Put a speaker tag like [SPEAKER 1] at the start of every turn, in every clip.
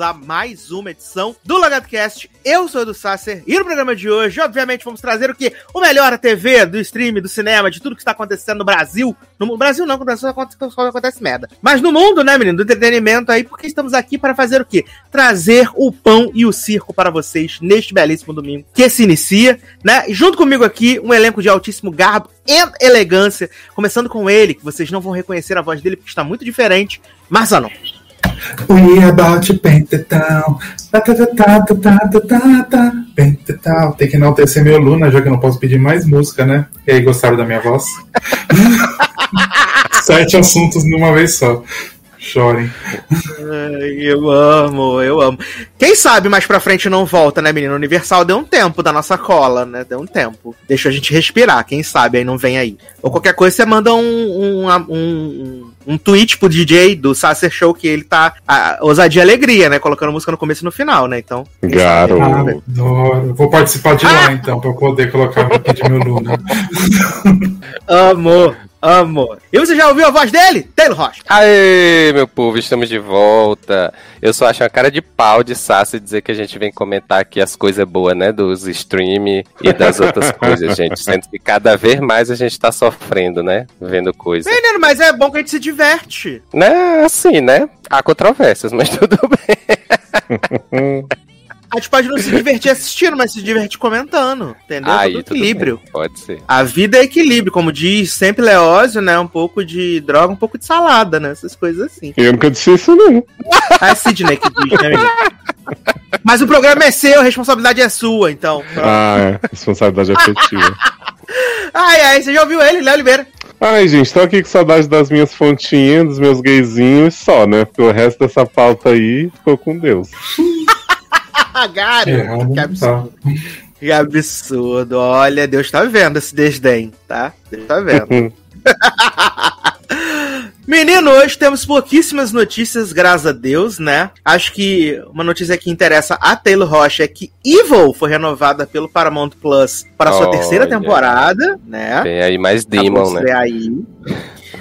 [SPEAKER 1] A mais uma edição do LogadoCast. Eu sou o Edu Sasser e no programa de hoje, obviamente, vamos trazer o que? O melhor da TV, do stream, do cinema, de tudo que está acontecendo no Brasil. No Brasil não, acontece, acontece, acontece merda. Mas no mundo, né, menino? Do entretenimento aí, porque estamos aqui para fazer o quê? Trazer o pão e o circo para vocês neste belíssimo domingo que se inicia, né? E junto comigo aqui, um elenco de altíssimo garbo e elegância, começando com ele, que vocês não vão reconhecer a voz dele porque está muito diferente, Marzanon.
[SPEAKER 2] We about to paint the town. Ta, ta, ta, ta, ta, ta, ta, ta, paint the town. Tem que enaltecer meu Luna, já que eu não posso pedir mais música, né? E aí, gostaram da minha voz? Sete assuntos numa vez só. Chorem.
[SPEAKER 1] Eu amo, eu amo. Quem sabe mais pra frente não volta, né, menino? Universal deu um tempo da nossa cola, né? Deu um tempo. Deixa a gente respirar, quem sabe aí não vem aí. Ou qualquer coisa, você manda um, um, um, um tweet pro DJ do Sasser Show que ele tá a, ousadia e alegria, né? Colocando música no começo e no final, né? Então.
[SPEAKER 2] Garoto. Ah, Vou participar de lá, então, pra poder colocar aqui de meu Luna.
[SPEAKER 1] Amor. Amor. E você já ouviu a voz dele? Taylor Rocha.
[SPEAKER 3] Aê, meu povo, estamos de volta. Eu só acho uma cara de pau de Sassi dizer que a gente vem comentar aqui as coisas boas, né? Dos stream e das outras coisas, gente. Sendo que cada vez mais a gente tá sofrendo, né? Vendo coisa.
[SPEAKER 1] Menino, mas é bom que a gente se diverte.
[SPEAKER 3] Né? Assim, né? Há controvérsias, mas tudo bem.
[SPEAKER 1] A gente pode não se divertir assistindo, mas se divertir comentando. Entendeu?
[SPEAKER 3] Aí, tudo equilíbrio.
[SPEAKER 1] Pode ser. A vida é equilíbrio, como diz sempre Leózio, né? Um pouco de droga, um pouco de salada, né? Essas coisas assim.
[SPEAKER 2] Eu nunca disse isso, não.
[SPEAKER 1] É Sidney que diz, né, Mas o programa é seu, a responsabilidade é sua, então.
[SPEAKER 2] Ah, é. Responsabilidade afetiva.
[SPEAKER 1] ai, ai, você já ouviu ele, Léo Oliveira?
[SPEAKER 2] Ai, gente, tô aqui com saudade das minhas fontinhas, dos meus gayzinhos só, né? Porque o resto dessa pauta aí ficou com Deus.
[SPEAKER 1] Gary, que absurdo. Que absurdo. Olha, Deus tá vendo esse desdém, tá? Deus tá vendo. Menino, hoje temos pouquíssimas notícias, graças a Deus, né? Acho que uma notícia que interessa a Taylor Rocha é que Evil foi renovada pelo Paramount Plus para a sua terceira temporada, né?
[SPEAKER 3] Tem aí mais Demon, né?
[SPEAKER 1] Aí.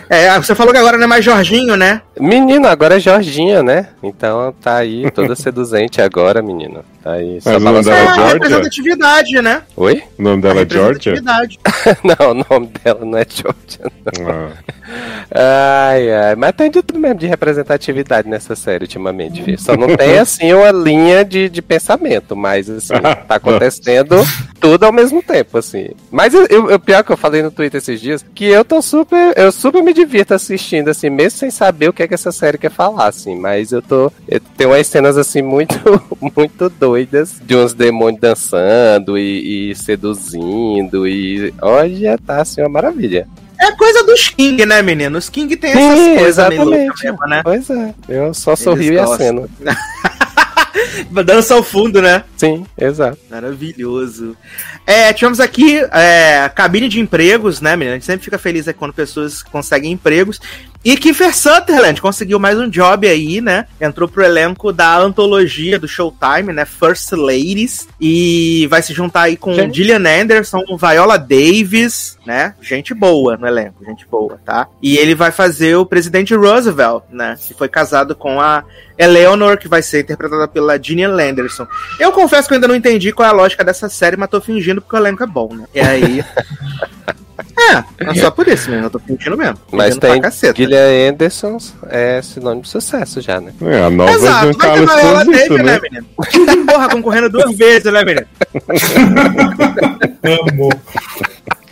[SPEAKER 1] É, você falou que agora não é mais Jorginho, né?
[SPEAKER 3] Menino, agora é Jorginha, né? Então tá aí, toda seduzente agora, menino. Tá aí.
[SPEAKER 2] Mas o nome dela é Georgia?
[SPEAKER 1] representatividade, né?
[SPEAKER 3] Oi?
[SPEAKER 2] O nome dela é Georgia?
[SPEAKER 3] não, o nome dela não é Georgia, não. Ah. Ai, ai. Mas tem de tudo mesmo de representatividade nessa série ultimamente, filho. Só não tem, assim, uma linha de, de pensamento, mas, assim, tá acontecendo tudo ao mesmo tempo, assim. Mas o pior que eu falei no Twitter esses dias, que eu tô super, eu super me divirto assistindo, assim, mesmo sem saber o que é que essa série quer falar, assim. Mas eu tô, eu tenho umas cenas, assim, muito, muito doidas, de uns demônios dançando e, e seduzindo e, olha, tá, assim, uma maravilha.
[SPEAKER 1] É coisa dos King, né, menino? Os King tem essas
[SPEAKER 3] Sim, coisas exatamente. Mesmo, né? Pois é. Eu só sorrio e aceno.
[SPEAKER 1] Dança ao fundo, né?
[SPEAKER 3] Sim, exato.
[SPEAKER 1] Maravilhoso. É, tivemos aqui é, cabine de empregos, né, menina? A gente sempre fica feliz quando pessoas conseguem empregos. E Kiefer Sutherland conseguiu mais um job aí, né? Entrou pro elenco da antologia do Showtime, né? First Ladies. E vai se juntar aí com gente. Gillian Anderson, Viola Davis, né? Gente boa no elenco, gente boa, tá? E ele vai fazer o presidente Roosevelt, né? Que foi casado com a Eleanor, que vai ser interpretada pela Gillian Anderson. Eu confesso que eu ainda não entendi qual é a lógica dessa série, mas tô fingindo porque o elenco é bom, né? E aí. É, é só por isso mesmo, eu tô fingindo mesmo.
[SPEAKER 3] Mas tem Guilherme Anderson é sinônimo de sucesso já, né?
[SPEAKER 2] É, a nova Exato, vai ter
[SPEAKER 1] Viola Davis, né, né menino? Porra, concorrendo duas vezes, né, menino?
[SPEAKER 2] Amor.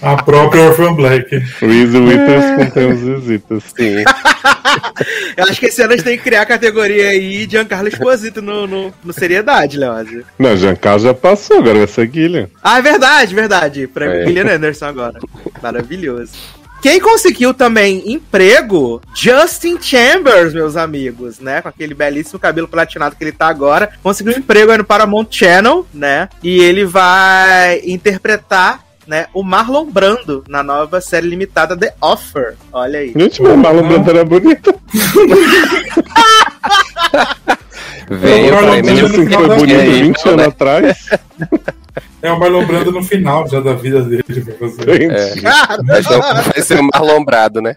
[SPEAKER 2] A própria Orphan Black. Reese Withers com os visitas.
[SPEAKER 1] Sim. Eu acho que esse ano a gente tem que criar a categoria aí Giancarlo Esposito no, no, no Seriedade, Leózio.
[SPEAKER 2] Não, Giancarlo já passou, agora vai ser Guilherme.
[SPEAKER 1] Ah, é verdade, verdade. Pra é. Guilherme Anderson agora. Maravilhoso. Quem conseguiu também emprego? Justin Chambers, meus amigos, né? Com aquele belíssimo cabelo platinado que ele tá agora. Conseguiu emprego aí no Paramount Channel, né? E ele vai interpretar né, o Marlon Brando na nova série limitada The Offer. Olha aí.
[SPEAKER 2] Gente, o Marlon Brando era bonito.
[SPEAKER 3] Veio o Marlon Brando
[SPEAKER 2] assim, foi bonito 20 anos atrás. É o Marlon Brando no final já da vida dele.
[SPEAKER 3] É. Mas não vai ser o Marlon Brado, né?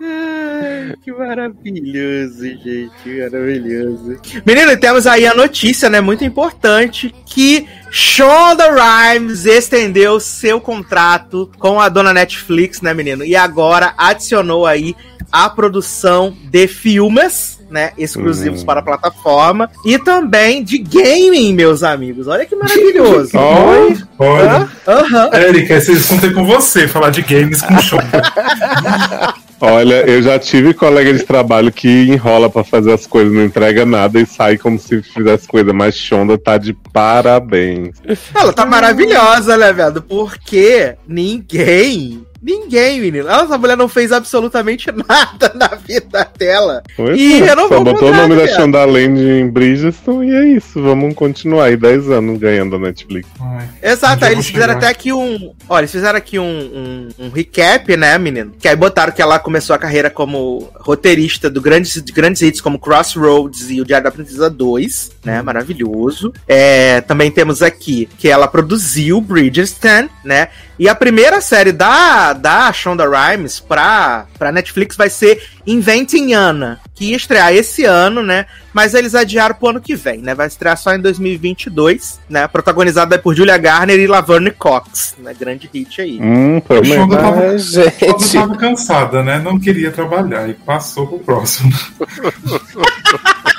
[SPEAKER 1] Ai, que maravilhoso, gente. Maravilhoso. Menino, temos aí a notícia, né? Muito importante que Shonda Rhimes estendeu seu contrato com a dona Netflix, né, menino? E agora adicionou aí a produção de filmes, né, exclusivos
[SPEAKER 4] Hum.
[SPEAKER 1] para a plataforma e também de gaming, meus amigos. Olha que maravilhoso.
[SPEAKER 2] Olha, olha.
[SPEAKER 1] Aham.
[SPEAKER 2] Érica, esse assunto é com você, falar de games com show.
[SPEAKER 4] Olha, eu já tive colega de trabalho que enrola pra fazer as coisas, não entrega nada e sai como se fizesse coisa, mas Shonda tá de parabéns.
[SPEAKER 1] Ela tá maravilhosa, né, velho? Porque ninguém. Ninguém, menino. Essa mulher não fez absolutamente nada na vida dela.
[SPEAKER 4] Pois
[SPEAKER 1] E
[SPEAKER 4] é,
[SPEAKER 1] eu não
[SPEAKER 4] Só botou o nome da. Shonda Land em Bridgestone e é isso. Vamos continuar aí 10 anos ganhando a Netflix.
[SPEAKER 2] Ai,
[SPEAKER 1] Exato, aí eles fizeram
[SPEAKER 2] chegar?
[SPEAKER 1] até aqui um. Olha, eles fizeram aqui um, um, um recap, né, menino? Que aí botaram que ela começou a carreira como roteirista do grandes, de grandes hits como Crossroads e o Diário da Princesa 2, né? Maravilhoso. É, também temos aqui que ela produziu Bridgerton, né? E a primeira série da, da Shonda Rhimes pra, pra Netflix vai ser Inventing Anna, que ia estrear esse ano, né? Mas eles adiaram pro ano que vem, né? Vai estrear só em 2022, né? Protagonizada por Julia Garner e Laverne Cox, né? Grande hit aí.
[SPEAKER 4] Hum,
[SPEAKER 2] O Shonda tava,
[SPEAKER 3] gente.
[SPEAKER 2] tava cansada, né? Não queria trabalhar e passou pro próximo.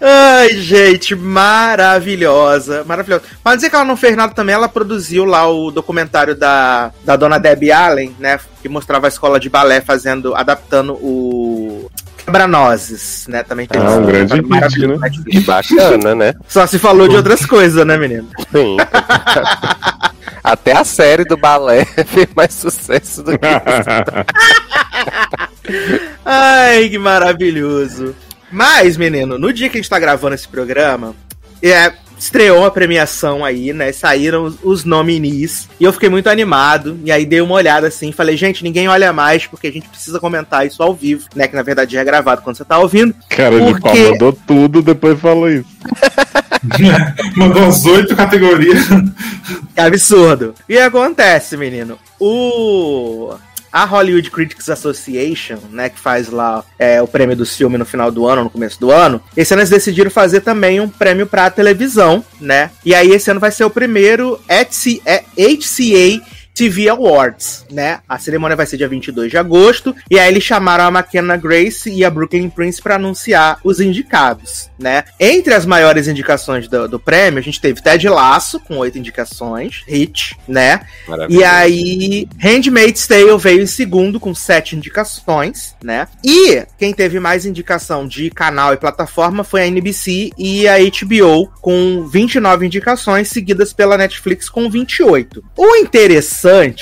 [SPEAKER 1] Ai, gente, maravilhosa, maravilhosa. Mas dizer que ela não fez nada também, ela produziu lá o documentário da, da dona Debbie Allen, né? Que mostrava a escola de balé fazendo, adaptando o Quebra-Nozes, né? Também tem
[SPEAKER 4] Ah, um grande
[SPEAKER 1] documentário
[SPEAKER 4] hit, né?
[SPEAKER 1] Netflix.
[SPEAKER 3] Bacana, né?
[SPEAKER 1] Só se falou de outras coisas, né, menino?
[SPEAKER 3] Sim. Até a série do balé fez mais sucesso do que
[SPEAKER 1] Ai, que maravilhoso. Mas, menino, no dia que a gente tá gravando esse programa, é, estreou a premiação aí, né? Saíram os, os nominees. E eu fiquei muito animado. E aí dei uma olhada assim, falei, gente, ninguém olha mais, porque a gente precisa comentar isso ao vivo, né? Que na verdade já é gravado quando você tá ouvindo.
[SPEAKER 4] Cara de
[SPEAKER 1] Porque-
[SPEAKER 4] pau mandou tudo, depois falou isso.
[SPEAKER 2] Mandou as oito categorias.
[SPEAKER 1] É absurdo. E acontece, menino. O. A Hollywood Critics Association, né, que faz lá é, o prêmio do filme no final do ano, no começo do ano, esse ano eles decidiram fazer também um prêmio pra televisão, né? E aí esse ano vai ser o primeiro HC é, HCA TV Awards, né? A cerimônia vai ser dia 22 de agosto, e aí eles chamaram a McKenna Grace e a Brooklyn Prince para anunciar os indicados, né? Entre as maiores indicações do, do prêmio, a gente teve Ted Lasso, com oito indicações, Hit, né? E aí, Handmaid's Tale veio em segundo com sete indicações, né? E quem teve mais indicação de canal e plataforma foi a NBC e a HBO com 29 indicações, seguidas pela Netflix com 28. O interessante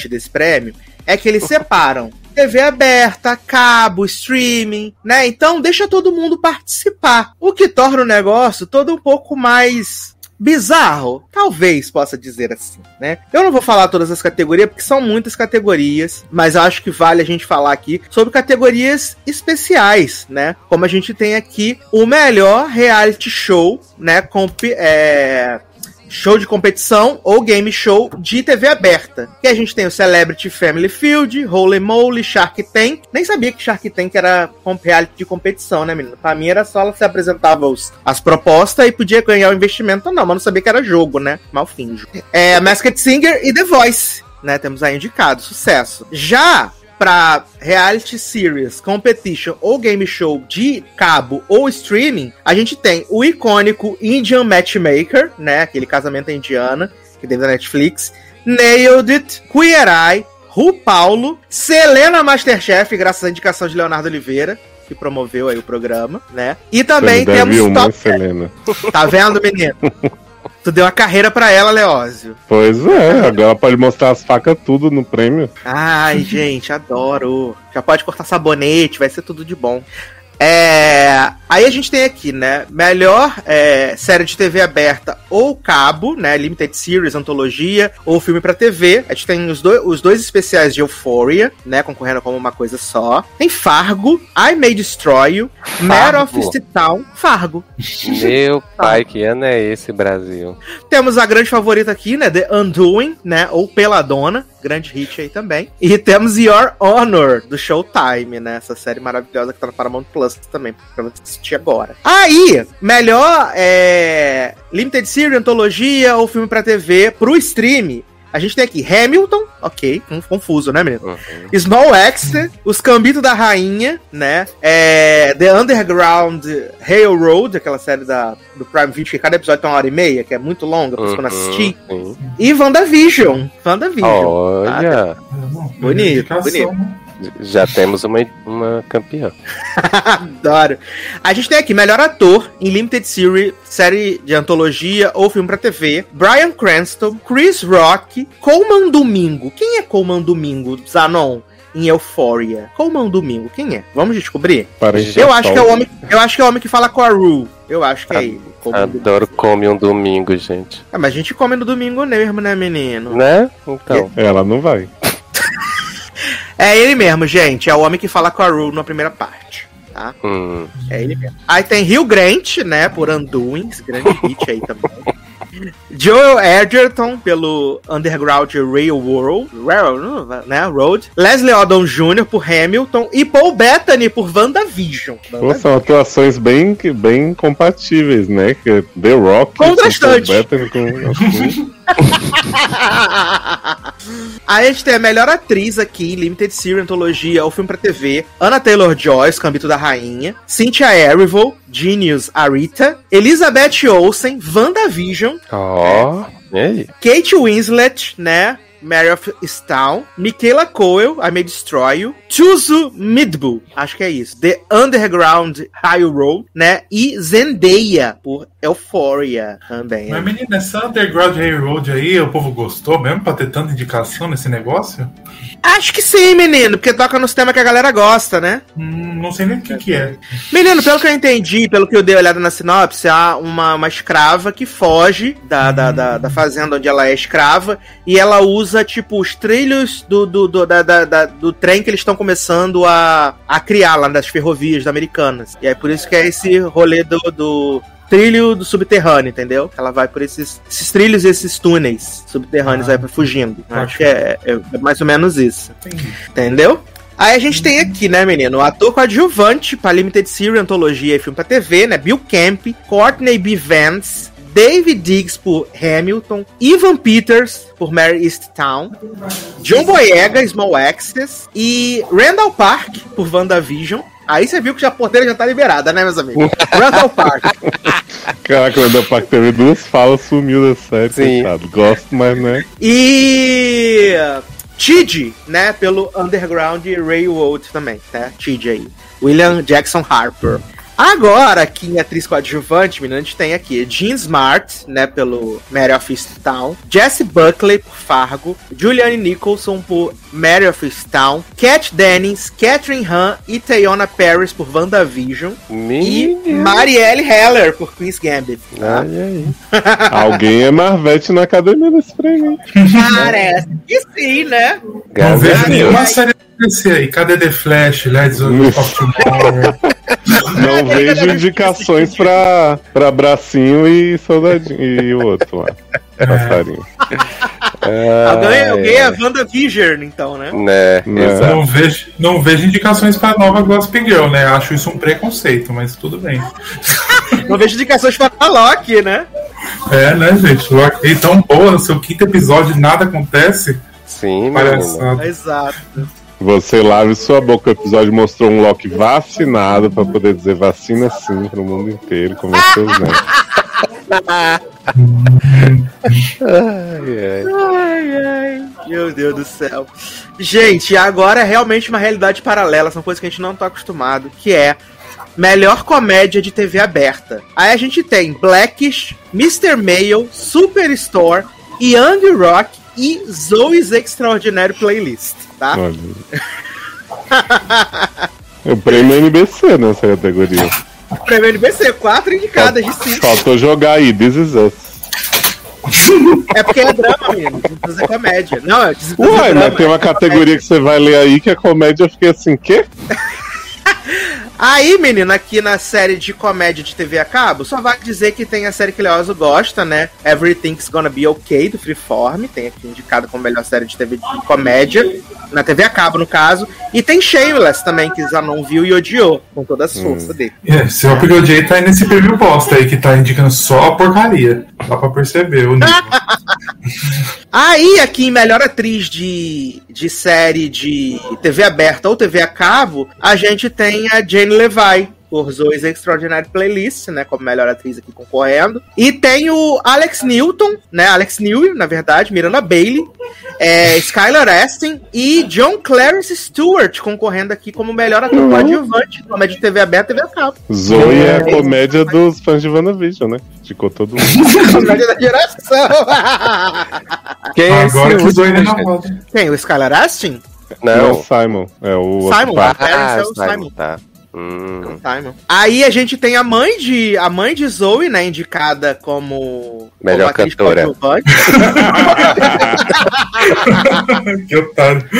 [SPEAKER 1] desse prêmio é que eles separam TV aberta, cabo, streaming, né? Então deixa todo mundo participar. O que torna o negócio todo um pouco mais bizarro, talvez possa dizer assim, né? Eu não vou falar todas as categorias porque são muitas categorias, mas acho que vale a gente falar aqui sobre categorias especiais, né? Como a gente tem aqui o melhor reality show, né? Compi é, show de competição ou game show de TV aberta. Que a gente tem o Celebrity Family Field, Holy Moly, Shark Tank. Nem sabia que Shark Tank era reality de competição, né, menino? Pra mim era só ela se apresentava os, as propostas e podia ganhar o investimento, não, mas não sabia que era jogo, né? Mal finjo. É, Masked Singer e The Voice, né? Temos aí indicado, sucesso. Já pra reality series, competition ou game show de cabo ou streaming, a gente tem o icônico Indian Matchmaker, né? Aquele casamento indiana, que teve da Netflix, Nailed It, Queer Eye, Ru Paulo, Selena Masterchef, graças à indicação de Leonardo Oliveira, que promoveu aí o programa, né? E também
[SPEAKER 4] Você
[SPEAKER 1] temos Top... Tá vendo, menino? tu deu uma carreira pra ela, Leózio.
[SPEAKER 4] Pois é, agora pode mostrar as facas tudo no prêmio.
[SPEAKER 1] Ai, gente, adoro. Já pode cortar sabonete, vai ser tudo de bom. É, aí a gente tem aqui, né? Melhor é, série de TV aberta ou cabo, né? Limited Series, antologia ou filme pra TV. A gente tem os, dois os dois especiais de Euphoria, né? Concorrendo como uma coisa só. Tem Fargo, I May Destroy You, Mare of Town, Fargo.
[SPEAKER 3] Meu pai, que ano é esse, Brasil?
[SPEAKER 1] Temos a grande favorita aqui, né? The Undoing, né? Ou Peladona. grande hit aí também. E temos Your Honor, do Showtime, né? Essa série maravilhosa que tá no Paramount Plus também, pra você assistir agora. Aí, melhor é, Limited Series, antologia ou filme pra TV pro stream. A gente tem aqui Hamilton, ok, confuso, né, menino? Uhum. Small Axe, Os Cambitos da Rainha, né? É, The Underground Railroad, aquela série da, do Prime Video, que cada episódio tem uma hora e meia, que é muito longa, pra uhum, assistir. Uhum. E WandaVision. WandaVision.
[SPEAKER 3] Olha! Tá? Bonito, bonito. Já temos uma, uma campeã.
[SPEAKER 1] Adoro. A gente tem aqui melhor ator em Limited Series, série de antologia ou filme pra TV. Brian Cranston, Chris Rock, Coleman Domingo. Quem é Coleman Domingo, Zanon? Em Euphoria. Coleman Domingo, quem é? Vamos descobrir? eu acho que é o homem. Eu acho que é o homem que fala com a Ru. Eu acho que é ele.
[SPEAKER 3] Adoro come um domingo, gente.
[SPEAKER 1] Ah, mas a gente come no domingo mesmo, né, menino?
[SPEAKER 3] Né? Então.
[SPEAKER 4] Ela não vai.
[SPEAKER 1] É ele mesmo, gente. É o homem que fala com a Rue na primeira parte. Tá? Hum. É ele mesmo. Aí tem Rio Grant, né? Por Anduins, grande hit aí também. Joel Edgerton pelo Underground Railroad, Railroad né, Road. Leslie Odom Jr. por Hamilton e Paul Bettany por WandaVision.
[SPEAKER 4] Pô, são atuações bem, bem compatíveis, né? Que The Rock
[SPEAKER 1] Contrastante. Com Paul Bettany com... a gente tem a melhor atriz aqui, Limited Series, Antologia, o filme pra TV, Anna Taylor-Joy, Cambito da Rainha, Cynthia Erivo, Genius Arita, Elizabeth Olsen, WandaVision.
[SPEAKER 3] Ó, oh,
[SPEAKER 1] é. Kate Winslet, né? Mary of Stown, Michaela Coel, I May Destroy You, Chuzu Midbu, acho que é isso, The Underground Railroad, né, e Zendaya, por Euphoria também.
[SPEAKER 2] Mas menina, essa Underground Railroad aí, o povo gostou mesmo pra ter tanta indicação nesse negócio?
[SPEAKER 1] Acho que sim, menino, porque toca nos temas que a galera gosta, né?
[SPEAKER 2] Hum, não sei nem o que, que é.
[SPEAKER 1] Menino, pelo que eu entendi, pelo que eu dei olhada na sinopse, há uma, uma escrava que foge da, hum. da, da, da, fazenda onde ela é escrava e ela usa, tipo, os trilhos do, do, do, da, da, da do trem que eles estão começando a, a criar lá das ferrovias americanas. E é por isso que é esse rolê do, do trilho do subterrâneo, entendeu? Ela vai por esses, esses trilhos e esses túneis subterrâneos ah, aí fugindo. Acho que é, é, é, mais ou menos isso. Entendi. Entendeu? Aí a gente tem aqui, né, menino? O ator coadjuvante para Limited Series, antologia e filme pra TV, né? Bill Camp, Courtney B. Vance, David Diggs por Hamilton, Ivan Peters por Mary Easttown, John Boyega, Small Access e Randall Park por WandaVision. Aí você viu que a porteira já tá liberada, né, meus amigos? Randall Park.
[SPEAKER 4] Caraca, o Randall Park teve duas falas, sumiu da série, Sim. Coitado. Gosto, mas né.
[SPEAKER 1] E. Tid, né, pelo Underground Railroad também, tá? Tid aí. William Jackson Harper. Agora, aqui em atriz coadjuvante, menina, a gente tem aqui Jean Smart, né, pelo Mary of Easttown, Jesse Buckley por Fargo, Julianne Nicholson por Mary of Easttown, Cat Dennings, Catherine Han e Tayona Paris por WandaVision e Marielle Heller por Queen's Gambit.
[SPEAKER 4] Tá? Ai, ai. Alguém é Marvete na academia desse prêmio.
[SPEAKER 1] Parece que sim, né?
[SPEAKER 2] Não vejo nenhuma série desse aí. Cadê The Flash, Let's Go
[SPEAKER 4] Não vejo indicações pra, pra bracinho e soldadinho e o outro lá. É. Passarinho.
[SPEAKER 1] É, alguém, alguém é WandaVision, então, né?
[SPEAKER 3] né?
[SPEAKER 2] É. Não, vejo, não vejo indicações pra nova Gossip Girl, né? Acho isso um preconceito, mas tudo bem.
[SPEAKER 1] não vejo indicações pra Loki, né?
[SPEAKER 2] É, né, gente? Loki é tão boa, no seu quinto episódio nada acontece.
[SPEAKER 3] Sim,
[SPEAKER 1] Exato.
[SPEAKER 4] Você lave sua boca. O episódio mostrou um Loki vacinado para poder dizer vacina sim pro mundo inteiro, como seus netos.
[SPEAKER 1] ai, ai. ai, ai. Meu Deus do céu. Gente, agora é realmente uma realidade paralela, são coisas que a gente não tá acostumado, que é melhor comédia de TV aberta. Aí a gente tem Blackish, Mr. Mail, Superstore, Young Rock e Zoe's Extraordinary Playlist, tá?
[SPEAKER 4] o prêmio NBC nessa categoria.
[SPEAKER 1] O prêmio NBC, quatro indicadas de cinco.
[SPEAKER 4] Faltou jogar aí, This Is Us.
[SPEAKER 1] É porque é drama, menino. This é comédia. Não, é
[SPEAKER 4] Uai, é mas tem uma categoria que você vai ler aí que a comédia fica assim, quê?
[SPEAKER 1] Aí, menina, aqui na série de comédia de TV a cabo, só vai dizer que tem a série que Leozo gosta, né? Everything's Gonna Be Okay, do Freeform. Tem aqui indicado como melhor série de TV de comédia. Na TV a cabo, no caso. E tem Shameless também, que já não viu e odiou, com toda a força dele.
[SPEAKER 2] É, seu Apple J tá aí nesse prêmio bosta aí, que tá indicando só a porcaria. Dá pra perceber o nível.
[SPEAKER 1] Aí, aqui em Melhor Atriz de, de série de TV aberta ou TV a cabo, a gente tem a Jane Levi. Por Zoe's Extraordinary Playlist, né? Como melhor atriz aqui concorrendo. E tem o Alex Newton, né? Alex New, na verdade, Miranda Bailey, é, Skylar Astin e John Clarence Stewart concorrendo aqui como melhor ator coadjuvante, comédia de TV aberta e TV a cabo.
[SPEAKER 4] Zoe é a comédia dos fãs de WandaVision, né? Ficou todo mundo.
[SPEAKER 1] comédia da geração.
[SPEAKER 3] Quem é
[SPEAKER 2] Agora
[SPEAKER 3] esse
[SPEAKER 2] que o Zoe roda.
[SPEAKER 1] Quem? O Skylar Astin?
[SPEAKER 4] Não, é o
[SPEAKER 3] Não.
[SPEAKER 4] Simon. É o
[SPEAKER 1] Simon.
[SPEAKER 3] Ah,
[SPEAKER 1] é o
[SPEAKER 3] Simon,
[SPEAKER 1] Simon.
[SPEAKER 3] tá. Hum.
[SPEAKER 1] Simon. Aí a gente tem a mãe de a mãe de Zoe, né, indicada como
[SPEAKER 3] Melhor
[SPEAKER 1] como atriz
[SPEAKER 3] cantora.
[SPEAKER 1] coadjuvante.
[SPEAKER 2] que otário.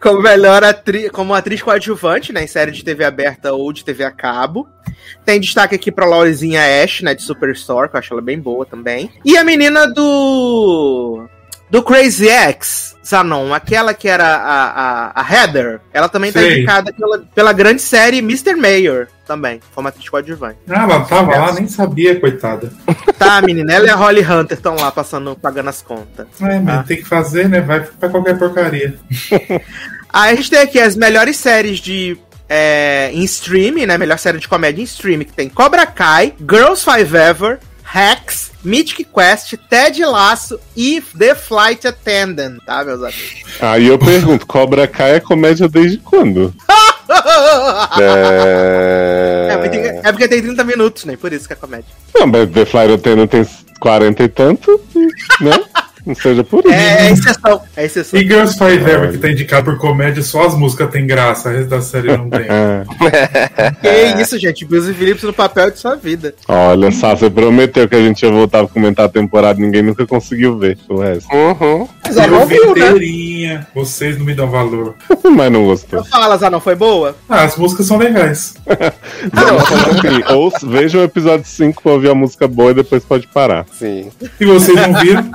[SPEAKER 1] como melhor atriz, como atriz coadjuvante, né, em série de TV aberta ou de TV a cabo. Tem destaque aqui pra Laurizinha Ash, né, de Superstore, que eu acho ela bem boa também. E a menina do do Crazy X, Zanon, aquela que era a, a, a Heather, ela também tá
[SPEAKER 2] Sei.
[SPEAKER 1] indicada pela, pela grande série Mr. Mayor, também, como atriz coadjuvante.
[SPEAKER 2] Ah, ela tava lá, nem sabia, coitada.
[SPEAKER 1] Tá, menina, ela e a Holly Hunter estão lá passando, pagando as contas.
[SPEAKER 2] É, mas
[SPEAKER 1] Ah.
[SPEAKER 2] tem que fazer, né? Vai pra qualquer porcaria.
[SPEAKER 1] Aí a gente tem aqui as melhores séries de. É, em streaming, né? Melhor série de comédia em streaming, que tem Cobra Kai, Girls Five Ever, Hacks, Mythic Quest, Ted Laço e The Flight Attendant, tá, meus amigos?
[SPEAKER 4] Aí eu pergunto, Cobra Kai é comédia desde quando?
[SPEAKER 3] É...
[SPEAKER 1] É, porque tem, é porque tem 30 minutos, né? Por isso que é comédia.
[SPEAKER 4] Não, mas The Flight Attendant tem 40 e tanto, né? Não seja por isso.
[SPEAKER 1] É, é exceção, é exceção.
[SPEAKER 2] E Girls Five Ever, que tá indicado por comédia, só as músicas tem graça, o resto da série não tem.
[SPEAKER 4] É.
[SPEAKER 1] Que isso, gente? Bruce Phillips no papel de sua vida.
[SPEAKER 4] Olha só, você prometeu que a gente ia voltar a comentar a temporada, ninguém nunca conseguiu ver o resto.
[SPEAKER 3] Uhum.
[SPEAKER 1] Zanon
[SPEAKER 2] Eu vi
[SPEAKER 1] viu, né?
[SPEAKER 2] vocês não me dão valor.
[SPEAKER 4] Mas não gostou.
[SPEAKER 1] Fala, Zanon, foi boa?
[SPEAKER 2] Ah, as músicas são legais.
[SPEAKER 4] Não, ou veja o episódio 5 pra ouvir a música boa e depois pode parar.
[SPEAKER 3] Sim.
[SPEAKER 2] E vocês não viram?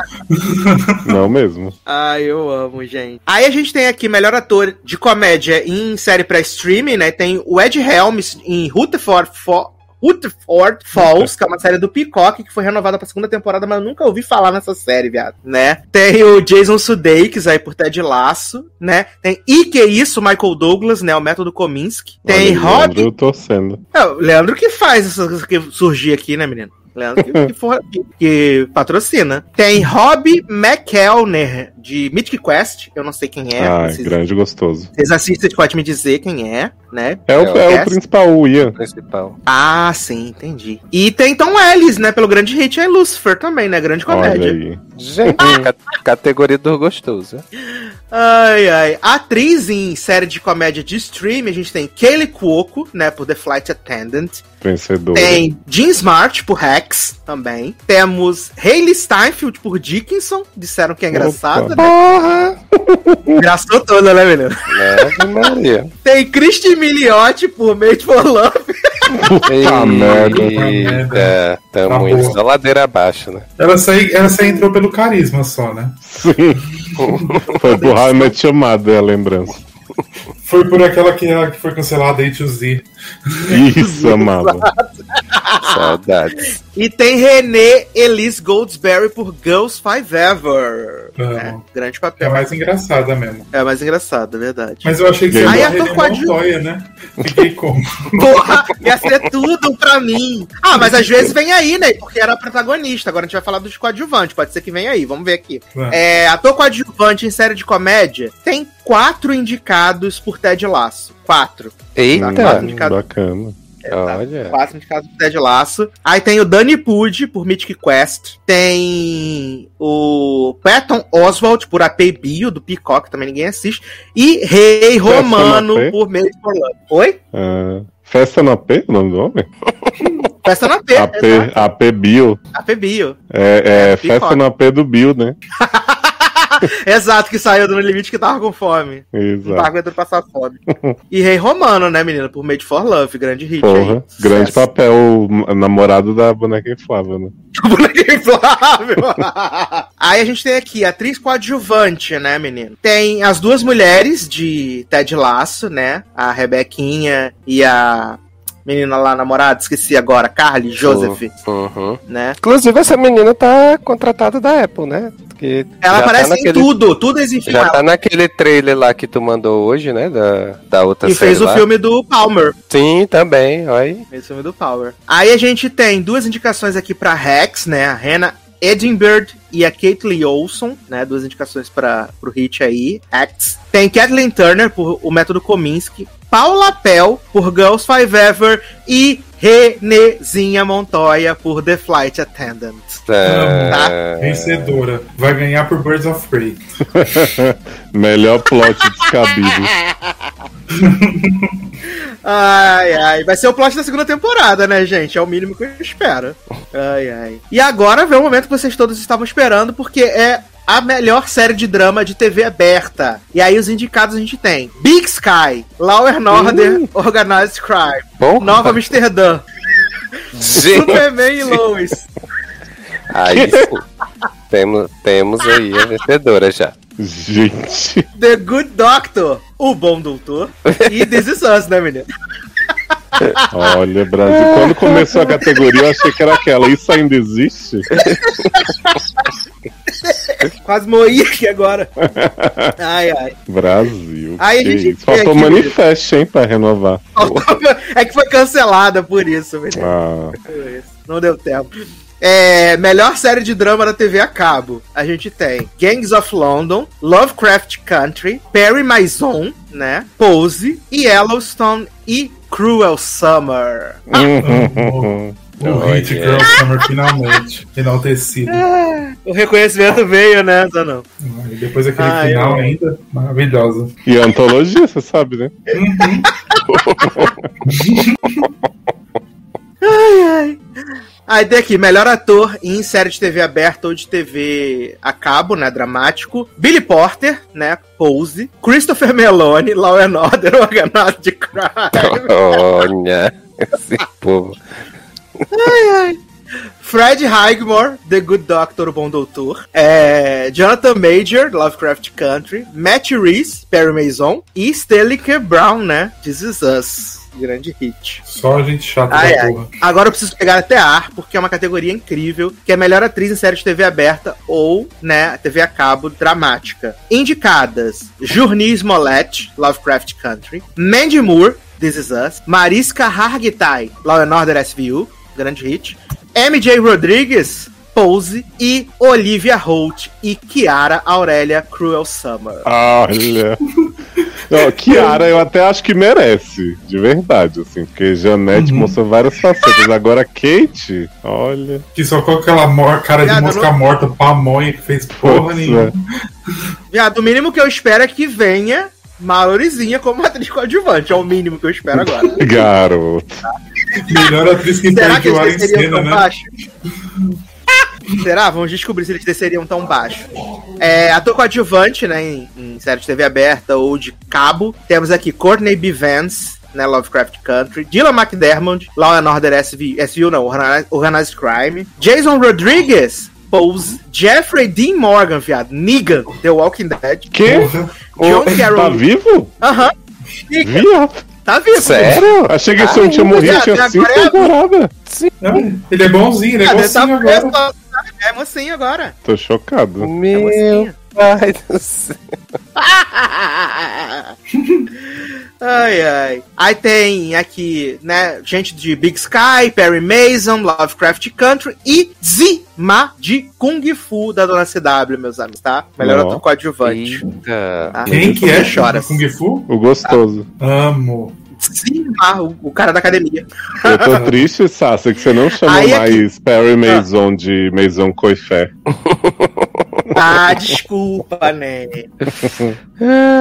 [SPEAKER 4] Não mesmo.
[SPEAKER 1] Ai, eu amo, gente. Aí a gente tem aqui melhor ator de comédia em série pra streaming, né? Tem o Ed Helms em Rutherford, Fo Rutherford Falls, que é uma série do Peacock, que foi renovada pra segunda temporada, mas eu nunca ouvi falar nessa série, viado, né? Tem o Jason Sudeikis aí por Ted Laço, né? Tem E Que Isso, Michael Douglas, né? O Método Kominsky. Tem
[SPEAKER 4] Olha,
[SPEAKER 1] Rob...
[SPEAKER 4] Leandro torcendo.
[SPEAKER 1] É, o Leandro que faz isso que surgir aqui, né, menino? Leandro que, que, for- que- que patrocina. Tem Rob McElner, de Mythic Quest. Eu não sei quem é.
[SPEAKER 4] Ai,
[SPEAKER 1] vocês,
[SPEAKER 4] grande gostoso.
[SPEAKER 1] vocês assistem, podem me dizer quem é, né?
[SPEAKER 4] É o,
[SPEAKER 3] É o
[SPEAKER 4] é principal, o Ian.
[SPEAKER 3] Principal.
[SPEAKER 1] Ah, sim, entendi. E tem Tom Ellis, né? Pelo grande hit é Lucifer também, né? Grande comédia.
[SPEAKER 3] Gente, ca- categoria do gostoso.
[SPEAKER 1] Ai, ai. Atriz em série de comédia de stream, a gente tem Kaylee Cuoco, né? Por The Flight Attendant.
[SPEAKER 4] Vencedor.
[SPEAKER 1] Tem Jean Smart por Rex também. Temos Hayley Steinfeld por Dickinson. Disseram que é engraçada, né?
[SPEAKER 3] Porra!
[SPEAKER 1] Engraçou toda, né, menino?
[SPEAKER 3] Ave Maria.
[SPEAKER 1] Tem Christy Miliotti por Made for Love.
[SPEAKER 4] Puta merda.
[SPEAKER 3] Eita, tamo
[SPEAKER 2] Tá
[SPEAKER 3] indo
[SPEAKER 2] boa.
[SPEAKER 3] só ladeira abaixo, né?
[SPEAKER 2] Ela só, ela só entrou pelo carisma só, né?
[SPEAKER 4] Sim. Foi pro How I Met Your Mother a lembrança.
[SPEAKER 2] Foi por aquela que, que foi cancelada aí, Z.
[SPEAKER 4] Isso, amava.
[SPEAKER 3] Saudades.
[SPEAKER 1] E tem Renée Elise Goldsberry por Girls Five Ever. É, grande
[SPEAKER 2] É
[SPEAKER 1] papel.
[SPEAKER 2] a mais engraçada mesmo.
[SPEAKER 1] É mais engraçado, é verdade.
[SPEAKER 2] Mas eu achei que você ia
[SPEAKER 1] ator
[SPEAKER 2] René Montoya, né? Fiquei como?
[SPEAKER 1] Porra, ia ser tudo pra mim. Ah, mas às vezes vem aí, né? Porque era protagonista. Agora a gente vai falar dos coadjuvantes. Pode ser que venha aí. Vamos ver aqui.
[SPEAKER 2] Vai.
[SPEAKER 1] É, ator coadjuvante em série de comédia tem quatro indicados por Ted Laço. Quatro.
[SPEAKER 3] Eita!
[SPEAKER 1] Tá. indicado.
[SPEAKER 4] Bacana.
[SPEAKER 3] Olha.
[SPEAKER 1] Quatro indicados por Ted Laço. Aí tem o Danny Pudi por Mythic Quest. Tem o Patton Oswalt por AP Bio, do Peacock, também ninguém assiste. E Rei Romano por Made for Love. Oi?
[SPEAKER 4] Ah, Festa no AP, o nome do homem?
[SPEAKER 1] Festa na P.
[SPEAKER 4] AP,
[SPEAKER 1] exato.
[SPEAKER 4] AP Bio.
[SPEAKER 1] AP Bio.
[SPEAKER 4] É, é
[SPEAKER 1] É,
[SPEAKER 4] Festa no AP do Bio, né?
[SPEAKER 1] Exato, que saiu do Limite que tava com fome. Não tava
[SPEAKER 4] Exato.
[SPEAKER 1] aguentando passar fome. e Rei Romano, né, menina? Por Made for Love, grande hit
[SPEAKER 4] Porra,
[SPEAKER 1] aí.
[SPEAKER 4] grande papel, namorado da boneca inflável, né?
[SPEAKER 1] Bonequinho inflável. Aí a gente tem aqui atriz coadjuvante, né, menino? Tem as duas mulheres de Ted Laço, né? A Rebequinha e a menina lá namorada, esqueci agora, Carly Joseph,
[SPEAKER 3] Uhum.
[SPEAKER 1] né?
[SPEAKER 3] Inclusive, essa menina tá contratada da Apple, né? Que
[SPEAKER 1] Ela
[SPEAKER 3] já
[SPEAKER 1] aparece
[SPEAKER 3] tá
[SPEAKER 1] em
[SPEAKER 3] naquele,
[SPEAKER 1] tudo, tudo existe
[SPEAKER 3] Já
[SPEAKER 1] nela.
[SPEAKER 3] tá naquele trailer lá que tu mandou hoje, né? Da, da outra
[SPEAKER 1] E
[SPEAKER 3] série
[SPEAKER 1] fez o
[SPEAKER 3] lá.
[SPEAKER 1] filme do Palmer.
[SPEAKER 3] Sim, também, olha.
[SPEAKER 1] Fez o filme do Power. Aí a gente tem duas indicações aqui pra Rex, né? A Hannah Edinburgh e a Caitlyn Olson, né? Duas indicações para pro hit aí. X. Tem Kathleen Turner por O Método Kominsky. Paula Pell por Girls Five Ever. E Renezinha Montoya por The Flight Attendant.
[SPEAKER 3] Tá.
[SPEAKER 2] Vencedora. Vai ganhar por Birds of Prey.
[SPEAKER 4] Melhor plot descabido.
[SPEAKER 1] Ai, ai. Vai ser o plot da segunda temporada, né, gente? É o mínimo que eu espero. Ai, ai. E agora vem o momento que vocês todos estavam esperando, porque é a melhor série de drama de TV aberta. E aí os indicados a gente tem Big Sky, Law and Order, Organized Crime,
[SPEAKER 3] Bom,
[SPEAKER 1] Nova Amsterdã, Superman e Lois.
[SPEAKER 3] aí sim. temos, temos aí a vencedora já.
[SPEAKER 4] Gente,
[SPEAKER 1] The Good Doctor, O Bom Doutor e This Is Us, né, menino?
[SPEAKER 4] Olha, Brasil. Quando começou a categoria, eu achei que era aquela. Isso ainda existe?
[SPEAKER 1] Quase morri aqui agora. Ai, ai.
[SPEAKER 4] Brasil.
[SPEAKER 1] Aí a gente
[SPEAKER 4] isso. Faltou
[SPEAKER 1] aqui-
[SPEAKER 4] manifeste, hein, pra renovar.
[SPEAKER 1] É que foi cancelada por isso, menino.
[SPEAKER 4] Ah,
[SPEAKER 1] Não deu tempo. É, melhor série de drama da TV a cabo. A gente tem Gangs of London, Lovecraft Country, Perry Maison, né? Pose, Yellowstone e Cruel Summer.
[SPEAKER 4] Uhum.
[SPEAKER 2] O Hit
[SPEAKER 3] Olha.
[SPEAKER 2] Girl Summer finalmente. Enaltecido.
[SPEAKER 1] O reconhecimento veio, né, Zanão?
[SPEAKER 2] E depois aquele
[SPEAKER 1] Ah,
[SPEAKER 2] final
[SPEAKER 1] eu-
[SPEAKER 2] ainda, maravilhosa.
[SPEAKER 4] E antologia, você sabe, né?
[SPEAKER 1] Aí tem aqui, melhor ator em série de TV aberta ou de TV a cabo, né, dramático. Billy Porter, né, Pose. Christopher Meloni, Law and Order, Organized Crime.
[SPEAKER 3] Olha, esse povo.
[SPEAKER 1] Fred Highmore, The Good Doctor, o Bom Doutor. É, Jonathan Major, Lovecraft Country. Matt Reese, Perry Mason. E Stanley K. Brown, né, This Is Us. Grande hit.
[SPEAKER 2] Só gente chata
[SPEAKER 1] Ai,
[SPEAKER 2] da
[SPEAKER 1] ai.
[SPEAKER 2] porra.
[SPEAKER 1] Agora eu preciso pegar até ar, porque é uma categoria incrível, que é melhor atriz em série de TV aberta ou, né, TV a cabo dramática. Indicadas: Journey Smollett, Lovecraft Country, Mandy Moore, This Is Us, Mariska Hargitay, Law and Order SVU, grande hit, MJ Rodrigues, Pose e Olivia Holt e Kiara Aurélia Cruel Summer.
[SPEAKER 4] Olha. Não, Kiara, eu até acho que merece, de verdade, assim, porque Janete
[SPEAKER 2] Uhum.
[SPEAKER 4] mostrou várias facetas. Agora, Kate, olha.
[SPEAKER 2] Que só com aquela mor- cara de mosca
[SPEAKER 1] não-
[SPEAKER 2] morta, pamonha, que fez porra
[SPEAKER 4] Putz,
[SPEAKER 2] nenhuma.
[SPEAKER 1] Viado, o mínimo que eu espero é que venha Malorizinha como atriz coadjuvante. É o mínimo que eu espero agora.
[SPEAKER 4] Garoto.
[SPEAKER 2] Melhor atriz que
[SPEAKER 1] Será que
[SPEAKER 2] o ar
[SPEAKER 1] eles
[SPEAKER 2] em cena, né?
[SPEAKER 1] baixo? Será? Vamos descobrir se eles desceriam tão baixo. É, ator coadjuvante, né, em, em série de TV aberta ou de cabo. Temos aqui Courtney B. Vance, né, Lovecraft Country. Dylan McDermott, Law and Order SV, SVU não, Organized- Crime. Jason Rodriguez, Pose. Jeffrey Dean Morgan, viado. Negan, The Walking Dead.
[SPEAKER 4] Que?
[SPEAKER 1] John
[SPEAKER 4] Tá
[SPEAKER 1] Carroll.
[SPEAKER 4] vivo?
[SPEAKER 1] Aham. Negan,
[SPEAKER 4] Viado.
[SPEAKER 1] Tá vivo.
[SPEAKER 3] Sério?
[SPEAKER 4] Achei que esse homem tinha morrido, tinha cinco
[SPEAKER 1] agora é-
[SPEAKER 4] temporadas.
[SPEAKER 2] Não, ele é bonzinho, ele é
[SPEAKER 1] Ah, ele tá
[SPEAKER 2] igualzinho agora.
[SPEAKER 1] preso, É mocinho agora.
[SPEAKER 4] Tô chocado.
[SPEAKER 1] É
[SPEAKER 3] Meu
[SPEAKER 1] mocinho.
[SPEAKER 3] pai do céu.
[SPEAKER 1] ai, ai. Aí tem aqui, né, gente de Big Sky, Perry Mason, Lovecraft Country e Zima de Kung Fu da Dona CW, meus amigos, tá? Melhor ator coadjuvante. Tá?
[SPEAKER 2] Quem que é?
[SPEAKER 1] Chora.
[SPEAKER 2] Kung Fu?
[SPEAKER 4] O gostoso.
[SPEAKER 2] Amo.
[SPEAKER 1] Zima, o, o cara da academia.
[SPEAKER 4] Eu tô triste, Sassa, que você não chamou
[SPEAKER 1] Aí aqui-
[SPEAKER 4] mais Perry Mason de Maison Coifé.
[SPEAKER 1] Ah, desculpa, né?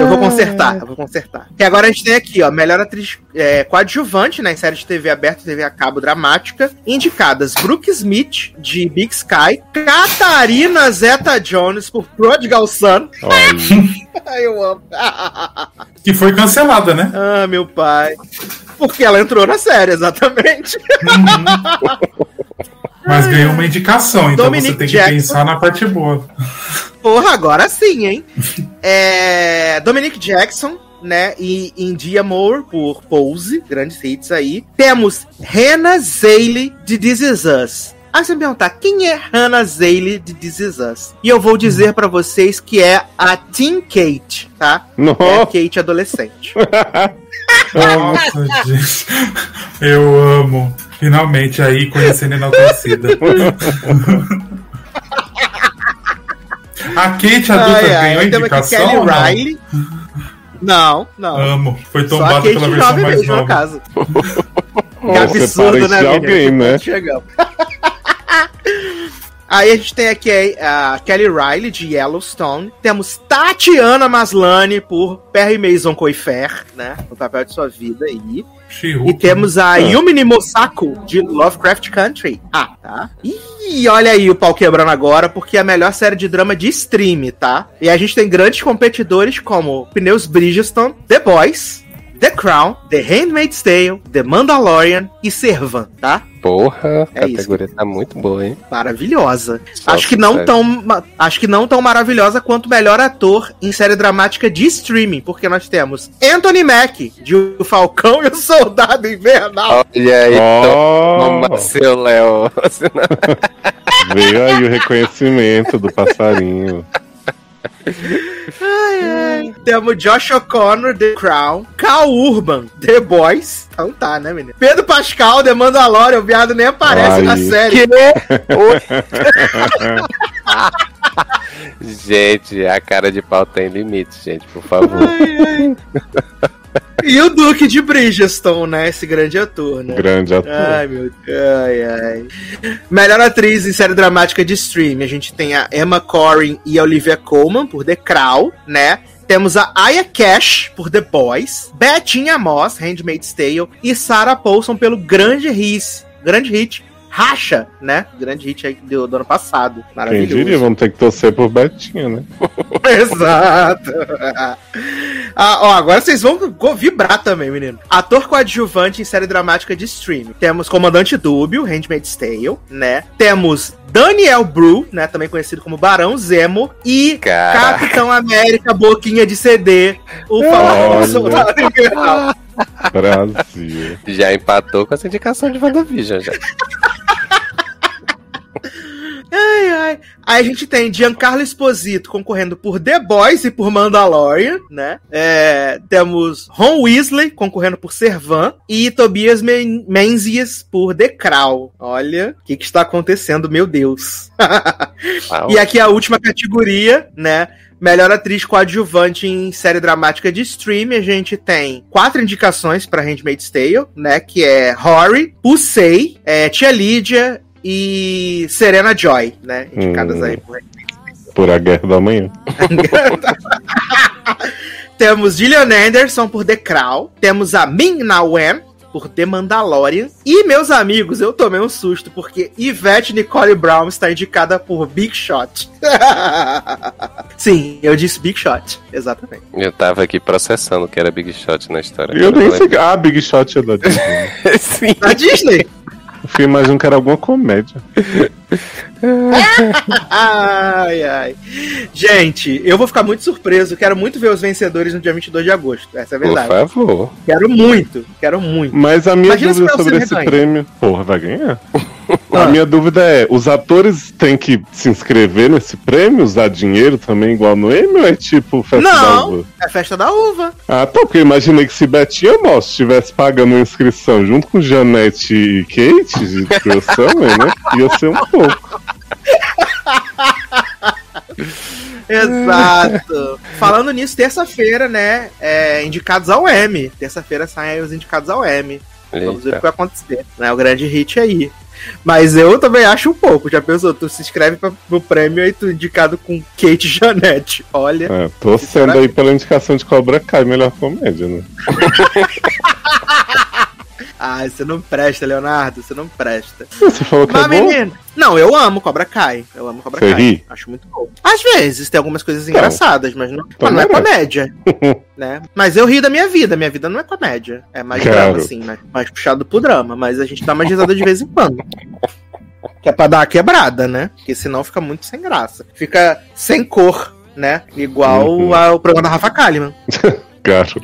[SPEAKER 1] Eu vou consertar, eu vou consertar. E agora a gente tem aqui, ó, melhor atriz é, coadjuvante, né, em série de TV aberta, TV a cabo dramática, indicadas Brooke Smith, de Big Sky, Catarina Zeta-Jones, por Prodigal Son.
[SPEAKER 4] Olha.
[SPEAKER 1] eu amo.
[SPEAKER 2] Que foi cancelada, né?
[SPEAKER 1] ah, meu pai. Porque ela entrou na série, exatamente.
[SPEAKER 2] Mas ganhou uma indicação, então
[SPEAKER 1] Dominic
[SPEAKER 2] você tem que
[SPEAKER 1] Jackson.
[SPEAKER 2] pensar na parte boa.
[SPEAKER 1] Porra, agora sim, hein? É, Dominic Jackson, né? E India Moore por Pose, grandes hits aí. Temos Hannah Zaylee de This Is Us. Aí você me perguntar, quem é Hannah Zaylee de This Is Us? E eu vou dizer pra vocês que é a Teen Kate, tá? É a
[SPEAKER 4] Nossa.
[SPEAKER 1] Kate adolescente.
[SPEAKER 2] Nossa, gente. Eu amo. Finalmente aí conhecendo enaltecida. A Kate adulta
[SPEAKER 1] Ai, ai,
[SPEAKER 2] ganhou
[SPEAKER 1] temos aqui
[SPEAKER 2] indicação?
[SPEAKER 1] Kelly
[SPEAKER 2] ou não?
[SPEAKER 1] Riley. Não, não.
[SPEAKER 2] Amo. Foi
[SPEAKER 1] Só a
[SPEAKER 2] tombada
[SPEAKER 1] Kate
[SPEAKER 2] pela versão mais
[SPEAKER 1] mesmo, no
[SPEAKER 2] nova.
[SPEAKER 1] caso. Que absurdo, né,
[SPEAKER 4] alguém, né?
[SPEAKER 1] Chegamos. Aí a gente tem aqui a Kelly Riley, de Yellowstone. Temos Tatiana Maslany, por Perry Mason Coifer, né? No papel de sua vida aí. E temos a Yumini Mosako, de Lovecraft Country. Ah, tá. Ih, olha aí o pau quebrando agora, porque é a melhor série de drama de stream, tá? E a gente tem grandes competidores como Pneus Bridgestone, The Boys, The Crown, The Handmaid's Tale, The Mandalorian e Servan, tá?
[SPEAKER 3] Porra, a
[SPEAKER 1] É isso.
[SPEAKER 3] categoria tá muito boa, hein?
[SPEAKER 1] Maravilhosa.
[SPEAKER 3] Só
[SPEAKER 1] acho que não tão, acho que não tão maravilhosa quanto melhor ator em série dramática de streaming, porque nós temos Anthony Mack de O Falcão e o Soldado Invernal.
[SPEAKER 3] Olha aí,
[SPEAKER 4] Oh,
[SPEAKER 3] toma seu Léo.
[SPEAKER 4] veio aí o reconhecimento do passarinho.
[SPEAKER 1] Ai, ai. Temos Josh O'Connor, The Crown, Cal Urban, The Boys. Então tá, né, menino? Pedro Pascal, The Mandalorian, o viado nem aparece
[SPEAKER 4] Ai.
[SPEAKER 1] na série.
[SPEAKER 3] gente, a cara de pau tem limite, gente, por favor.
[SPEAKER 1] E o Duque de Bridgestone, né? Esse grande ator, né?
[SPEAKER 4] Grande ator.
[SPEAKER 1] Ai, meu Deus. Ai, ai. Melhor atriz em série dramática de stream. A gente tem a Emma Corrin e a Olivia Colman por The Crown, né? Temos a Aya Cash por The Boys, Bettinha Moss, Handmaid's Tale e Sarah Paulson pelo grande hit, grande hit Racha, né? Grande hit aí do, do ano passado.
[SPEAKER 4] Quem
[SPEAKER 1] Maravilhoso.
[SPEAKER 4] diria? Vamos ter que torcer por Betinho, né?
[SPEAKER 1] Exato. Ah, ó, agora vocês vão vibrar também, menino. Ator coadjuvante em série dramática de streaming. Temos Comandante Dúbio, Handmaid's Tale, né? Temos Daniel Bru, né? Também conhecido como Barão Zemo. E
[SPEAKER 3] Caraca.
[SPEAKER 1] Capitão América, Boquinha de CD. O Invernal.
[SPEAKER 4] Brasil.
[SPEAKER 3] Já empatou com essa indicação de WandaVision já.
[SPEAKER 1] Ai, ai. Aí a gente tem Giancarlo Esposito concorrendo por The Boys e por Mandalorian, né? É, temos Ron Weasley concorrendo por Servan e Tobias Men Menzies por The Crown. Olha, o que, que está acontecendo, meu Deus. E aqui a última categoria, né? Melhor atriz coadjuvante em série dramática de stream, a gente tem quatro indicações para Handmaid's Tale, né? Que é Rory, Pusey, é, Tia Lídia e Serena Joy, né? Indicadas
[SPEAKER 4] Hum.
[SPEAKER 1] aí por
[SPEAKER 4] Por a guerra da manhã.
[SPEAKER 1] Temos Gillian Anderson por The Crown. Temos a Min Na Wen por The Mandalorian. E, meus amigos, eu tomei um susto porque Yvette Nicole Brown está indicada por Big Shot. Sim, eu disse Big Shot. Exatamente.
[SPEAKER 3] Eu tava aqui processando que era Big Shot na história.
[SPEAKER 4] Eu nem sei. Ah, Big Shot é da Disney.
[SPEAKER 3] Sim.
[SPEAKER 1] Da Disney.
[SPEAKER 4] Eu fui imaginando que era alguma comédia.
[SPEAKER 1] ai, ai. Gente, eu vou ficar muito surpreso. Quero muito ver os vencedores no dia 22 de agosto. Essa é a
[SPEAKER 3] Por
[SPEAKER 1] verdade.
[SPEAKER 3] favor.
[SPEAKER 1] Quero muito. Quero muito.
[SPEAKER 4] Mas a minha
[SPEAKER 1] Imagina
[SPEAKER 4] dúvida sobre esse
[SPEAKER 1] ganha.
[SPEAKER 4] prêmio. Porra, vai ganhar?
[SPEAKER 1] Ah.
[SPEAKER 4] A minha dúvida é: os atores têm que se inscrever nesse prêmio, usar dinheiro também, igual no Emmy, ou é tipo festa da
[SPEAKER 1] Não,
[SPEAKER 4] uva?
[SPEAKER 1] é festa da uva.
[SPEAKER 4] Ah, tá, porque eu imaginei que se Betinha Moss estivesse pagando uma inscrição junto com Janete e Kate de Summer, né? Ia ser um pouco.
[SPEAKER 1] Exato. Falando nisso, terça-feira, né? é, indicados ao M. Terça-feira saem aí os indicados ao M. Vamos ver o que vai acontecer. Né? O grande hit aí. Mas eu também acho um pouco. Já pensou? Tu se inscreve pra, pro prêmio e tu indicado com Kate Janete. Olha.
[SPEAKER 4] É, tô sendo aí pela indicação de Cobra Kai, melhor comédia, né?
[SPEAKER 1] Ai, você não presta, Leonardo. Você não presta.
[SPEAKER 4] Você falou que
[SPEAKER 1] Mas,
[SPEAKER 4] é bom?
[SPEAKER 1] menino. Não, eu amo Cobra Kai. Eu amo Cobra
[SPEAKER 4] Você
[SPEAKER 1] Kai.
[SPEAKER 4] ri?
[SPEAKER 1] Acho muito bom. Às vezes tem algumas coisas engraçadas, mas não, mas não é comédia. né? Mas eu ri da minha vida. Minha vida não é comédia. É mais
[SPEAKER 4] Claro.
[SPEAKER 1] drama, assim, mais, mais puxado pro drama. Mas a gente dá mais risada de vez em quando. Que é pra dar uma quebrada, né? Porque senão fica muito sem graça. Fica sem cor, né? Igual
[SPEAKER 4] Uhum.
[SPEAKER 1] ao programa da Rafa Kalimann.
[SPEAKER 4] Gato.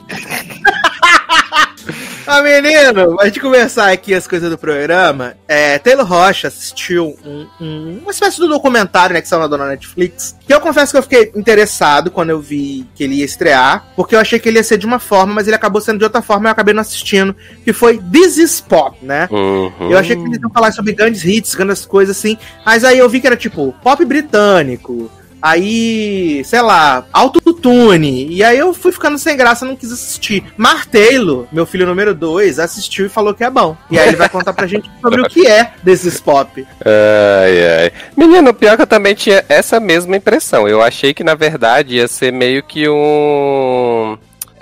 [SPEAKER 1] Ah, menino, a gente começar aqui as coisas do programa. É, Taylor Rocha assistiu um- um- uma espécie de documentário, né, que saiu na Netflix. Que eu confesso que eu fiquei interessado quando eu vi que ele ia estrear, porque eu achei que ele ia ser de uma forma, mas ele acabou sendo de outra forma e eu acabei não assistindo. Que foi This is Pop, né?
[SPEAKER 3] Uhum.
[SPEAKER 1] Eu achei que eles iam falar sobre grandes hits, grandes coisas assim. Mas aí eu vi que era tipo pop britânico. Aí, sei lá, autotune. E aí eu fui ficando sem graça, não quis assistir. Mar Taylor, meu filho número 2, assistiu e falou que é bom. E aí ele vai contar pra gente sobre o que é desses pop.
[SPEAKER 3] Ai, ai. Menino, pior que eu também tinha essa mesma impressão. Eu achei que, na verdade, ia ser meio que um.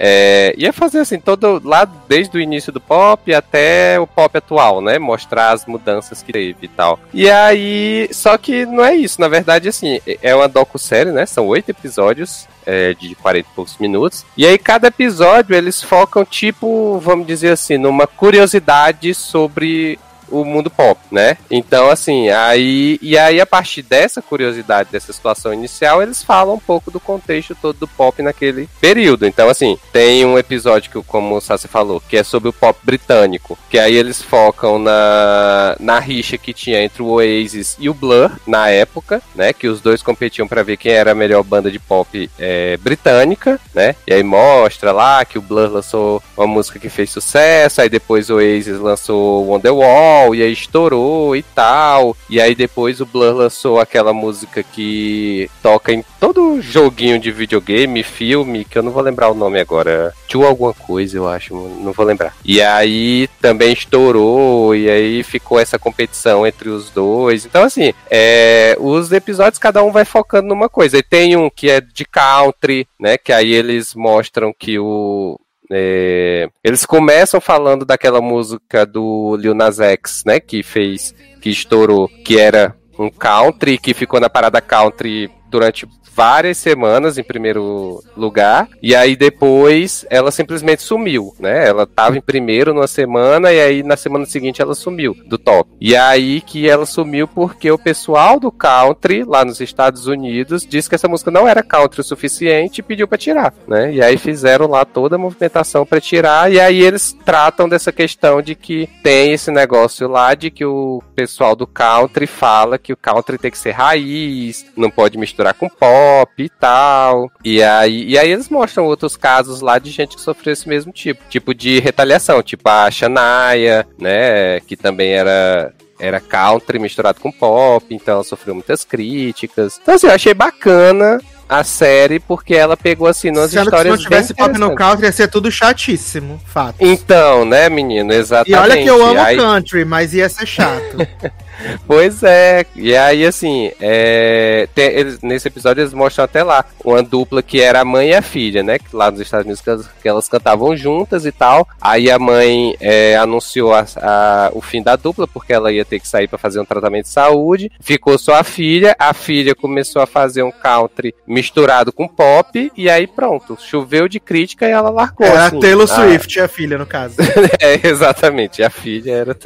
[SPEAKER 3] É, ia fazer assim, todo lá desde o início do pop até o pop atual, né? Mostrar as mudanças que teve e tal. E aí, só que não é isso, na verdade, assim, é uma docu-série, né? São oito episódios é, de 40 e poucos minutos. E aí, cada episódio eles focam, tipo, vamos dizer assim, numa curiosidade sobre o mundo pop, né? Então, assim, aí. E aí, a partir dessa curiosidade, dessa situação inicial, eles falam um pouco do contexto todo do pop naquele período. Então, assim, tem um episódio que, como o Sassi falou, que é sobre o pop britânico. Que aí eles focam na, na rixa que tinha entre o Oasis e o Blur na época, né? Que os dois competiam para ver quem era a melhor banda de pop é, britânica, né? E aí mostra lá que o Blur lançou uma música que fez sucesso, aí depois o Oasis lançou Wonderwall, e aí estourou e tal. E aí depois o Blur lançou aquela música que toca em todo joguinho de videogame, filme, que eu não vou lembrar o nome agora. Tio alguma coisa, eu acho, não vou lembrar. E aí também estourou, e aí ficou essa competição entre os dois. Então, assim, é, os episódios cada um vai focando numa coisa. E tem um que é de country, né? Que aí eles mostram que o, é, eles começam falando daquela música do Lil Nas X, né? Que fez, que estourou, que era um country, que ficou na parada country durante várias semanas em primeiro lugar, e aí depois ela simplesmente sumiu, né? Ela tava em primeiro numa semana e aí na semana seguinte ela sumiu do top. E aí que ela sumiu porque o pessoal do country lá nos Estados Unidos disse que essa música não era country o suficiente e pediu para tirar, né? E aí fizeram lá toda a movimentação para tirar e aí eles tratam dessa questão de que tem esse negócio lá de que o pessoal do country fala que o country tem que ser raiz, não pode misturar com pop e tal. E aí, e aí eles mostram outros casos lá de gente que sofreu esse mesmo tipo, tipo de retaliação, tipo a Shania, né, que também era era country misturado com pop, então ela sofreu muitas críticas. Então assim, eu achei bacana a série porque ela pegou assim nas
[SPEAKER 1] se
[SPEAKER 3] histórias
[SPEAKER 1] não tivesse pop no country, ia ser tudo chatíssimo. Fato.
[SPEAKER 3] Então, né, menino, exatamente.
[SPEAKER 1] E olha que eu amo
[SPEAKER 3] Aí-
[SPEAKER 1] country, mas ia ser chato.
[SPEAKER 3] Pois é, e aí assim, é, tem- eles- nesse episódio eles mostram até lá uma dupla que era a mãe e a filha, né? Que lá nos Estados Unidos que elas, que elas cantavam juntas e tal. Aí a mãe é, anunciou a- a- o fim da dupla porque ela ia ter que sair para fazer um tratamento de saúde. Ficou só a filha, a filha começou a fazer um country misturado com pop e aí pronto, choveu de crítica e ela largou.
[SPEAKER 1] Era
[SPEAKER 3] assim.
[SPEAKER 1] a Taylor
[SPEAKER 3] Ah,
[SPEAKER 1] Swift, a filha, no caso.
[SPEAKER 3] é, exatamente, a filha era.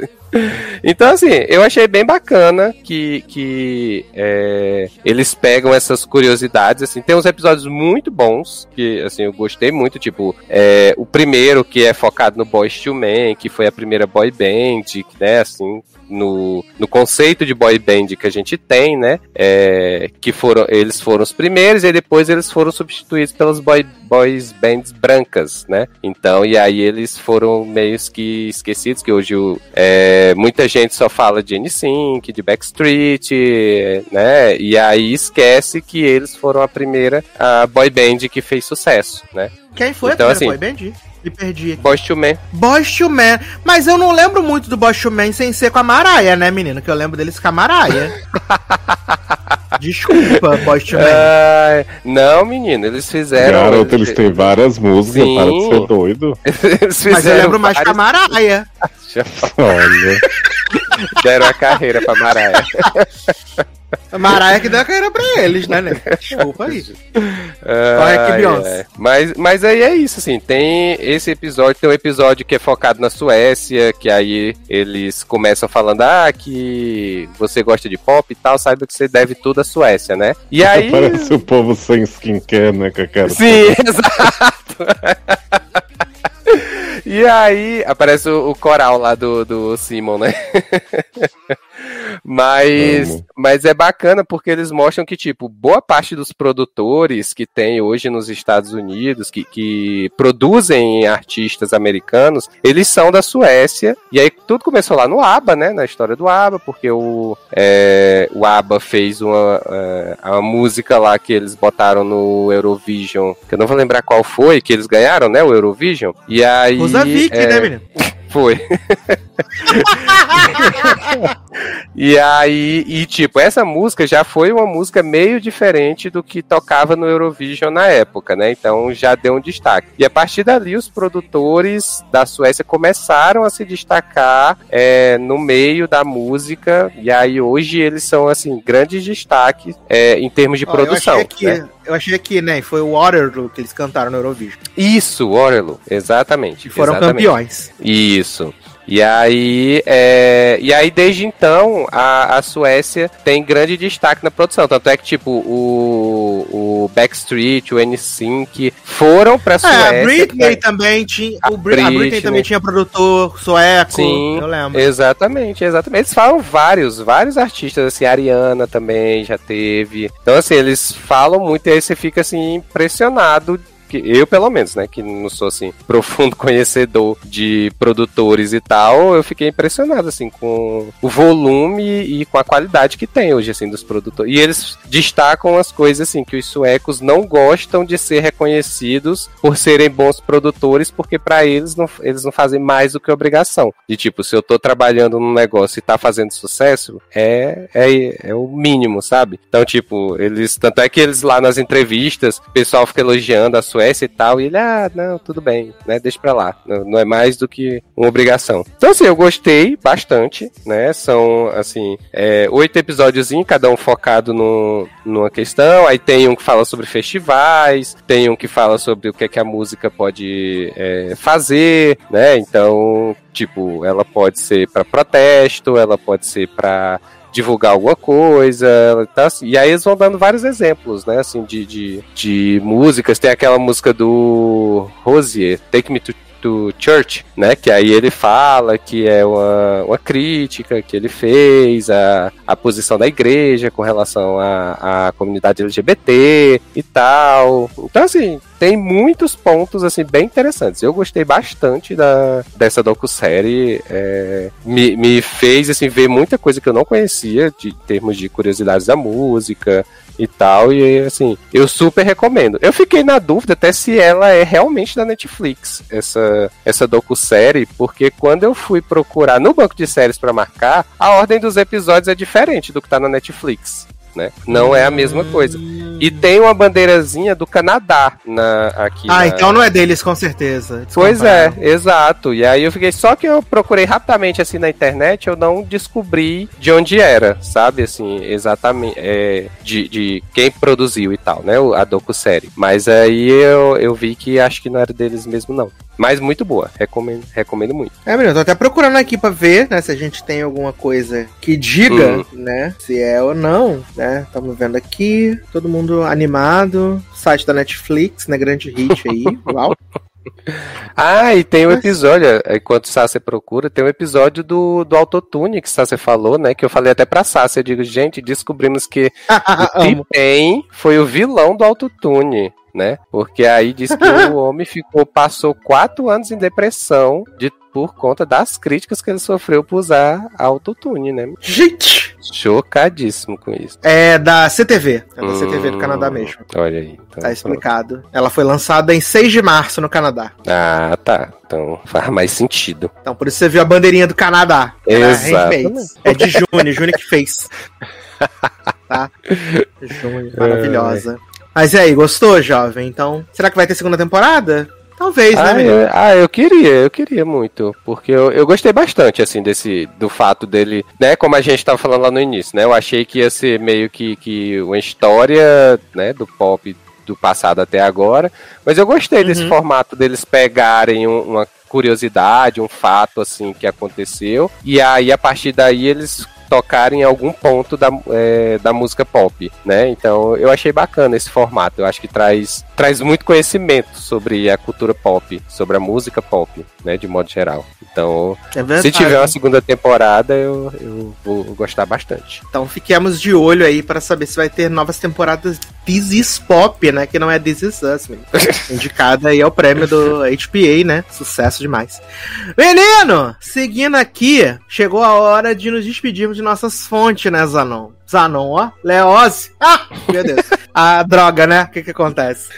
[SPEAKER 3] Então, assim, eu achei bem bacana que, que é, eles pegam essas curiosidades, assim, tem uns episódios muito bons, que, assim, eu gostei muito, tipo, é, o primeiro que é focado no Boys to que foi a primeira boy band, né, assim, no, no conceito de boy band que a gente tem, né, é, que foram, eles foram os primeiros e depois eles foram substituídos pelas boy, boys bands brancas, né, então, e aí eles foram meio que esquecidos, que hoje é, muita gente só fala de NSYNC, de Backstreet, né, e aí esquece que eles foram a primeira a boy band que fez sucesso, né.
[SPEAKER 1] Quem foi
[SPEAKER 3] Então,
[SPEAKER 1] a primeira
[SPEAKER 3] assim,
[SPEAKER 1] boy band? Me perdi.
[SPEAKER 3] Boys to Man.
[SPEAKER 1] Boys to Man. Mas eu não lembro muito do Boys to Man sem ser com a Maraia, né, menino? Que eu lembro deles com a Maraia. Desculpa, Boys to Man.
[SPEAKER 3] Ah, não, menino, eles fizeram.
[SPEAKER 4] Garoto, eles têm várias músicas,
[SPEAKER 3] Sim.
[SPEAKER 4] para de ser doido.
[SPEAKER 3] eles
[SPEAKER 1] Mas eu lembro mais com a
[SPEAKER 3] várias-
[SPEAKER 1] Maraia.
[SPEAKER 4] Olha.
[SPEAKER 3] Deram a carreira pra Maraia.
[SPEAKER 1] Maraia que deu a carreira pra eles, né, né? Desculpa aí.
[SPEAKER 3] Ai,
[SPEAKER 1] que Beyoncé.
[SPEAKER 3] ai. Mas, mas aí é isso, assim, tem esse episódio, tem um episódio que é focado na Suécia, que aí eles começam falando, ah, que você gosta de pop e tal, saiba que você deve tudo à Suécia, né? E aí...
[SPEAKER 4] Parece o povo sem skincare, né? Quero
[SPEAKER 3] Sim, exato. E aí aparece o, o coral lá do, do Simon, né? Mas,
[SPEAKER 4] Amo.
[SPEAKER 3] mas é bacana porque eles mostram que, tipo, boa parte dos produtores que tem hoje nos Estados Unidos, que, que produzem artistas americanos, eles são da Suécia. E aí tudo começou lá no ABBA, né? Na história do ABBA, porque o, é, o ABBA fez uma, é, a música lá que eles botaram no Eurovision, que eu não vou lembrar qual foi, que eles ganharam, né? O Eurovision. E aí.
[SPEAKER 1] Usa Vicky,
[SPEAKER 3] é,
[SPEAKER 1] né, menino?
[SPEAKER 3] Foi. e aí, e tipo, essa música já foi uma música meio diferente do que tocava no Eurovision na época, né? Então já deu um destaque. E a partir dali, os produtores da Suécia começaram a se destacar é, no meio da música. E aí hoje eles são, assim, grandes destaques é, em termos de
[SPEAKER 1] Ó,
[SPEAKER 3] produção.
[SPEAKER 1] Eu achei, que,
[SPEAKER 3] né?
[SPEAKER 1] Eu achei que, né, foi o Waterloo que eles cantaram no Eurovision.
[SPEAKER 3] Isso, Waterloo, exatamente.
[SPEAKER 1] Que foram
[SPEAKER 3] exatamente.
[SPEAKER 1] campeões.
[SPEAKER 3] Isso. E aí, é, e aí desde então, a, a Suécia tem grande destaque na produção. Tanto é que, tipo, o, o Backstreet, o N-Sync foram pra Suécia.
[SPEAKER 1] É, a Britney
[SPEAKER 3] pra-
[SPEAKER 1] também tinha.
[SPEAKER 3] A
[SPEAKER 1] o a Britney
[SPEAKER 3] Britney.
[SPEAKER 1] também tinha produtor sueco.
[SPEAKER 3] Sim,
[SPEAKER 1] eu lembro.
[SPEAKER 3] Exatamente, exatamente. Eles falam vários, vários artistas, assim, a Ariana também já teve. Então, assim, eles falam muito e aí você fica, assim, impressionado. Que eu, pelo menos, né, que não sou, assim, profundo conhecedor de produtores e tal, eu fiquei impressionado, assim, com o volume e com a qualidade que tem hoje, assim, dos produtores. E eles destacam as coisas, assim, que os suecos não gostam de ser reconhecidos por serem bons produtores, porque para eles não, eles não fazem mais do que obrigação. De tipo, se eu tô trabalhando num negócio e tá fazendo sucesso, é, é, é o mínimo, sabe? Então, tipo, eles. Tanto é que eles lá nas entrevistas, o pessoal fica elogiando a Suécia e tal, e ele, ah, não, tudo bem, né? Deixa pra lá. Não, é mais do que uma obrigação. Então, assim, eu gostei bastante, né? São, assim, é, oito episódios, cada um focado no, numa questão. Aí tem um que fala sobre festivais, tem um que fala sobre o que é que a música pode é, fazer, né? Então, tipo, ela pode ser para protesto, ela pode ser para divulgar alguma coisa, tá, assim, e aí eles vão dando vários exemplos, né, assim, de, de, de músicas, tem aquela música do Rosier, Take Me to to Church, né? Que aí ele fala que é uma, uma crítica que ele fez à, à posição da igreja com relação à comunidade LGBT e tal. Então, assim, tem muitos pontos assim bem interessantes. Eu gostei bastante da, dessa docu-série. É, me, me fez assim, ver muita coisa que eu não conhecia de em termos de curiosidades da música e tal. E assim, eu super recomendo. Eu fiquei na dúvida até se ela é realmente da Netflix, essa, essa docu-série, porque quando eu fui procurar no banco de séries para marcar, a ordem dos episódios é diferente do que tá na Netflix. Né? Não é a mesma coisa. E tem uma bandeirazinha do Canadá na, aqui.
[SPEAKER 1] Ah,
[SPEAKER 3] na-
[SPEAKER 1] então não é deles, com certeza.
[SPEAKER 3] Pois é, exato. E aí eu fiquei. Só que eu procurei rapidamente assim na internet, eu não descobri de onde era, sabe? Assim, exatamente. é, de, de quem produziu e tal, né? A docu-série. Mas aí eu, eu vi que acho que não era deles mesmo, não. Mas muito boa. Recomendo, recomendo muito.
[SPEAKER 1] É, menino, tô até procurando aqui pra ver, né, se a gente tem alguma coisa que diga,
[SPEAKER 3] Hum.
[SPEAKER 1] né, se é ou não, né? Estamos vendo aqui, todo mundo animado, site da Netflix, né, grande hit aí, uau.
[SPEAKER 3] Ah, e tem um episódio, enquanto Sácia procura, tem um episódio do, do Autotune que Sácia falou, né? Que eu falei até pra Sácia. Eu digo, gente, descobrimos que o. T-Pain foi o vilão do Autotune. Né? Porque aí diz que o homem ficou, passou quatro anos em depressão de por conta das críticas que ele sofreu por usar autotune, né?
[SPEAKER 1] Gente!
[SPEAKER 3] Chocadíssimo com isso.
[SPEAKER 1] É da CTV. É da CTV do Canadá mesmo.
[SPEAKER 3] Olha aí. Então,
[SPEAKER 1] Tá explicado. Ela foi lançada em 6 de março no Canadá.
[SPEAKER 3] Ah, tá. Então faz mais sentido.
[SPEAKER 1] Então por isso você viu a bandeirinha do Canadá.
[SPEAKER 3] Exatamente.
[SPEAKER 1] handmade. É de Juni, Juni que fez. Tá? Juni, maravilhosa. Mas e aí, gostou, jovem? Então, será que vai ter segunda temporada? Talvez, né,
[SPEAKER 3] Ah
[SPEAKER 1] menino?
[SPEAKER 3] eu, ah, eu queria, eu queria muito. Porque eu, eu gostei bastante, assim, desse. Do fato dele, né? Como a gente tava falando lá no início, né? Eu achei que ia ser meio que, que uma história, né, do pop do passado até agora. Mas eu gostei desse
[SPEAKER 1] Uhum.
[SPEAKER 3] formato deles pegarem um- uma curiosidade, um fato, assim, que aconteceu. E aí, a partir daí, eles tocarem em algum ponto da, é, da música pop, né? Então eu achei bacana esse formato. Eu acho que traz, traz muito conhecimento sobre a cultura pop, sobre a música pop, né? De modo geral. Então,
[SPEAKER 1] É verdade.
[SPEAKER 3] se tiver uma segunda temporada, eu, eu vou gostar bastante.
[SPEAKER 1] Então fiquemos de olho aí para saber se vai ter novas temporadas This is Pop, né? Que não é This is Us, menino. Indicada aí ao prêmio do HPA, né? Sucesso demais. Menino, seguindo aqui, chegou a hora de nos despedirmos de nossas fontes, né, Zanon? Zanon, ó, Leose. Ah, meu Deus. A droga, né? O que que acontece?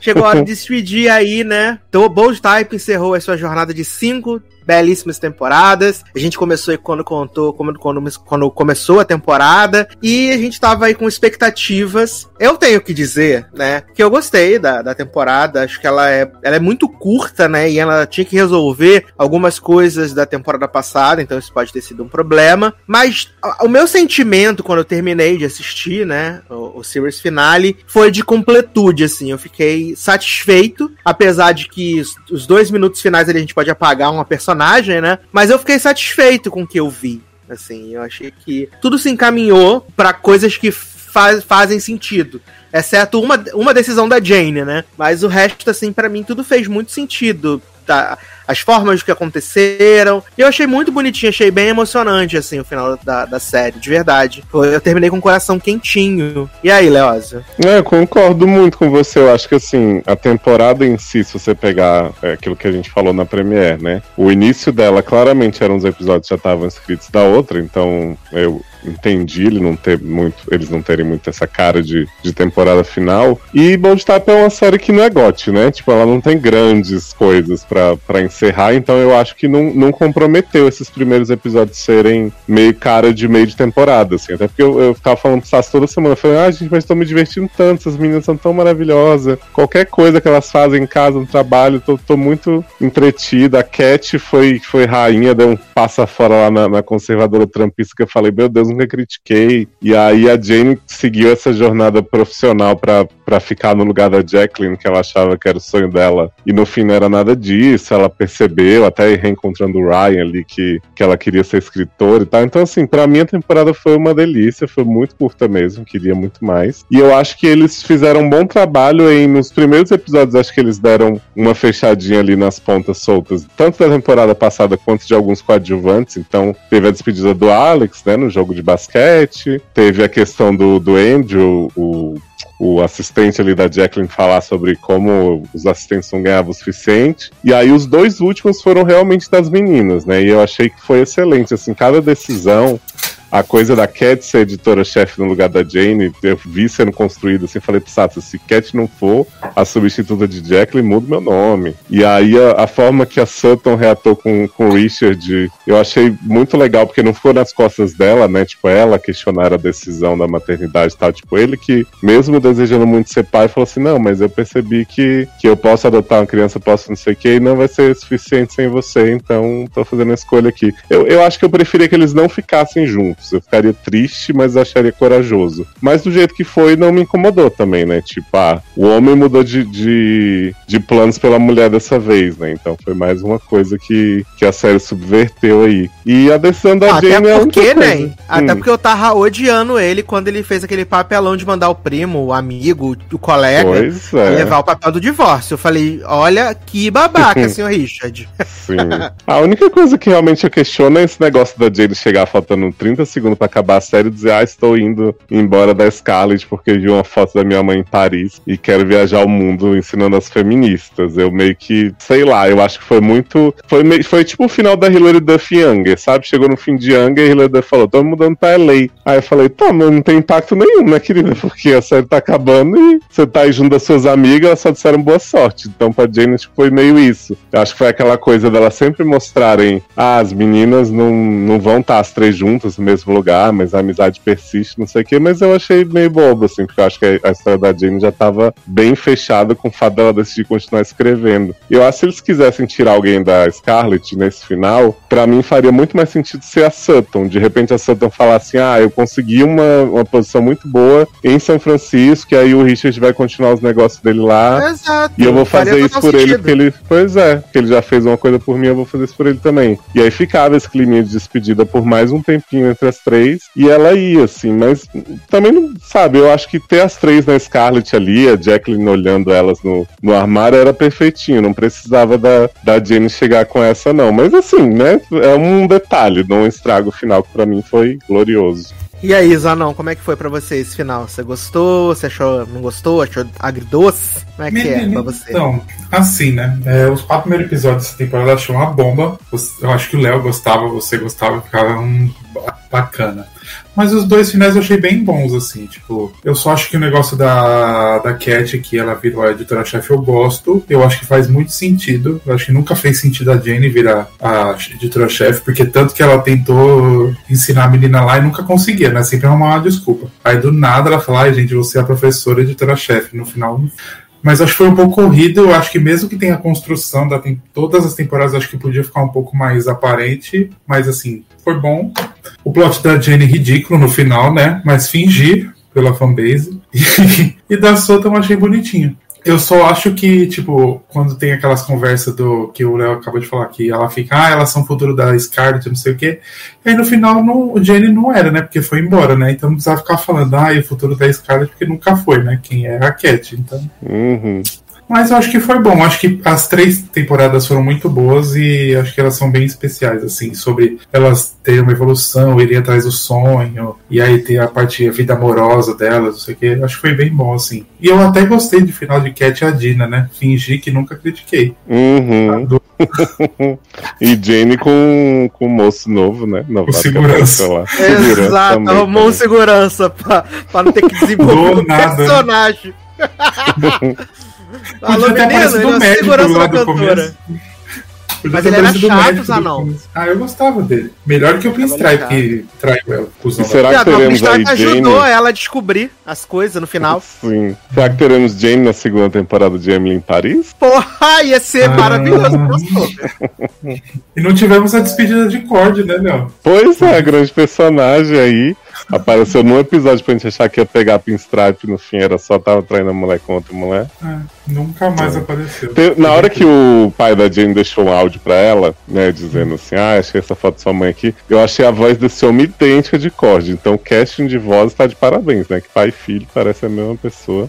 [SPEAKER 1] Chegou a hora de despedir aí, né? Então, Bold Type encerrou a sua jornada de cinco belíssimas temporadas. A gente começou aí quando contou, quando, quando, quando começou a temporada, e a gente tava aí com expectativas. Eu tenho que dizer, né, que eu gostei da, da temporada. Acho que ela é, ela é muito curta, né, e ela tinha que resolver algumas coisas da temporada passada, então isso pode ter sido um problema. Mas o meu sentimento quando eu terminei de assistir, né, o, o series finale, foi de completude, assim. Eu fiquei satisfeito, apesar de que os, os dois minutos finais ali a gente pode apagar uma personagem, né? Mas eu fiquei satisfeito com o que eu vi. Assim, eu achei que tudo se encaminhou pra coisas que fa- fazem sentido. Exceto uma, uma decisão da Jane, né? Mas o resto, assim, pra mim tudo fez muito sentido. Tá? As formas que aconteceram. Eu achei muito bonitinho, achei bem emocionante, assim, o final da, da série, de verdade. Eu terminei com o coração quentinho. E aí, Leózio?
[SPEAKER 4] É, eu concordo muito com você. Eu acho que assim, a temporada em si, se você pegar é, aquilo que a gente falou na Premiere, né? O início dela claramente eram os episódios que já estavam escritos da outra, então eu entendi ele não ter muito, eles não terem muito essa cara de, de temporada final. E Bold Type é uma série que não é gote, né? Tipo, ela não tem grandes coisas pra encerrar, então eu acho que não, não comprometeu esses primeiros episódios serem meio cara de meio de temporada, assim. Até porque eu, eu ficava falando pro Sassi toda semana, falei, ah, gente, mas tô me divertindo tanto, essas meninas são tão maravilhosas. Qualquer coisa que elas fazem em casa, no trabalho, tô, tô muito entretida. A Cat foi, foi rainha, deu um passa fora lá na, na conservadora trampista que eu falei, meu Deus, nunca critiquei. E aí a Jane seguiu essa jornada profissional pra ficar no lugar da Jacqueline, que ela achava que era o sonho dela. E no fim não era nada disso, ela percebeu, até reencontrando o Ryan ali, que, que ela queria ser escritora e tal. Então, assim, pra mim a temporada foi uma delícia, foi muito curta mesmo, queria muito mais. E eu acho que eles fizeram um bom trabalho em, nos primeiros episódios, acho que eles deram uma fechadinha ali nas pontas soltas, tanto da temporada passada quanto de alguns coadjuvantes. Então, teve a despedida do Alex, né, no jogo de basquete, teve a questão do, do Andrew, o o assistente ali da Jacqueline falar sobre como os assistentes não ganhavam o suficiente. E aí os dois últimos foram realmente das meninas, né? E eu achei que foi excelente, assim, cada decisão a coisa da Cat ser editora-chefe no lugar da Jane, eu vi sendo construída assim, falei pro Sato, se Cat não for a substituta de Jacqueline, muda meu nome. E aí a, a forma que a Sutton reatou com, com o Richard, eu achei muito legal, porque não ficou nas costas dela, né? Tipo, ela questionar a decisão da maternidade e tal. Tipo, ele que, mesmo desejando muito ser pai, falou assim, não, mas eu percebi que, que eu posso adotar uma criança, posso não sei o que, e não vai ser suficiente sem você, então tô fazendo a escolha aqui. Eu, eu acho que eu preferia que eles não ficassem juntos. Eu ficaria triste, mas acharia corajoso. Mas do jeito que foi, não me incomodou também, né? Tipo, ah, o homem mudou de, de, de planos pela mulher dessa vez, né? Então foi mais uma coisa que, que a série subverteu aí. E a decisão da
[SPEAKER 1] Até
[SPEAKER 4] Jane é
[SPEAKER 1] porque,
[SPEAKER 4] coisa.
[SPEAKER 1] né? Até
[SPEAKER 4] Hum.
[SPEAKER 1] porque eu tava odiando ele quando ele fez aquele papelão de mandar o primo, o amigo, o colega
[SPEAKER 4] Pois é.
[SPEAKER 1] levar o papel do divórcio. Eu falei, olha que babaca, senhor Richard.
[SPEAKER 4] Sim. A única coisa que realmente eu questiono é esse negócio da Jade chegar faltando 30 segundos pra acabar a série e dizer, ah, estou indo embora da Scarlett porque vi uma foto da minha mãe em Paris e quero viajar o mundo ensinando as feministas. Eu meio que, sei lá, eu acho que foi muito. Foi, meio, foi tipo o final da Hilary Duff Younger, sabe? Chegou no fim de Younger e Hilary Duff falou, tô mudando pra LA. Aí eu falei, tá, mas não tem impacto nenhum, né, querida? Porque a série tá acabando e você tá aí junto das suas amigas, elas só disseram boa sorte. Então pra Jane que foi meio isso. Eu acho que foi aquela coisa dela sempre mostrarem, ah, as meninas não, não vão estar as três juntas mesmo lugar, mas a amizade persiste, não sei o quê, mas eu achei meio bobo, assim, porque eu acho que a história da Jane já tava bem fechada com o fato dela decidir continuar escrevendo. Eu acho que se eles quisessem tirar alguém da Scarlett nesse final, para mim faria muito mais sentido ser a Sutton. De repente a Sutton falar assim, ah, eu consegui uma, uma posição muito boa em São Francisco, e aí o Richard vai continuar os negócios dele lá.
[SPEAKER 1] Exato.
[SPEAKER 4] E eu vou fazer isso por ele,
[SPEAKER 1] sentido.
[SPEAKER 4] porque ele. Pois é, porque ele já fez uma coisa por mim, eu vou fazer isso por ele também. E aí ficava esse clima de despedida por mais um tempinho entre as três. E ela ia, assim, mas também não. Sabe, eu acho que ter as três na Scarlet ali, a Jacqueline olhando elas no, no armário, era perfeitinho. Não precisava da, da Jenny chegar com essa, não. Mas assim, né? É um detalhe, não estraga o final, que pra mim foi glorioso.
[SPEAKER 1] E aí, Zanon, como é que foi pra você esse final? Você gostou? Você achou, não gostou? Achou agridoce? Como é que é pra você?
[SPEAKER 2] Então, assim, né? é, os quatro primeiros episódios dessa temporada achei uma bomba. Eu acho que o Léo gostava, você gostava, ficava um ba- bacana. Mas os dois finais eu achei bem bons, assim, tipo, eu só acho que o negócio da, da Cat, que ela virou a editora-chefe, eu gosto. Eu acho que faz muito sentido. Eu acho que nunca fez sentido a Jane virar a editora-chefe, porque tanto que ela tentou ensinar a menina lá e nunca conseguia, né? Sempre arrumar uma desculpa. Aí do nada ela fala, ai gente, você é a professora editora-chefe. No final mas acho que foi um pouco corrido. Eu acho que mesmo que tenha a construção da tem todas as temporadas, acho que podia ficar um pouco mais aparente. Mas assim, foi bom. O plot da Jenny ridículo no final, né? Mas fingir pela fanbase. e da Sota eu achei bonitinho. Eu só acho que, tipo, quando tem aquelas conversas do que o Léo acabou de falar, que ela fica, ah, elas são futuro da Scarlet, não sei o quê. E aí no final não, o Jenny não era, né? Porque foi embora, né? Então não precisava ficar falando, ah, e o futuro da Scarlet, porque nunca foi, né? Quem é a Cat. Então.
[SPEAKER 4] Uhum.
[SPEAKER 2] Mas eu acho que foi bom. Acho que as três temporadas foram muito boas e acho que elas são bem especiais, assim, sobre elas terem uma evolução, irem atrás do sonho, e aí ter a parte, a vida amorosa delas, não sei o que. Acho que foi bem bom, assim. E eu até gostei do final de Cat e a Dina, né? Fingi que nunca critiquei.
[SPEAKER 4] Uhum.
[SPEAKER 2] Do-
[SPEAKER 4] E Jane com, com o moço novo, né? Novato que
[SPEAKER 2] segurança.
[SPEAKER 4] lá. Segurança
[SPEAKER 1] Exato, arrumou um
[SPEAKER 4] também.
[SPEAKER 1] segurança pra, pra não ter que desenvolver o
[SPEAKER 2] nada.
[SPEAKER 1] personagem. Alô, menino, ele é segurança
[SPEAKER 2] lá
[SPEAKER 1] da
[SPEAKER 2] do
[SPEAKER 1] cantora. Mas ele era chato,
[SPEAKER 2] começo. Ah, eu gostava dele. Melhor que o Pinstripe
[SPEAKER 1] chato.
[SPEAKER 2] que traiu ela. Cuzão
[SPEAKER 4] será que teremos
[SPEAKER 1] Pinstripe
[SPEAKER 4] Jane?
[SPEAKER 1] ajudou ela a descobrir as coisas no final.
[SPEAKER 4] Sim. Será que teremos Jane na segunda temporada de Emily em Paris?
[SPEAKER 1] Porra, ia ser
[SPEAKER 2] Ah.
[SPEAKER 1] maravilhoso. Gostou?
[SPEAKER 2] E não tivemos a despedida de Cord, né, Léo?
[SPEAKER 4] Pois é, grande personagem aí. Apareceu num episódio pra gente achar que ia pegar a Pinstripe no fim, era só tava traindo a mulher com outra mulher.
[SPEAKER 2] Ah, nunca mais apareceu.
[SPEAKER 4] Tem- na hora que o pai da Jane deixou um áudio pra ela, né, dizendo assim, ah, achei essa foto da sua mãe aqui, eu achei a voz desse homem idêntica de Cord. Então o casting de voz tá de parabéns, né? Que pai e filho parece a mesma pessoa.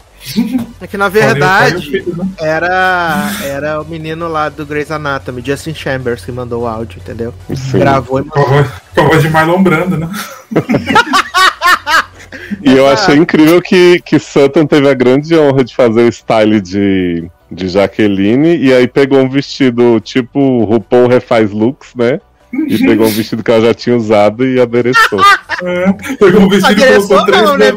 [SPEAKER 1] É que na verdade
[SPEAKER 2] né?
[SPEAKER 1] era, era o menino lá do Grey's Anatomy, Justin Chambers, que mandou o áudio, entendeu?
[SPEAKER 4] Sim.
[SPEAKER 1] Gravou e
[SPEAKER 2] a
[SPEAKER 1] mandou.
[SPEAKER 2] voz- com a voz de Marlon Brando, né?
[SPEAKER 4] E eu achei incrível que, que Sutton teve a grande honra de fazer o style de, de Jaqueline e aí pegou um vestido tipo RuPaul refaz looks, né? E pegou um vestido que ela já tinha usado e adereçou.
[SPEAKER 2] É, pegou um vestido e
[SPEAKER 1] Adereçou
[SPEAKER 2] colocou três
[SPEAKER 1] não, né.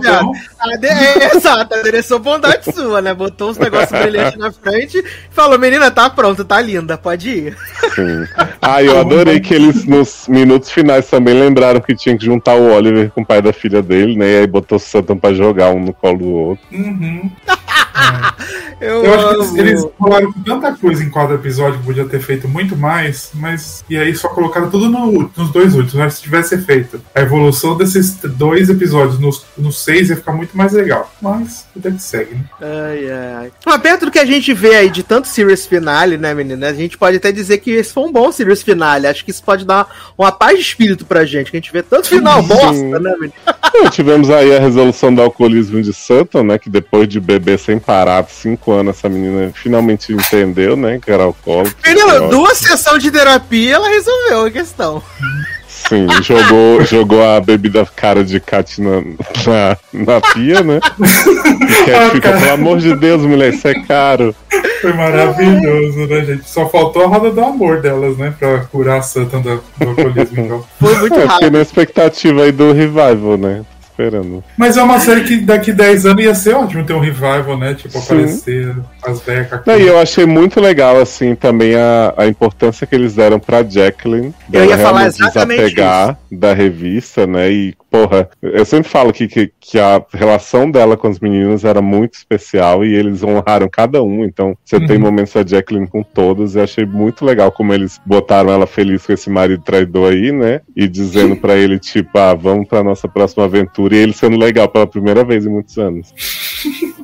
[SPEAKER 1] Ade- é, exato, adereçou bondade sua, né? Botou uns negócios brilhantes na frente e falou: menina, tá pronto, tá linda, pode ir.
[SPEAKER 4] Sim. Ah, eu adorei que eles nos minutos finais também lembraram que tinha que juntar o Oliver com o pai da filha dele, né? E aí botou o Sutton pra jogar um no colo do outro.
[SPEAKER 2] Uhum.
[SPEAKER 1] Eu,
[SPEAKER 2] Eu acho que eles, com tanta coisa em cada episódio que podia ter feito muito mais, mas. E aí só colocaram tudo no- nos dois últimos. Mas se tivesse feito a evolução desses dois episódios nos, nos seis, ia ficar muito mais legal. Mas, até que segue, né?
[SPEAKER 1] Ai, ai. Mas perto do que a gente vê aí de tanto Series Finale, né, menina? A gente pode até dizer que esse foi um bom Series Finale. Acho que isso pode dar uma paz de espírito pra gente, que a gente vê tanto final
[SPEAKER 4] Sim.
[SPEAKER 1] bosta, né, menina?
[SPEAKER 4] Tivemos aí a resolução do alcoolismo de Sutton, né? Que depois de beber sem parar por cinco anos, essa menina finalmente entendeu, né? Que era alcoólatra.
[SPEAKER 1] Duas sessões de terapia, ela resolveu a questão.
[SPEAKER 4] Sim, jogou, jogou a bebida cara de Cat na, na, na pia, né? E Cat
[SPEAKER 2] Ah,
[SPEAKER 4] fica,
[SPEAKER 2] cara.
[SPEAKER 4] pelo amor de Deus, mulher, isso é caro.
[SPEAKER 2] Foi maravilhoso, né, gente? Só faltou a roda do amor delas, né? Pra curar a Santa do, do alcoolismo, então.
[SPEAKER 1] Foi muito
[SPEAKER 4] É, fiquei
[SPEAKER 1] rápido.
[SPEAKER 4] na expectativa aí do revival, né? Esperando.
[SPEAKER 2] Mas é uma série que daqui 10 anos ia ser ótimo ter um revival, né? Tipo,
[SPEAKER 4] Sim.
[SPEAKER 2] aparecer as a
[SPEAKER 4] Não, e eu achei muito legal, assim, também a, a importância que eles deram pra Jacqueline.
[SPEAKER 1] Eu ia falar exatamente
[SPEAKER 4] desapegar da revista, né? E, porra, eu sempre falo que, que, que a relação dela com os meninos era muito especial e eles honraram cada um. Então, você tem
[SPEAKER 2] Uhum.
[SPEAKER 4] momentos da Jacqueline com todos. E achei muito legal como eles botaram ela feliz com esse marido traidor aí, né? E dizendo pra ele, tipo, ah, vamos pra nossa próxima aventura. E ele sendo legal pela primeira vez em muitos anos.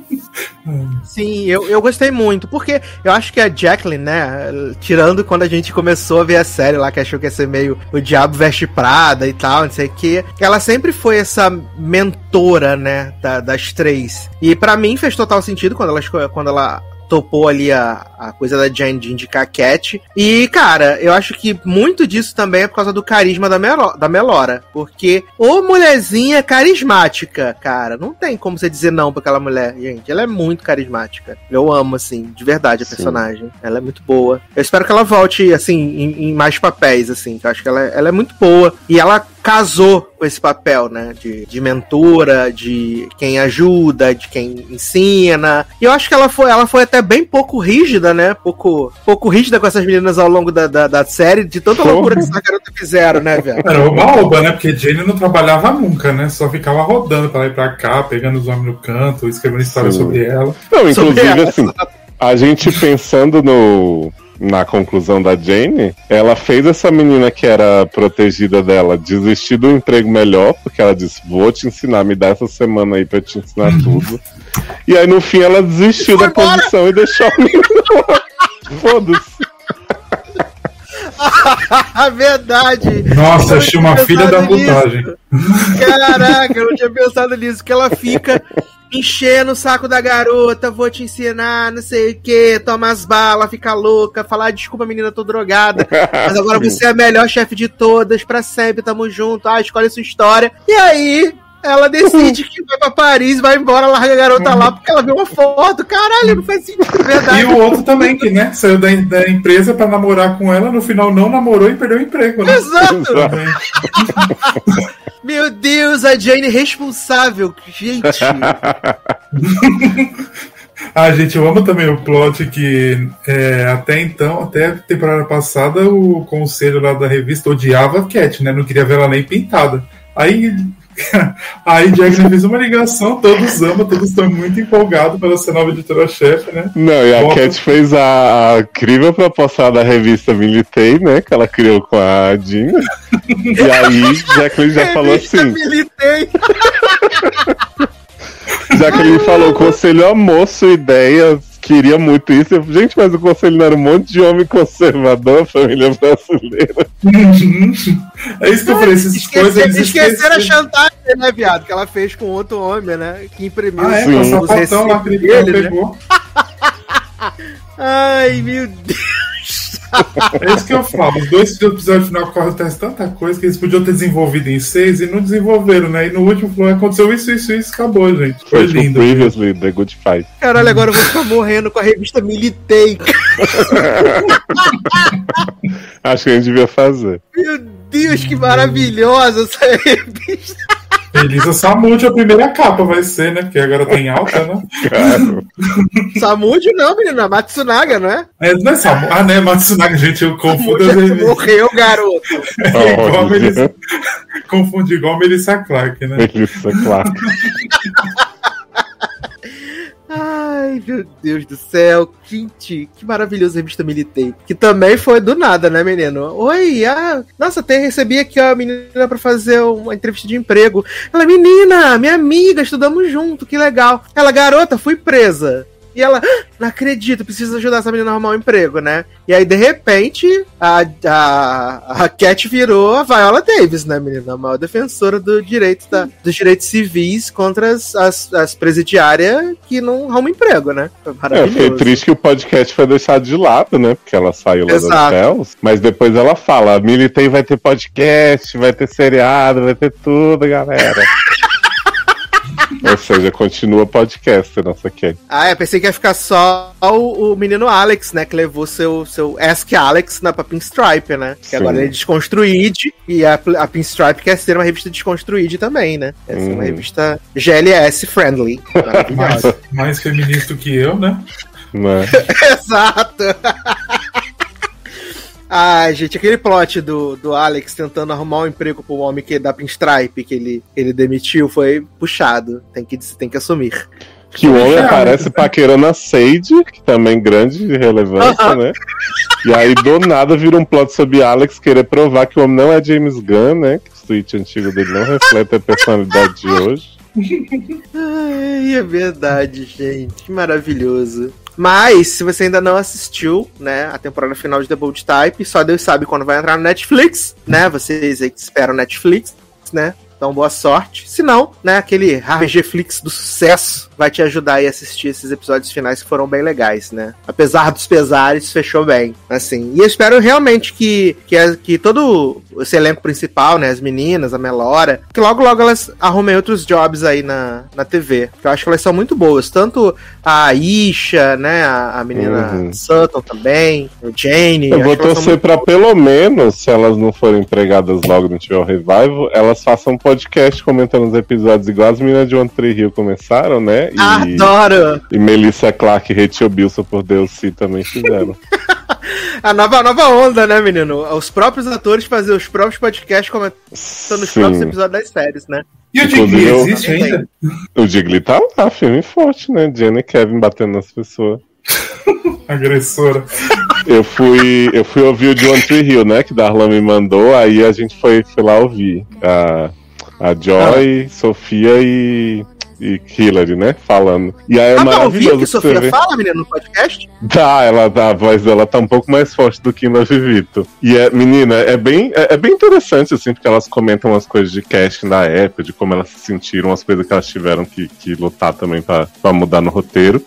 [SPEAKER 1] Sim, eu, eu gostei muito, porque eu acho que a Jacqueline, né, tirando quando a gente começou a ver a série lá, que achou que ia ser meio o Diabo Veste Prada e tal, não sei o que, ela sempre foi essa mentora, né, da- das três. E pra mim fez total sentido quando ela, quando ela topou ali a, a coisa da Jane de indicar a Cat. E, cara, eu acho que muito disso também é por causa do carisma da, Melo, da Melora. Porque, ô mulherzinha carismática, cara. Não tem como você dizer não pra aquela mulher, gente. Ela é muito carismática. Eu amo, assim, de verdade a
[SPEAKER 4] Sim.
[SPEAKER 1] personagem. Ela é muito boa. Eu espero que ela volte, assim, em, em mais papéis, assim. Que eu acho que ela, é- ela é muito boa. E ela casou com esse papel, né? De, de mentora, de quem ajuda, de quem ensina. E eu acho que ela foi, ela foi até bem pouco rígida, né? Pouco, pouco rígida com essas meninas ao longo da, da, da série, de tanta
[SPEAKER 4] Porra.
[SPEAKER 1] loucura que essas garotas fizeram, né, velho?
[SPEAKER 2] Era oba-oba, né? Porque Jane não trabalhava nunca, né? Só ficava rodando pra lá e pra cá, pegando os homens no canto, escrevendo história
[SPEAKER 4] Sim.
[SPEAKER 2] sobre ela.
[SPEAKER 4] Não,
[SPEAKER 1] Sobre
[SPEAKER 4] inclusive,
[SPEAKER 1] ela.
[SPEAKER 4] assim, a gente pensando no, na conclusão da Jane, ela fez essa menina que era protegida dela desistir do emprego melhor, porque ela disse: Vou te ensinar, me dá essa semana aí pra eu te ensinar tudo. E aí no fim ela desistiu da
[SPEAKER 1] embora.
[SPEAKER 4] posição e deixou a menina. Foda-se.
[SPEAKER 1] A verdade.
[SPEAKER 2] Nossa,
[SPEAKER 1] Eu
[SPEAKER 2] achei
[SPEAKER 1] não
[SPEAKER 2] uma filha da
[SPEAKER 1] nisso.
[SPEAKER 2] putagem.
[SPEAKER 1] Caraca, eu não tinha pensado nisso. Que ela fica enchendo o saco da garota, vou te ensinar, não sei o que, toma as balas, fica louca, falar desculpa, menina, tô drogada. Mas agora você é a melhor chefe de todas, pra sempre, tamo junto, ah, escolhe sua história. E aí, ela decide que vai pra Paris, vai embora, larga a garota lá, porque ela viu uma foto. Caralho, não faz sentido, é
[SPEAKER 2] E
[SPEAKER 1] verdade.
[SPEAKER 2] o outro também, que, né, saiu da, da empresa pra namorar com ela, no final não namorou e perdeu o emprego, né?
[SPEAKER 1] Exato! Meu Deus, a Jane responsável. Gente,
[SPEAKER 2] Ah, gente, eu amo também o plot que é, até então, até temporada passada, o conselho lá da revista odiava a Cat, né? Não queria ver ela nem pintada. Aí, aí Jagner fez uma ligação, todos amam, todos estão muito empolgados pela ser nova editora-chefe, né?
[SPEAKER 4] Não, e a
[SPEAKER 2] Bota-
[SPEAKER 4] Cat fez a, a incrível proposta da revista Militei, né? Que ela criou com a Jean. E aí, Jacqueline já falou assim:
[SPEAKER 1] militei.
[SPEAKER 4] Jacqueline falou, conselho amou sua ideia, queria muito isso. Eu, Gente, mas o conselho não era um monte de homem conservador, família brasileira.
[SPEAKER 2] É isso que eu falei, essas coisas
[SPEAKER 1] Esquecer,
[SPEAKER 2] eles
[SPEAKER 1] esqueceram a chantagem, né, viado? Que ela fez com outro homem, né? Que imprimiu
[SPEAKER 2] Ah, é,
[SPEAKER 1] os
[SPEAKER 2] que
[SPEAKER 1] recibos
[SPEAKER 2] ele
[SPEAKER 1] dele, né?
[SPEAKER 2] pegou.
[SPEAKER 1] Ai, meu Deus.
[SPEAKER 2] É isso que eu falo. Os dois episódios final acontece tanta coisa que eles podiam ter desenvolvido em seis e não desenvolveram, né? E no último falou, aconteceu isso, isso, isso, acabou, gente. Foi
[SPEAKER 4] Foi
[SPEAKER 2] lindo.
[SPEAKER 4] Previously, The Good Fight.
[SPEAKER 1] Caralho, agora eu vou ficar morrendo com a revista Militei.
[SPEAKER 4] Acho que a gente devia fazer.
[SPEAKER 1] Meu Deus, que maravilhosa essa revista.
[SPEAKER 2] Elisa Samud, a primeira capa vai ser, né? Porque agora tá em alta, né?
[SPEAKER 4] Claro.
[SPEAKER 1] Samud não, menina. Matsunaga, não é?
[SPEAKER 2] É, não é Samu... Ah, né? Matsunaga, gente, eu confundo as
[SPEAKER 1] Samud
[SPEAKER 2] revistas.
[SPEAKER 1] morreu, garoto.
[SPEAKER 2] É igual a
[SPEAKER 4] Olha.
[SPEAKER 2] Melissa... Confundi igual a Melissa Clark, né?
[SPEAKER 4] Melissa Clark.
[SPEAKER 1] Ai, meu Deus do céu. Gente, que maravilhoso revista Militei. Que também foi do nada, né, menino? Oi, ah, nossa, até recebi aqui a menina pra fazer uma entrevista de emprego. Ela, menina, minha amiga, estudamos junto, que legal. Ela, garota, fui presa. E ela, ah, não acredito, preciso ajudar essa menina a arrumar um emprego, né? E aí, de repente, a, a, a Cat virou a Viola Davis, né, menina? A maior defensora do direito da, dos direitos civis contra as, as, as presidiárias que não arrumam emprego, né?
[SPEAKER 4] É, foi triste que o podcast foi deixado de lado, né? Porque ela saiu lá Exato. das Cells, mas depois ela fala: a Militei vai ter podcast, vai ter seriado, vai ter tudo, galera. Ou seja, continua podcast, nossa Cat.
[SPEAKER 1] Ah, eu pensei que ia ficar só o, o, menino Alex, né? Que levou seu, seu Ask Alex na pra Pinstripe, né? Que Sim. agora ele é desconstruído e a, a Pinstripe quer ser uma revista desconstruída também, né? Quer ser uma uhum. revista GLS friendly.
[SPEAKER 2] mais, mais feminista que eu, né?
[SPEAKER 4] né?
[SPEAKER 1] Exato. Ah, gente, aquele plot do, do Alex tentando arrumar um emprego pro homem que é da Pinstripe que ele, ele demitiu foi puxado. Tem que, tem que assumir.
[SPEAKER 4] Que o homem aparece paquerando a Sage, que também grande relevância, uh -huh. né? E aí, do nada, vira um plot sobre Alex querer provar que o homem não é James Gunn, né? Que o tweet antigo dele não reflete a personalidade de hoje.
[SPEAKER 1] Ai, é verdade, gente. Que maravilhoso. Mas, se você ainda não assistiu, né, a temporada final de The Bold Type, só Deus sabe quando vai entrar no Netflix, né? Vocês aí que esperam Netflix, né? Então, boa sorte. Se não, né, aquele RG Flix do sucesso vai te ajudar a assistir esses episódios finais que foram bem legais, né? Apesar dos pesares, fechou bem, assim. E eu espero realmente que, que, que todo esse elenco principal, né, as meninas, a Melora, que logo logo elas arrumem outros jobs aí na, na TV. Que eu acho que elas são muito boas. Tanto a Isha, né, a, a menina uhum. Sutton também, o Jane.
[SPEAKER 4] Eu vou torcer pra pelo menos, se elas não forem empregadas logo no tiver o revival, elas façam podcast comentando os episódios igual as meninas de One Tree Hill começaram, né?
[SPEAKER 1] E, Adoro!
[SPEAKER 4] E Melissa Clark e Rachel Bilson por Deus se também fizeram.
[SPEAKER 1] a nova, nova onda, né, menino? Os próprios atores fazer os próprios podcasts comentando os próprios episódios das séries, né?
[SPEAKER 2] E o Digli existe ainda?
[SPEAKER 4] O Digli tá lá, filme forte, né? Jenny e Kevin batendo nas pessoas.
[SPEAKER 2] Agressora.
[SPEAKER 4] Eu fui, eu fui ouvir o de One Tree Hill, né? Que Darlan me mandou, aí a gente foi, foi lá ouvir. A, a Joy, ah. Sofia e, e Hillary, né? Falando. E aí é ah, maravilhoso.
[SPEAKER 1] que Sofia vê. fala, menina, no podcast?
[SPEAKER 4] Tá, ela, tá, a voz dela tá um pouco mais forte do que na Vivito. E é, menina, é bem, é, é, bem interessante, assim, porque elas comentam as coisas de casting da época, de como elas se sentiram, as coisas que elas tiveram que, que lutar também para mudar no roteiro.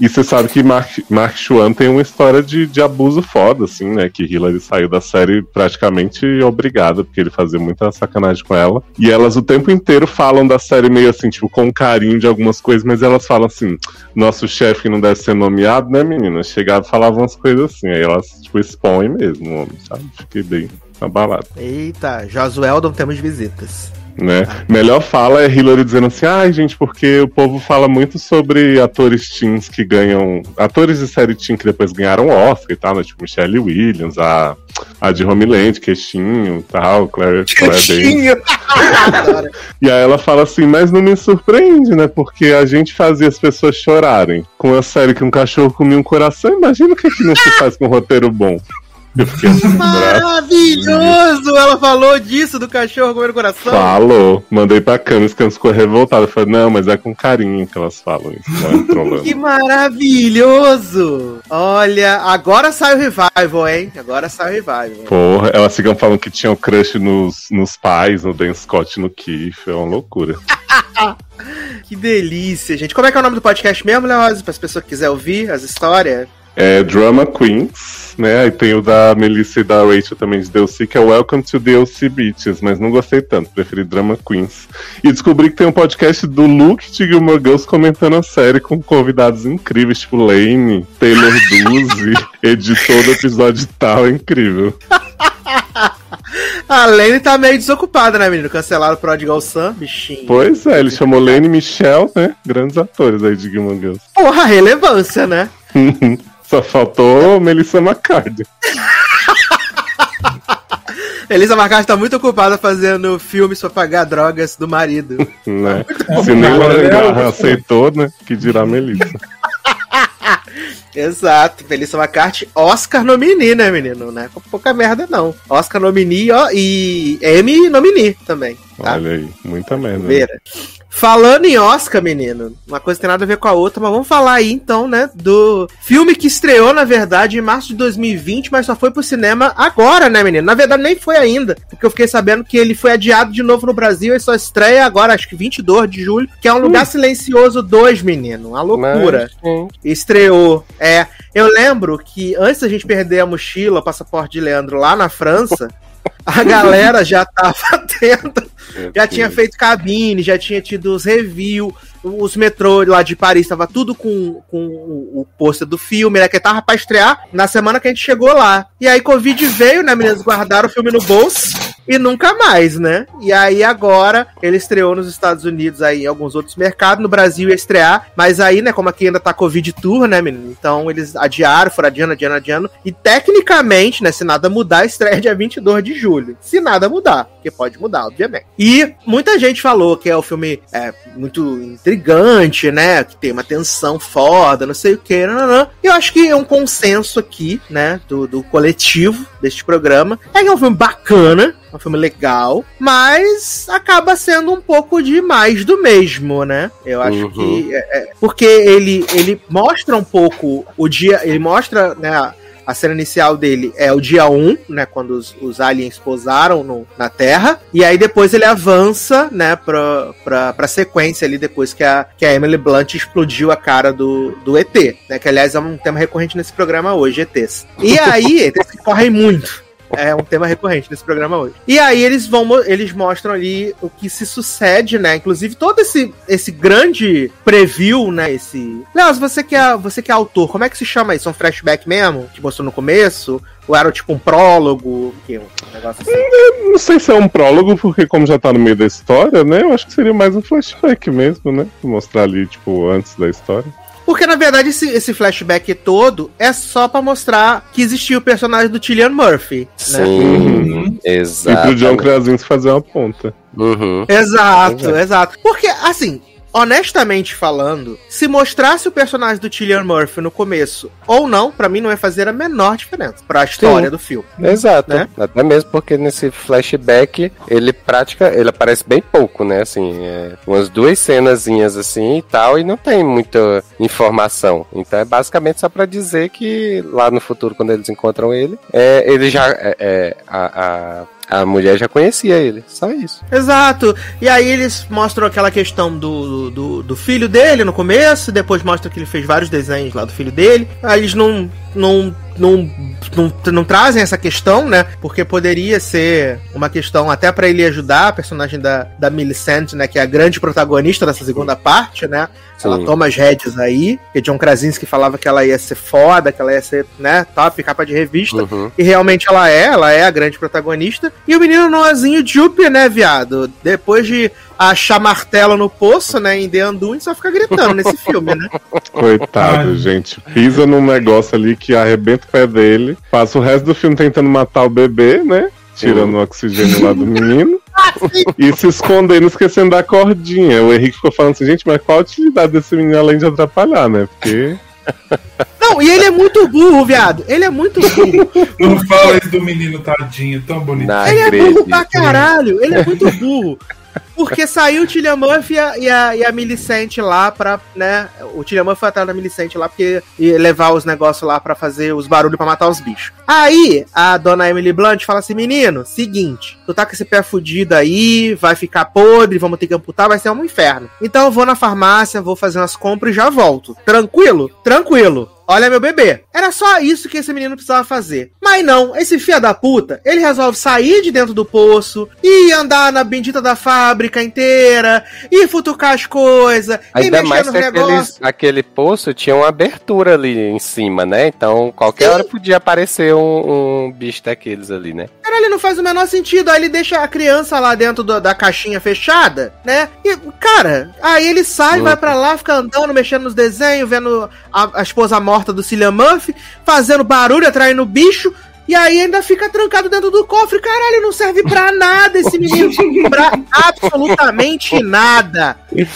[SPEAKER 4] E você sabe que Mark, Mark Schwann tem uma história de, de abuso foda, assim, né? Que Hillary saiu da série praticamente obrigada, porque ele fazia muita sacanagem com ela. E elas o tempo inteiro falam da série meio assim, tipo, com carinho de algumas coisas, mas elas falam assim: nosso chefe não deve ser nomeado, né, menina? Chegava e falavam umas coisas assim. Aí elas, tipo, expõem mesmo homem, sabe? Fiquei bem abalado.
[SPEAKER 1] Eita, Josueldon, temos visitas
[SPEAKER 4] né? Melhor fala é Hillary dizendo assim, ai ah, gente, porque o povo fala muito sobre atores teens que ganham. Atores de série teen que depois ganharam Oscar e tal, né? Tipo Michelle Williams, a, a de Homeland, Queixinho e tal, Claire, Claire E aí ela fala assim, mas não me surpreende, né? Porque a gente fazia as pessoas chorarem com a série que um cachorro comia um coração. Imagina o que, é que não se faz com um roteiro bom.
[SPEAKER 1] Maravilhoso! Ela falou disso do cachorro comendo coração.
[SPEAKER 4] Falou. Mandei pra Camis, Camis ficou revoltada. Falei, não, mas é com carinho que elas falam isso.
[SPEAKER 1] É que maravilhoso! Olha, agora sai o revival, hein? Agora sai o revival.
[SPEAKER 4] Porra, elas ficam falando que tinham crush nos, nos pais, no Dan Scott no Keith. É uma loucura.
[SPEAKER 1] que delícia, gente. Como é que é o nome do podcast mesmo, Leoz? Para as pessoas que quiserem ouvir as histórias?
[SPEAKER 4] É Drama Queens, né? Aí tem o da Melissa e da Rachel também de DLC, que é Welcome to DLC Beaches, mas não gostei tanto, preferi Drama Queens. E descobri que tem um podcast do Luke de Gilmore Girls comentando a série com convidados incríveis, tipo Lane, Taylor Duzy, editor do episódio tal, é incrível.
[SPEAKER 1] A Lane tá meio desocupada, né, menino? Cancelaram o Prodigal Sun, bichinho.
[SPEAKER 4] Pois é, ele chamou Lane e Michelle, né? Grandes atores aí de Gilmore Girls.
[SPEAKER 1] Porra, relevância, né?
[SPEAKER 4] Só faltou Melissa McCarthy.
[SPEAKER 1] Elisa McCarthy tá muito ocupada fazendo filmes pra pagar drogas do marido.
[SPEAKER 4] Né? Se nem o aceitou, né? Que dirá Melissa.
[SPEAKER 1] Exato, Melissa McCarthy, Oscar nomini, né, menino? Não é pouca merda, não. Oscar nomini ó, e Emmy nomini também.
[SPEAKER 4] Tá? Olha aí, muita merda. Né?
[SPEAKER 1] Falando em Oscar, menino, uma coisa tem nada a ver com a outra, mas vamos falar aí então, né, do filme que estreou, na verdade, em março de 2020, mas só foi pro cinema agora, né, menino? Na verdade, nem foi ainda, porque eu fiquei sabendo que ele foi adiado de novo no Brasil e só estreia agora, acho que 22 de julho, que é um Lugar Silencioso 2, menino. Uma loucura.
[SPEAKER 3] Mas,
[SPEAKER 1] Estreou. É, eu lembro que antes da gente perder a mochila, o passaporte de Leandro lá na França, a galera já tava tendo já tinha feito cabine, já tinha tido os reviews, os metrôs lá de Paris, tava tudo com, com o, o pôster do filme, né? Que tava pra estrear na semana que a gente chegou lá. E aí Covid veio, né, meninas? Guardaram o filme no bolso e nunca mais, né? E aí agora ele estreou nos Estados Unidos aí em alguns outros mercados, no Brasil ia estrear, mas aí, né, como aqui ainda tá Covid Tour, né, menino? Então eles adiaram, foram adiando, adiando, adiando. E tecnicamente, né, se nada mudar, estreia dia 22 de julho. Se nada mudar, porque pode mudar, obviamente. E muita gente falou que é o filme é, muito intrigante, né? Que tem uma tensão foda, não sei o que, não, não, não. Eu acho que é um consenso aqui, né, do, do coletivo deste programa. É que é um filme bacana, um filme legal, mas acaba sendo um pouco demais do mesmo, né? Eu acho
[SPEAKER 3] Uhum.
[SPEAKER 1] que. é- é- porque ele, ele mostra um pouco o dia. Ele mostra, né? a- A cena inicial dele é o dia 1, né? Quando os, os aliens pousaram no- na Terra. E aí depois ele avança, né? Pra, pra, pra sequência ali, depois que a, que a Emily Blunt explodiu a cara do, do ET, né? Que aliás é um tema recorrente nesse programa hoje, ETs. E aí, ETs que correm muito. É um tema recorrente nesse programa hoje. E aí eles vão, eles mostram ali o que se sucede, né? Inclusive todo esse, esse grande preview, né? Esse. Léo, você que é você que é autor, como é que se chama isso? Um flashback mesmo que mostrou no começo? Ou era tipo um prólogo? Que um negócio assim.
[SPEAKER 4] Não sei se é um prólogo, porque como já tá no meio da história, né? Eu acho que seria mais um flashback mesmo, né? Mostrar ali, tipo, antes da história.
[SPEAKER 1] Porque na verdade esse, esse flashback todo é só pra mostrar que existia o personagem do Cillian Murphy, né?
[SPEAKER 3] Sim,
[SPEAKER 4] E
[SPEAKER 3] exato.
[SPEAKER 4] pro John Krasinski fazer uma ponta.
[SPEAKER 3] Uhum.
[SPEAKER 1] Exato, exato. Porque, assim, honestamente falando, se mostrasse o personagem do Cillian Murphy no começo ou não, pra mim não ia fazer a menor diferença pra história
[SPEAKER 3] Sim.
[SPEAKER 1] do filme.
[SPEAKER 3] Exato.
[SPEAKER 1] Né?
[SPEAKER 3] Até mesmo porque nesse flashback ele pratica, ele aparece bem pouco, né? Assim, é, umas duas cenazinhas assim e tal, e não tem muita informação. Então é basicamente só pra dizer que lá no futuro, quando eles encontram ele, é, ele já. é, é, a, a, a mulher já conhecia ele. Só isso.
[SPEAKER 1] Exato. E aí eles mostram aquela questão do, do, do filho dele no começo, depois mostra que ele fez vários desenhos lá do filho dele. Aí eles não. não não, não, não trazem essa questão, né? Porque poderia ser uma questão até pra ele ajudar a personagem da, da Millicent, né? Que é a grande protagonista dessa segunda parte, né? Ela
[SPEAKER 3] Sim.
[SPEAKER 1] toma as rédeas aí. Que John Krasinski falava que ela ia ser foda, que ela ia ser, né? Top, capa de revista.
[SPEAKER 3] Uhum.
[SPEAKER 1] E realmente ela é, ela é a grande protagonista. E o menino Noazinho Jupe, né, viado? Depois de achar martelo no poço, né, em The Anduin, só fica gritando nesse filme, né?
[SPEAKER 4] Coitado,
[SPEAKER 2] Ai.
[SPEAKER 4] gente. Pisa num negócio ali que arrebenta o pé dele. Passa o resto do filme tentando matar o bebê, né? Tirando o oxigênio lá do menino. E se escondendo, esquecendo da cordinha. O Henrique ficou falando assim, gente, mas qual a utilidade desse menino além de atrapalhar, né? Porque.
[SPEAKER 1] Não, e ele é muito burro, viado. Ele é muito burro.
[SPEAKER 2] Não fala isso do menino tadinho, tão bonito.
[SPEAKER 3] Na
[SPEAKER 1] Ele é burro pra caralho. Ele é muito burro. Porque saiu o Tillian Murphy e a, e a, Millicent lá pra, né? O Tillian Murphy foi atrás da Millicent lá porque ia levar os negócios lá pra fazer os barulhos pra matar os bichos. Aí, a dona Emily Blunt fala assim: menino, seguinte, tu tá com esse pé fudido aí, vai ficar podre, vamos ter que amputar, vai ser um inferno. Então eu vou na farmácia, vou fazer umas compras e já volto. Tranquilo? Tranquilo. Olha meu bebê. Era só isso que esse menino precisava fazer. Mas não, esse filho da puta, ele resolve sair de dentro do poço e andar na bendita da fábrica inteira e futucar as coisas e
[SPEAKER 3] Ainda
[SPEAKER 1] mexer
[SPEAKER 3] mais
[SPEAKER 1] nos
[SPEAKER 3] que aquele,
[SPEAKER 1] negócios.
[SPEAKER 3] aquele poço tinha uma abertura ali em cima, né? Então qualquer hora podia aparecer um, um bicho daqueles ali, né?
[SPEAKER 1] Cara, ele não faz o menor sentido. Aí ele deixa a criança lá dentro do- da caixinha fechada, né? E, cara, aí ele sai,
[SPEAKER 3] Uhum.
[SPEAKER 1] vai pra lá, fica andando, mexendo nos desenhos, vendo a, a esposa morta do Cillian Murphy, fazendo barulho, atraindo bicho. E aí ainda fica trancado dentro do cofre. Caralho, não serve pra nada esse menino. pra absolutamente nada.
[SPEAKER 2] Eu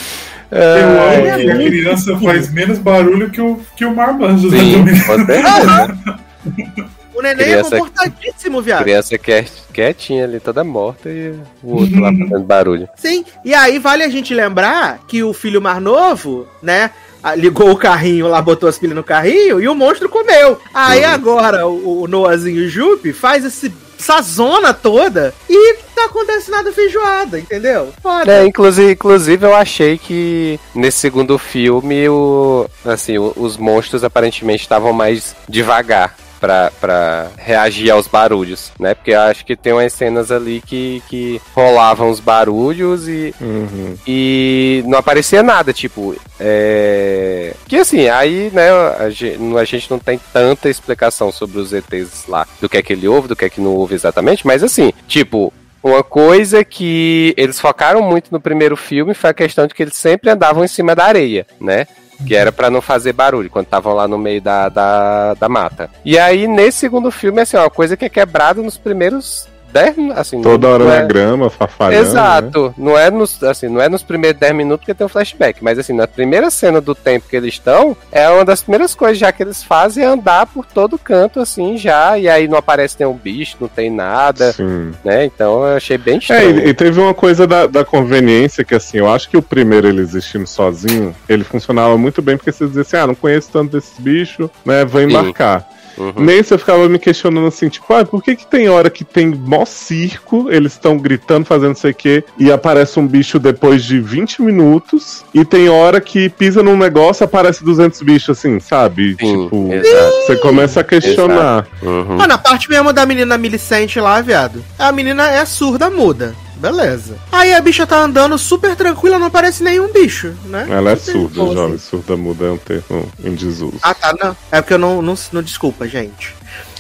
[SPEAKER 3] Ah,
[SPEAKER 2] amo
[SPEAKER 1] é
[SPEAKER 2] que a criança faz menos barulho que o, que o marmanjo né,
[SPEAKER 3] Sim, certeza.
[SPEAKER 1] O neném
[SPEAKER 3] Criança-
[SPEAKER 1] é comportadíssimo, viado.
[SPEAKER 3] Criança quiet- quietinha ali, toda morta, e o outro lá fazendo barulho.
[SPEAKER 1] Sim, e aí vale a gente lembrar que o filho mais novo, né? Ah, Ligou o carrinho lá, botou as pilhas no carrinho e o monstro comeu. Aí
[SPEAKER 3] Uhum.
[SPEAKER 1] agora o, o Noahzinho e o Jupe faz esse, essa zona toda e não acontece nada feijoada, entendeu? Foda.
[SPEAKER 3] É, inclusive, inclusive eu achei que nesse segundo filme o, assim, os monstros aparentemente estavam mais devagar. Pra, pra reagir aos barulhos, né? Porque eu acho que tem umas cenas ali que, que rolavam os barulhos e,
[SPEAKER 4] Uhum.
[SPEAKER 3] e não aparecia nada, tipo, é... Que assim, aí, né, a gente, a gente não tem tanta explicação sobre os ETs lá, do que é que ele ouve, do que é que não ouve exatamente, mas assim, tipo, uma coisa que eles focaram muito no primeiro filme foi a questão de que eles sempre andavam em cima da areia, né? Que era pra não fazer barulho quando estavam lá no meio da, da, da mata. E aí, nesse segundo filme, assim, uma coisa que é quebrada nos primeiros 10 assim,
[SPEAKER 4] Toda hora
[SPEAKER 3] não
[SPEAKER 4] na
[SPEAKER 3] é-
[SPEAKER 4] grama, farfalhando. né?
[SPEAKER 3] Exato. Não é nos, assim, não é nos primeiros 10 minutos que tem um flashback, mas assim, na primeira cena do tempo que eles estão, é uma das primeiras coisas já que eles fazem é andar por todo canto assim já, e aí não aparece nenhum bicho, não tem nada,
[SPEAKER 4] Sim.
[SPEAKER 3] né? Então eu achei bem
[SPEAKER 4] É,
[SPEAKER 3] estranho.
[SPEAKER 4] e, e teve uma coisa da, da conveniência que, assim, eu acho que o primeiro ele existindo sozinho, ele funcionava muito bem porque você dizia assim, ah, não conheço tanto desses bichos, né, vou embarcar.
[SPEAKER 3] Uhum.
[SPEAKER 4] Nesse eu ficava me questionando assim, tipo, ah, por que que tem hora que tem mó circo, eles estão gritando, fazendo não sei o quê, e aparece um bicho depois de 20 minutos, e tem hora que pisa num negócio aparece 200 bichos, assim, sabe?
[SPEAKER 3] Sim,
[SPEAKER 4] tipo,
[SPEAKER 3] exato.
[SPEAKER 4] você começa a questionar.
[SPEAKER 3] Uhum.
[SPEAKER 1] Mano, a parte mesmo da menina Millicent lá, viado. A menina é surda muda. Beleza. Aí a bicha tá andando super tranquila, não aparece nenhum bicho, né?
[SPEAKER 4] Ela é
[SPEAKER 1] Não
[SPEAKER 4] surda,
[SPEAKER 1] como,
[SPEAKER 4] jovem.
[SPEAKER 1] assim.
[SPEAKER 4] Surda muda é um termo em desuso.
[SPEAKER 1] Ah, tá, não. É porque eu não, não, não desculpa, gente.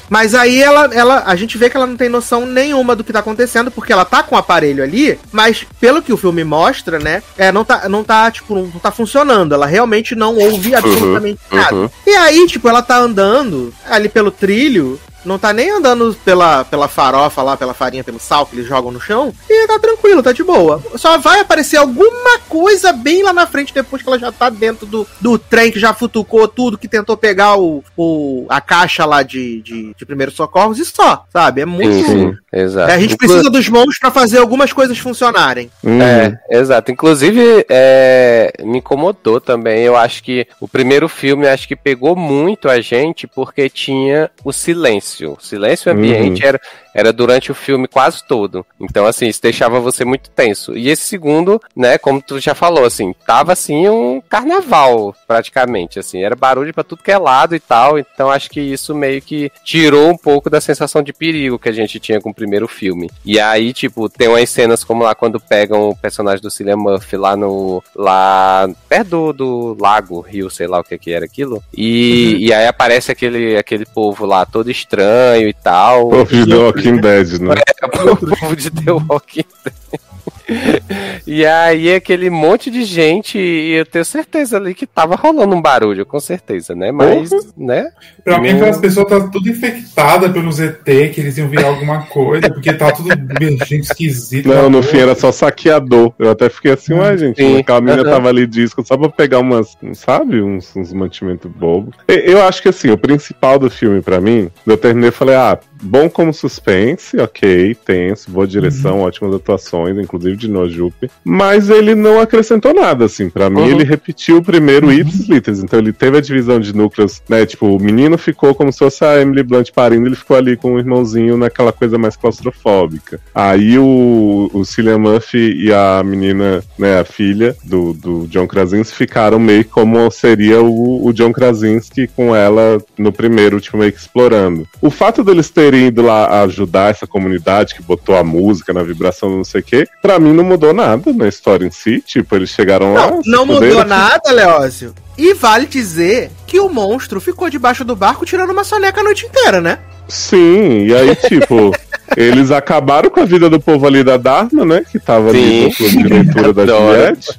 [SPEAKER 1] Mas aí ela, ela, a gente vê que ela não tem noção nenhuma do que tá acontecendo, porque ela tá com o aparelho ali, mas pelo que o filme mostra, né, é, não tá, não tá, tipo, não tá funcionando. Ela realmente não ouve absolutamente nada.
[SPEAKER 3] uhum.
[SPEAKER 1] E aí, tipo, ela tá andando ali pelo trilho, não tá nem andando pela, pela farofa lá, pela farinha, pelo sal que eles jogam no chão, e tá tranquilo, tá de boa. Só vai aparecer alguma coisa bem lá na frente depois que ela já tá dentro do, do trem que já futucou tudo, que tentou pegar o, o, a caixa lá de, de, de primeiros socorros e só, sabe? É muito.
[SPEAKER 3] Sim, sim, exato.
[SPEAKER 1] É, a gente
[SPEAKER 3] Inclu-
[SPEAKER 1] precisa dos monstros pra fazer algumas coisas funcionarem.
[SPEAKER 4] Hum,
[SPEAKER 3] É, exato. Inclusive, é, me incomodou também. Eu acho que o primeiro filme acho que pegou muito a gente porque tinha o silêncio. O silêncio ambiente era, era durante o filme quase todo. Então, assim, isso deixava você muito tenso. E esse segundo, né, como tu já falou, assim, tava assim um carnaval, praticamente. Assim, era barulho pra tudo que é lado e tal. Então, acho que isso meio que tirou um pouco da sensação de perigo que a gente tinha com o primeiro filme. E aí, tipo, tem umas cenas como lá quando pegam o personagem do Cillian Murphy lá no. lá perto do, do lago, rio, sei lá o que que era aquilo. E, e aí aparece aquele, aquele povo lá todo estranho e tal.
[SPEAKER 4] O de The Walking Dead, né?
[SPEAKER 3] É, o povo de The Walking Dead. E aí aquele monte de gente, e eu tenho certeza ali que tava rolando um barulho, com certeza, né? Mas, né?
[SPEAKER 2] Pra mim, aquelas pessoas tá tudo infectada pelos ET, que eles iam virar alguma coisa, porque tá tudo gente esquisito.
[SPEAKER 4] Não, no fim era só saqueador. Eu até fiquei assim, ué, gente,
[SPEAKER 3] Sim.
[SPEAKER 4] aquela menina tava ali disco só pra pegar umas, sabe, uns, uns mantimentos bobos. Eu acho que assim, o principal do filme pra mim, eu terminei e falei, ah, bom como suspense, ok, tenso, boa direção, ótimas atuações, inclusive de Nojupe, mas ele não acrescentou nada, assim, pra mim
[SPEAKER 3] Uhum.
[SPEAKER 4] ele repetiu o primeiro ipsis literis, então ele teve a divisão de núcleos, né, tipo, o menino ficou como se fosse a Emily Blunt parindo, ele ficou ali com o irmãozinho naquela coisa mais claustrofóbica. Aí o, o Cillian Murphy e a menina, né, a filha do, do John Krasinski ficaram meio como seria o, o John Krasinski com ela no primeiro, tipo, meio que explorando. O fato deles terem ido lá ajudar essa comunidade que botou a música na vibração, não sei o quê, pra mim não mudou nada na história em si. Tipo, eles chegaram lá.
[SPEAKER 1] Não,
[SPEAKER 4] se
[SPEAKER 1] não mudou
[SPEAKER 4] fuderam.
[SPEAKER 1] nada, Leózio. E vale dizer que o monstro ficou debaixo do barco tirando uma soneca a noite inteira, né?
[SPEAKER 4] Sim, e aí, tipo, eles acabaram com a vida do povo ali da Dharma, né? Que tava ali
[SPEAKER 3] Sim.
[SPEAKER 4] no clube de leitura da. Juliette.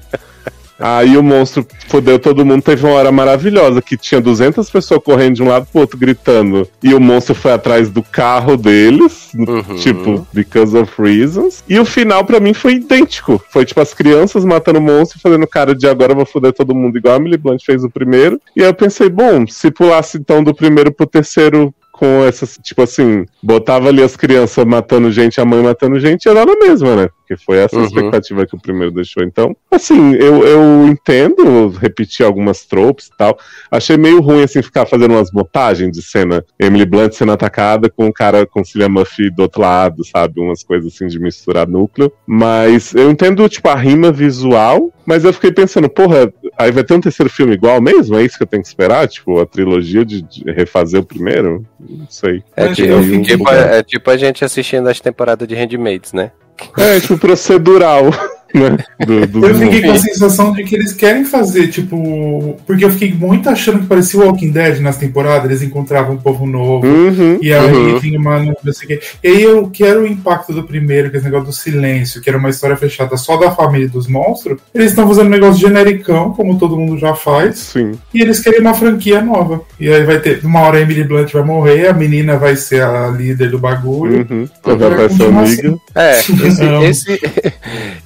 [SPEAKER 4] Aí o monstro fodeu todo mundo. Teve uma hora maravilhosa que tinha 200 pessoas correndo de um lado pro outro gritando. E o monstro foi atrás do carro deles,
[SPEAKER 3] Uhum.
[SPEAKER 4] tipo, because of reasons. E o final pra mim foi idêntico. Foi tipo as crianças matando o monstro e fazendo cara de agora eu vou foder todo mundo, igual a Emily Blunt fez o primeiro. E aí eu pensei, bom, se pulasse então do primeiro pro terceiro com essas, tipo assim, botava ali as crianças matando gente, a mãe matando gente, dar na mesma, né? Porque foi essa
[SPEAKER 3] Uhum.
[SPEAKER 4] expectativa que o primeiro deixou. Então, assim, eu, eu entendo repetir algumas tropes e tal. Achei meio ruim, assim, ficar fazendo umas montagens de cena. Emily Blunt sendo atacada com um cara com Cillian Murphy do outro lado, sabe? Umas coisas assim de misturar núcleo. Mas eu entendo, tipo, a rima visual, mas eu fiquei pensando, porra, aí vai ter um terceiro filme igual mesmo? É isso que eu tenho que esperar? Tipo, a trilogia de, de refazer o primeiro? Não sei.
[SPEAKER 3] É,
[SPEAKER 2] Mas
[SPEAKER 3] tipo,
[SPEAKER 2] fiquei-
[SPEAKER 3] tipo, é tipo a gente assistindo as temporadas de Handmaids, né?
[SPEAKER 4] É, tipo, procedural, né? Do, dos
[SPEAKER 2] Eu fiquei com a sensação de que eles querem fazer, tipo. Porque eu fiquei muito achando que parecia o Walking Dead nas temporadas, eles encontravam um povo novo.
[SPEAKER 4] Uhum,
[SPEAKER 2] E aí
[SPEAKER 4] uhum.
[SPEAKER 2] tinha uma. Não sei o quê. E aí eu quero o impacto do primeiro, que é esse negócio do silêncio, que era uma história fechada só da família dos monstros. Eles estão fazendo um negócio genericão, como todo mundo já faz.
[SPEAKER 4] Sim.
[SPEAKER 2] E eles querem uma franquia nova. E aí vai ter. Uma hora a Emily Blunt vai morrer, a menina vai ser a líder do bagulho.
[SPEAKER 4] Uhum.
[SPEAKER 2] Vai
[SPEAKER 4] Vai
[SPEAKER 2] continuar
[SPEAKER 4] amiga.
[SPEAKER 3] É, esse,
[SPEAKER 2] Não.
[SPEAKER 3] esse,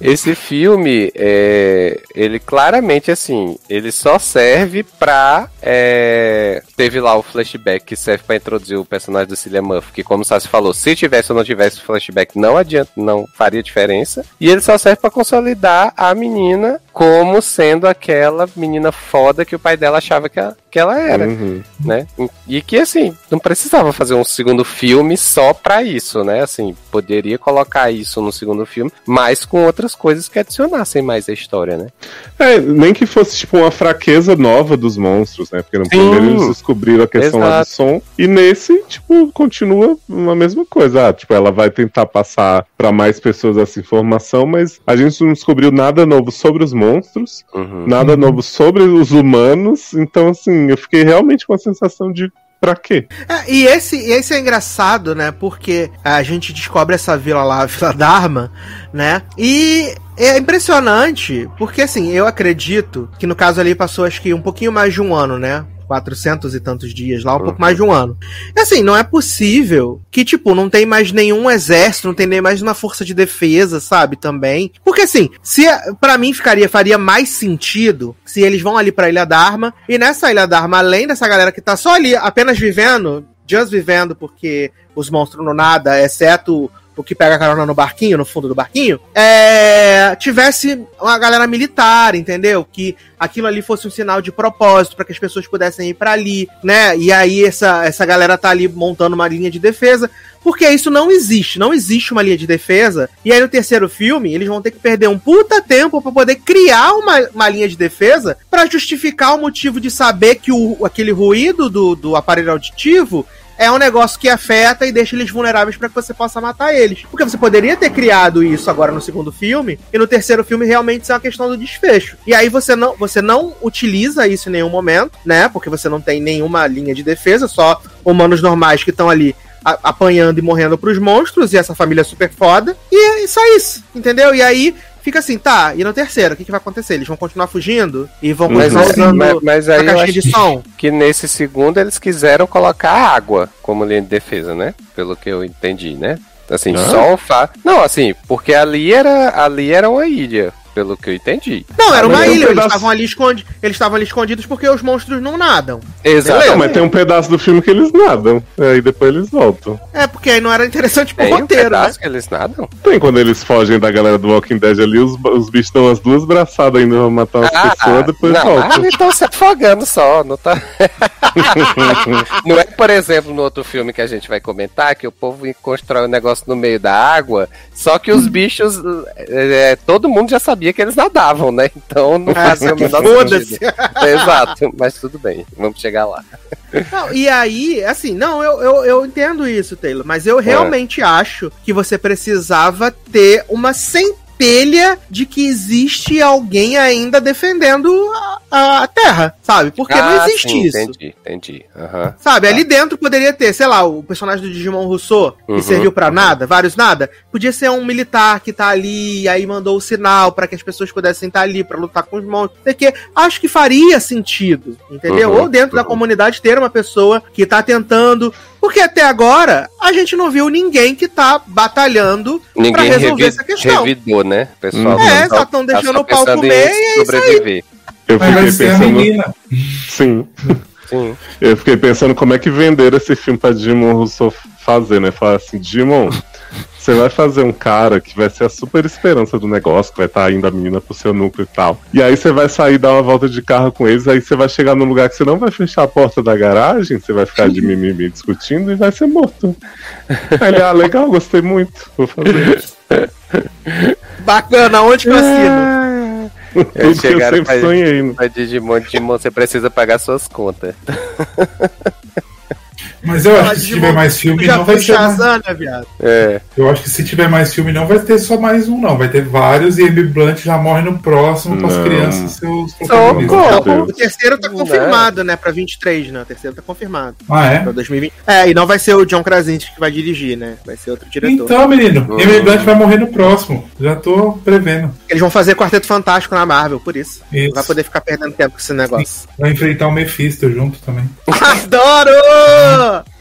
[SPEAKER 3] esse filme, é, ele claramente, assim, ele só serve pra. é, teve lá o flashback que serve pra introduzir o personagem do Cillian Murphy, que, como o Sassi falou, se tivesse ou não tivesse flashback, não adianta, não faria diferença. E ele só serve pra consolidar a menina como sendo aquela menina foda que o pai dela achava que, a- que ela era
[SPEAKER 4] Uhum.
[SPEAKER 3] né? E que assim, não precisava fazer um segundo filme só pra isso, né? Assim, poderia colocar isso no segundo filme, mas com outras coisas que adicionassem mais a história, né?
[SPEAKER 4] É, nem que fosse tipo uma fraqueza nova dos monstros, né? Porque no
[SPEAKER 3] Sim.
[SPEAKER 4] primeiro eles descobriram a questão lá do
[SPEAKER 3] Exato.
[SPEAKER 4] som. E nesse, tipo, continua a mesma coisa. Ah, tipo, ela vai tentar passar pra mais pessoas essa informação, mas a gente não descobriu nada novo sobre os monstros,
[SPEAKER 3] Uhum.
[SPEAKER 4] nada novo sobre os humanos. Então, assim, eu fiquei realmente com a sensação de. Pra quê?
[SPEAKER 1] É, e esse, e esse é engraçado, né? Porque a gente descobre essa vila lá, a Vila Dharma, né? E é impressionante, porque assim, eu acredito que no caso ali passou acho que um pouquinho mais de um ano, né? 400 e tantos dias lá, um pouco mais de um ano. E assim, não é possível que, tipo, não tem mais nenhum exército, não tem nem mais uma força de defesa, sabe, também. Porque assim, se para mim ficaria, faria mais sentido se eles vão ali pra Ilha Dharma, e nessa Ilha Dharma, além dessa galera que tá só ali, apenas vivendo, just vivendo, porque os monstros no nada, exceto o que pega carona no barquinho, no fundo do barquinho, é, tivesse uma galera militar, entendeu? Que aquilo ali fosse um sinal de propósito para que as pessoas pudessem ir para ali, né? E aí essa, essa galera tá ali montando uma linha de defesa, porque isso não existe, não existe uma linha de defesa. E aí no terceiro filme, eles vão ter que perder um puta tempo para poder criar uma, uma linha de defesa para justificar o motivo de saber que o, aquele ruído do, do aparelho auditivo é um negócio que afeta e deixa eles vulneráveis para que você possa matar eles. Porque você poderia ter criado isso agora no segundo filme e no terceiro filme realmente ser uma questão do desfecho. E aí você não, você não utiliza isso em nenhum momento, né? Porque você não tem nenhuma linha de defesa, só humanos normais que estão ali apanhando e morrendo pros monstros e essa família é super foda. E é só isso, entendeu? E aí fica assim, tá, e no terceiro, o que, que vai acontecer? Eles vão continuar fugindo e vão
[SPEAKER 3] Mas,
[SPEAKER 1] continuar
[SPEAKER 3] mas,
[SPEAKER 1] usando
[SPEAKER 3] mas, mas
[SPEAKER 1] a
[SPEAKER 3] aí acho
[SPEAKER 1] de som.
[SPEAKER 3] que nesse segundo eles quiseram colocar água como linha de defesa, né? Pelo que eu entendi, né? Assim,
[SPEAKER 4] Ah.
[SPEAKER 3] só o fa... Não, assim, porque ali era, ali era uma ilha, pelo que eu entendi.
[SPEAKER 1] Não, era
[SPEAKER 4] Ah, mas
[SPEAKER 1] uma
[SPEAKER 4] tem um
[SPEAKER 1] ilha, eles
[SPEAKER 4] pedaço-
[SPEAKER 1] estavam ali escondidos. Eles estavam ali escondidos porque os monstros não nadam.
[SPEAKER 3] Exato.
[SPEAKER 4] Não, mas tem um pedaço do filme que eles nadam. Aí depois eles voltam.
[SPEAKER 1] É, porque aí não era interessante pro
[SPEAKER 3] Tem um
[SPEAKER 1] roteiro, né?
[SPEAKER 3] pedaço que eles nadam?
[SPEAKER 4] Tem quando eles fogem da galera do Walking Dead ali, os, os bichos dão as duas braçadas ainda pra matar umas pessoas, depois
[SPEAKER 3] Ah, não,
[SPEAKER 4] voltam.
[SPEAKER 3] ah, estão se afogando só, não tá. não é, por exemplo, no outro filme que a gente vai comentar, que o povo constrói um negócio no meio da água, só que os bichos, é, é, todo mundo já sabia que eles nadavam, né? Então não
[SPEAKER 1] Ah,
[SPEAKER 3] fazia o menor sentido. Exato, mas tudo bem, vamos chegar lá.
[SPEAKER 1] Não, e aí, assim, não, eu, eu, eu entendo isso, Taylor, mas eu realmente acho que você precisava ter uma centelha de que existe alguém ainda defendendo a, a Terra, sabe? Porque não
[SPEAKER 3] Ah,
[SPEAKER 1] existe
[SPEAKER 3] sim,
[SPEAKER 1] isso.
[SPEAKER 3] Entendi, entendi. aham.
[SPEAKER 1] Sabe, ali dentro poderia ter, sei lá, o personagem do Digimon Rousseau, que
[SPEAKER 3] Uhum,
[SPEAKER 1] serviu pra
[SPEAKER 3] uhum.
[SPEAKER 1] nada, vários nada. Podia ser um militar que tá ali, e aí mandou o sinal pra que as pessoas pudessem estar ali pra lutar com os monstros. Porque acho que faria sentido, entendeu?
[SPEAKER 3] Uhum,
[SPEAKER 1] Ou dentro da
[SPEAKER 3] uhum.
[SPEAKER 1] comunidade ter uma pessoa que tá tentando. Porque até agora a gente não viu ninguém que tá batalhando
[SPEAKER 3] Ninguém
[SPEAKER 1] pra resolver
[SPEAKER 3] revi-
[SPEAKER 1] essa questão.
[SPEAKER 3] revidou, né, pessoal?
[SPEAKER 4] Uhum.
[SPEAKER 1] É,
[SPEAKER 3] Tá
[SPEAKER 1] só estão deixando
[SPEAKER 3] só
[SPEAKER 1] o pau
[SPEAKER 3] pensando
[SPEAKER 1] comer
[SPEAKER 3] em
[SPEAKER 1] e é isso aí.
[SPEAKER 3] sobreviver.
[SPEAKER 4] Eu
[SPEAKER 2] Mas
[SPEAKER 4] fiquei
[SPEAKER 2] a
[SPEAKER 4] pensando. Sim.
[SPEAKER 3] Sim.
[SPEAKER 4] Eu fiquei pensando como é que venderam esse filme pra Dimon Rousseau fazer, né? Falar assim, Dimon, você vai fazer um cara que vai ser a super esperança do negócio, que vai estar indo a menina pro seu núcleo e tal. E aí você vai sair dar uma volta de carro com eles, aí você vai chegar num lugar que você não vai fechar a porta da garagem, você vai ficar de mimimi discutindo e vai ser morto. Aí ele, ah, legal, gostei muito, vou fazer isso.
[SPEAKER 1] Bacana, onde que eu assino?
[SPEAKER 4] Tudo que eu sempre
[SPEAKER 3] pra-
[SPEAKER 4] sonhei. né?
[SPEAKER 3] Mas Digimon, Digimon, você precisa pagar suas contas.
[SPEAKER 2] Mas eu acho que se tiver mais filme,
[SPEAKER 1] Já
[SPEAKER 2] não vai ser.
[SPEAKER 1] né, viado?
[SPEAKER 3] É.
[SPEAKER 2] Eu acho que se tiver mais filme, não vai ter só mais um, não. Vai ter vários e Amy Blunt já morre no próximo com as crianças seus
[SPEAKER 3] Socorro.
[SPEAKER 2] protagonistas.
[SPEAKER 1] O terceiro tá confirmado, né, pra 23, né? O terceiro tá confirmado.
[SPEAKER 2] Ah, é?
[SPEAKER 1] Pra 2020. É, e não vai ser o John Krasinski que vai dirigir, né? Vai ser outro diretor.
[SPEAKER 2] Então, menino,
[SPEAKER 3] Uhum.
[SPEAKER 2] Amy Blunt vai morrer no próximo. Já tô prevendo.
[SPEAKER 1] Eles vão fazer Quarteto Fantástico na Marvel, por isso.
[SPEAKER 2] Isso.
[SPEAKER 1] Vai poder ficar perdendo tempo com esse negócio.
[SPEAKER 2] Vai enfrentar o Mephisto junto também.
[SPEAKER 1] Adoro!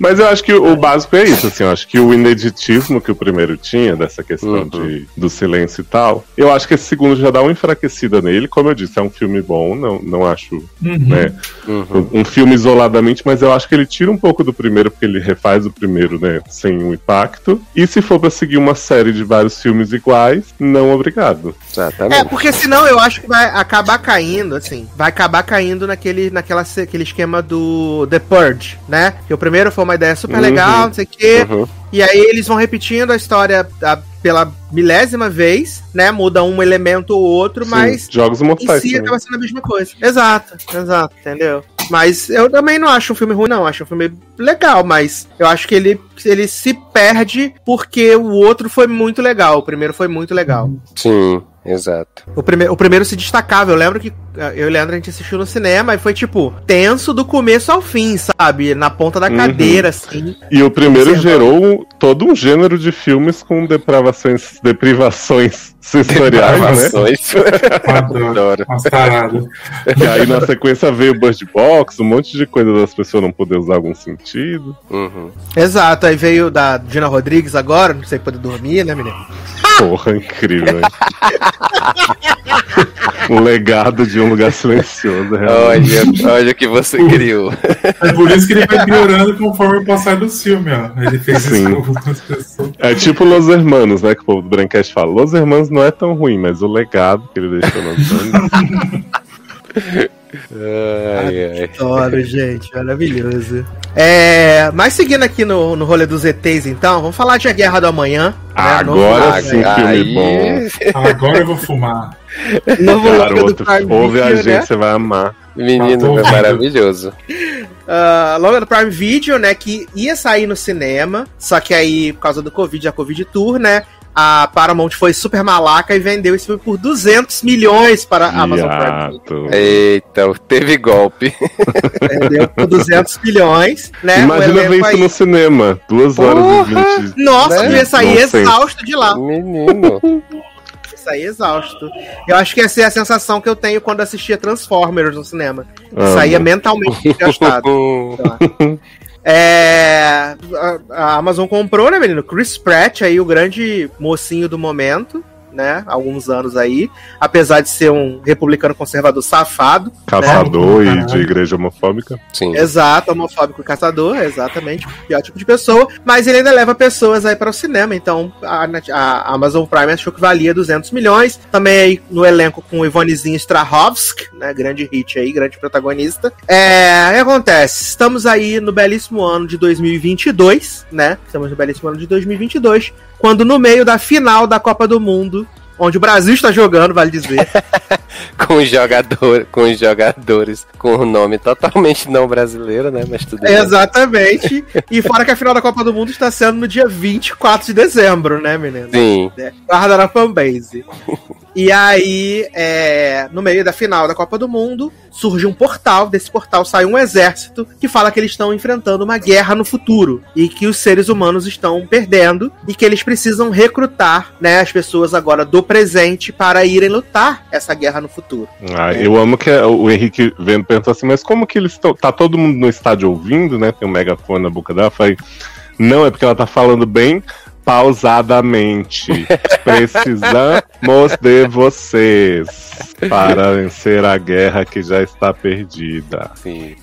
[SPEAKER 4] Mas eu acho que o básico é isso, assim, eu acho que o ineditismo que o primeiro tinha, dessa questão
[SPEAKER 3] Uhum.
[SPEAKER 4] de, do silêncio e tal, eu acho que esse segundo já dá uma enfraquecida nele, como eu disse, é um filme bom, não, não acho,
[SPEAKER 2] Uhum.
[SPEAKER 4] né,
[SPEAKER 3] Uhum.
[SPEAKER 4] um filme isoladamente, mas eu acho que ele tira um pouco do primeiro, porque ele refaz o primeiro, né, sem um impacto, e se for pra seguir uma série de vários filmes iguais, não obrigado.
[SPEAKER 1] É,
[SPEAKER 3] Exatamente.
[SPEAKER 1] porque senão eu acho que vai acabar caindo, assim. Vai acabar caindo naquele, naquela, aquele esquema do The Purge, né? Que o primeiro foi uma ideia super
[SPEAKER 4] Uhum.
[SPEAKER 1] legal, não sei o quê.
[SPEAKER 3] Uhum.
[SPEAKER 1] E aí eles vão repetindo a história a- pela milésima vez, né? Muda um elemento ou outro,
[SPEAKER 4] Sim,
[SPEAKER 1] mas
[SPEAKER 4] Jogos
[SPEAKER 1] em
[SPEAKER 4] Mortais
[SPEAKER 1] si
[SPEAKER 4] também.
[SPEAKER 1] acaba sendo a mesma coisa. Exato, exato, entendeu? Mas eu também não acho um filme ruim, não. Acho um filme legal, mas eu aacho que ele, ele se perde porque o outro foi muito legal. O primeiro foi muito legal.
[SPEAKER 3] Sim, exato.
[SPEAKER 1] O, prime o primeiro se destacava. Eu lembro que eh, eu e o Leandro a gente assistiu no cinema e foi tipo tenso do começo ao fim, sabe? Na ponta da
[SPEAKER 4] Uhum.
[SPEAKER 1] cadeira, assim.
[SPEAKER 4] E o primeiro
[SPEAKER 1] Observando.
[SPEAKER 4] gerou todo um gênero de filmes com depravações, deprivações sensoriais, né?
[SPEAKER 2] Adoro.
[SPEAKER 3] Adoro.
[SPEAKER 4] E aí na sequência veio o Bird Box, um monte de coisa das pessoas não poder usar algum sentido.
[SPEAKER 3] Uhum.
[SPEAKER 1] Exato. Aí veio da Dina Rodrigues agora, não sei poder dormir, né, menino?
[SPEAKER 4] Porra, incrível, hein? um legado de um lugar silencioso, realmente.
[SPEAKER 3] Olha, olha o que você criou.
[SPEAKER 2] É por isso que ele vai piorando conforme o passar do filme, ó. Ele fez
[SPEAKER 4] Sim.
[SPEAKER 2] isso com algumas pessoas.
[SPEAKER 4] É tipo Los Hermanos, né? Que o povo do Braincast fala. Los Hermanos não é tão ruim, mas o legado que ele deixou no Antônio.
[SPEAKER 3] Ai, ai.
[SPEAKER 1] Adoro, gente. Maravilhoso. É, mas seguindo aqui no, no rolê dos ETs, então, vamos falar de A Guerra do Amanhã. né?
[SPEAKER 4] Agora sim,
[SPEAKER 3] Ai,
[SPEAKER 4] filme bom.
[SPEAKER 2] Agora eu vou fumar.
[SPEAKER 1] Novo longa do
[SPEAKER 4] Garoto,
[SPEAKER 1] Prime
[SPEAKER 4] ouve a
[SPEAKER 1] Video,
[SPEAKER 4] gente,
[SPEAKER 1] né?
[SPEAKER 4] você vai amar.
[SPEAKER 3] Menino,
[SPEAKER 2] Matou
[SPEAKER 3] é maravilhoso.
[SPEAKER 1] Ah, longa do Prime Video, né? Que ia sair no cinema, só que aí, por causa do Covid, a Covid Tour, né? A Paramount foi super malaca e vendeu esse filme por 200 milhões para a Amazon Prime.
[SPEAKER 3] Eita, teve golpe.
[SPEAKER 1] Vendeu por 200 milhões, né?
[SPEAKER 4] Imagina ver isso
[SPEAKER 1] aí-
[SPEAKER 4] no cinema. Duas horas e vinte.
[SPEAKER 1] Nossa,
[SPEAKER 3] né?
[SPEAKER 1] eu ia sair exausto de lá.
[SPEAKER 3] Menino.
[SPEAKER 1] Ia sair exausto. Eu acho que essa é a sensação que eu tenho quando assistia Transformers no cinema. Eu saía mentalmente desgastado. É, a, a Amazon comprou, né, menino? Chris Pratt, aí, o grande mocinho do momento, né? Alguns anos aí. Apesar de ser um republicano conservador safado.
[SPEAKER 4] Caçador
[SPEAKER 2] né?
[SPEAKER 4] e de igreja homofóbica.
[SPEAKER 3] Sim.
[SPEAKER 1] Exato, homofóbico e caçador, exatamente. Pior tipo de pessoa. Mas ele ainda leva pessoas aí para o cinema. Então a, a Amazon Prime achou que valia 200 milhões. Também aí no elenco com o Ivonezinho Strahovski, né? Grande hit aí, grande protagonista. É, o que acontece? Estamos aí no belíssimo ano de 2022, né? Estamos no belíssimo ano de 2022. Quando no meio da final da Copa do Mundo, onde o Brasil está jogando, vale dizer.
[SPEAKER 3] Com jogador, com jogadores com o nome totalmente não brasileiro, né? Mas tudo bem.
[SPEAKER 1] Exatamente. E fora que a final da Copa do Mundo está sendo no dia 24 de dezembro, né, menino?
[SPEAKER 3] Sim.
[SPEAKER 1] É, Guarda na fanbase. E aí, é, no meio da final da Copa do Mundo, surge um portal. Desse portal sai um exército que fala que eles estão enfrentando uma guerra no futuro e que os seres humanos estão perdendo e que eles precisam recrutar né, as pessoas agora do presente para irem lutar essa guerra no futuro.
[SPEAKER 4] Ah, eu amo que o Henrique vendo perguntou assim, mas como que eles estão. Tá todo mundo no estádio ouvindo, né? Tem um megafone na boca dela. Eu Falei, não, é porque ela tá falando bem pausadamente. Precisamos Precisamos de vocês para vencer a guerra que já está perdida.
[SPEAKER 3] Sim.